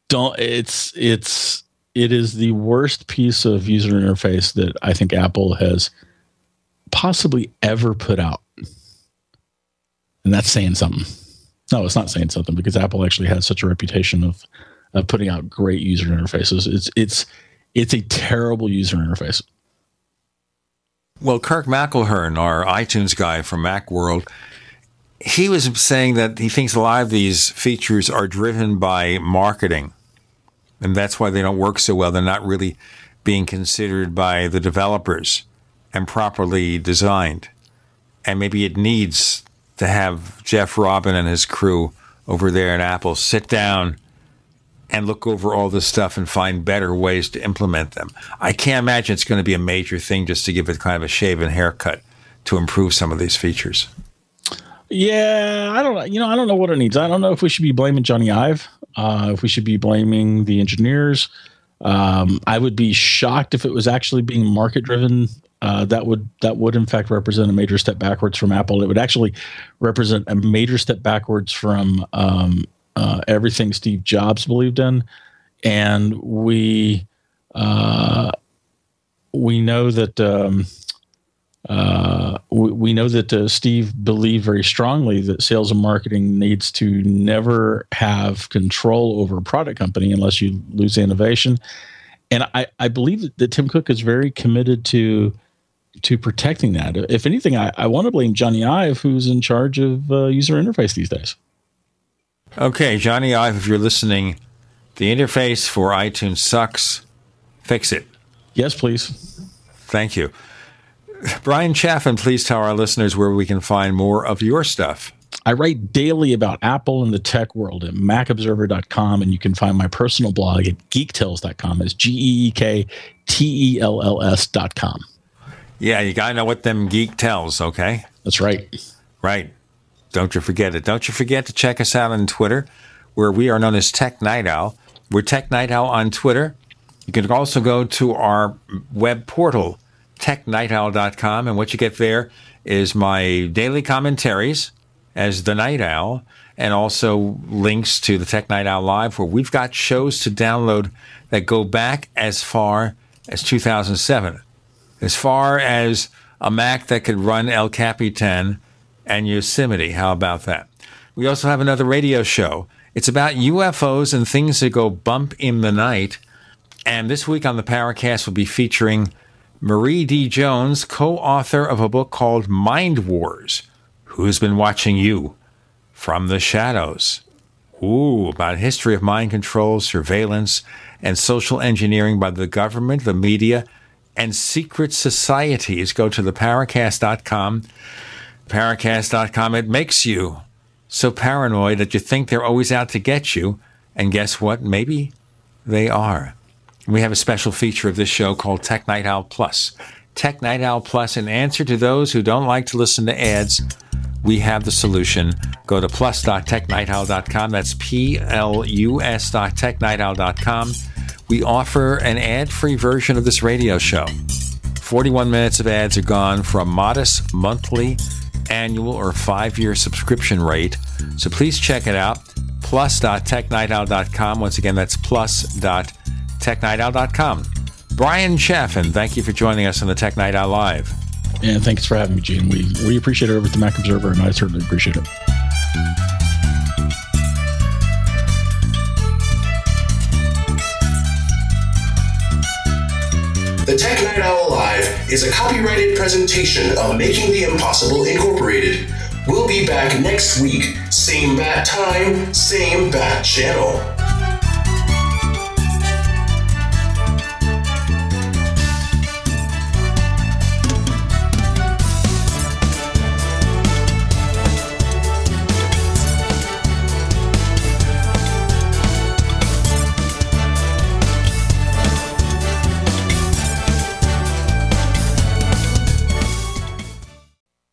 Don't it's it's it is the worst piece of user interface that I think Apple has possibly ever put out. And that's saying something. No, it's not saying something because Apple actually has such a reputation of of putting out great user interfaces. It's it's it's a terrible user interface. Well, Kirk McElhearn, our iTunes guy from Macworld, he was saying that he thinks a lot of these features are driven by marketing. And that's why they don't work so well. They're not really being considered by the developers and properly designed. And maybe it needs to have Jeff Robbin and his crew over there at Apple sit down and look over all this stuff and find better ways to implement them. I can't imagine it's going to be a major thing just to give it kind of a shave and haircut to improve some of these features. Yeah, I don't. You know, I don't know what it needs. I don't know if we should be blaming Jony Ive. Uh, if we should be blaming the engineers. Um, I would be shocked if it was actually being market driven. Uh, that would that would in fact represent a major step backwards from Apple. It would actually represent a major step backwards from um, uh, everything Steve Jobs believed in, and we uh, we know that um, uh, we, we, know that uh, Steve believed very strongly that sales and marketing needs to never have control over a product company unless you lose innovation. And I, I believe that, that Tim Cook is very committed to to protecting that. If anything, I, I want to blame Jony Ive, who's in charge of uh, user interface these days. Okay, Jony Ive, if you're listening, the interface for iTunes sucks. Fix it. Yes, please. Thank you. Bryan Chaffin, please tell our listeners where we can find more of your stuff. I write daily about Apple and the tech world at macobserver.com, and you can find my personal blog at geektells.com. It's G E E K T E L L S.com. Yeah, you got to know what them geek tells, okay? That's right. Right. Don't you forget it. Don't you forget to check us out on Twitter, where we are known as Tech Night Owl. We're Tech Night Owl on Twitter. You can also go to our web portal, technightowl.com, and what you get there is my daily commentaries as the Night Owl, and also links to the Tech Night Owl Live, where we've got shows to download that go back as far as 2007, as far as a Mac that could run El Capitan and Yosemite. How about that? We also have another radio show. It's about UFOs and things that go bump in the night. And this week on the Paracast, we'll be featuring Marie D. Jones, co author of a book called Mind Wars Who's Been Watching You from the Shadows? Ooh, about history of mind control, surveillance, and social engineering by the government, the media, and secret societies. Go to theparacast.com, paracast.com. It makes you so paranoid that you think they're always out to get you. And guess what? Maybe they are. We have a special feature of this show called Tech Night Owl Plus. Tech Night Owl Plus, an answer to those who don't like to listen to ads. We have the solution Go to plus.technightowl.com. That's P L U S.technightowl.com. We offer an ad free version of this radio show. 41 minutes of ads are gone for a modest monthly, annual, or five year subscription rate. So please check it out. Plus.technightowl.com. Once again, that's plus.technightowl.com. Bryan Chaffin, thank you for joining us on the Tech Night Owl Live. And thanks for having me, Gene. We, we appreciate it over at the Mac Observer, and I certainly appreciate it. The Tech Night Owl Live is a copyrighted presentation of Making the Impossible Incorporated. We'll be back next week, same bat time, same bat channel.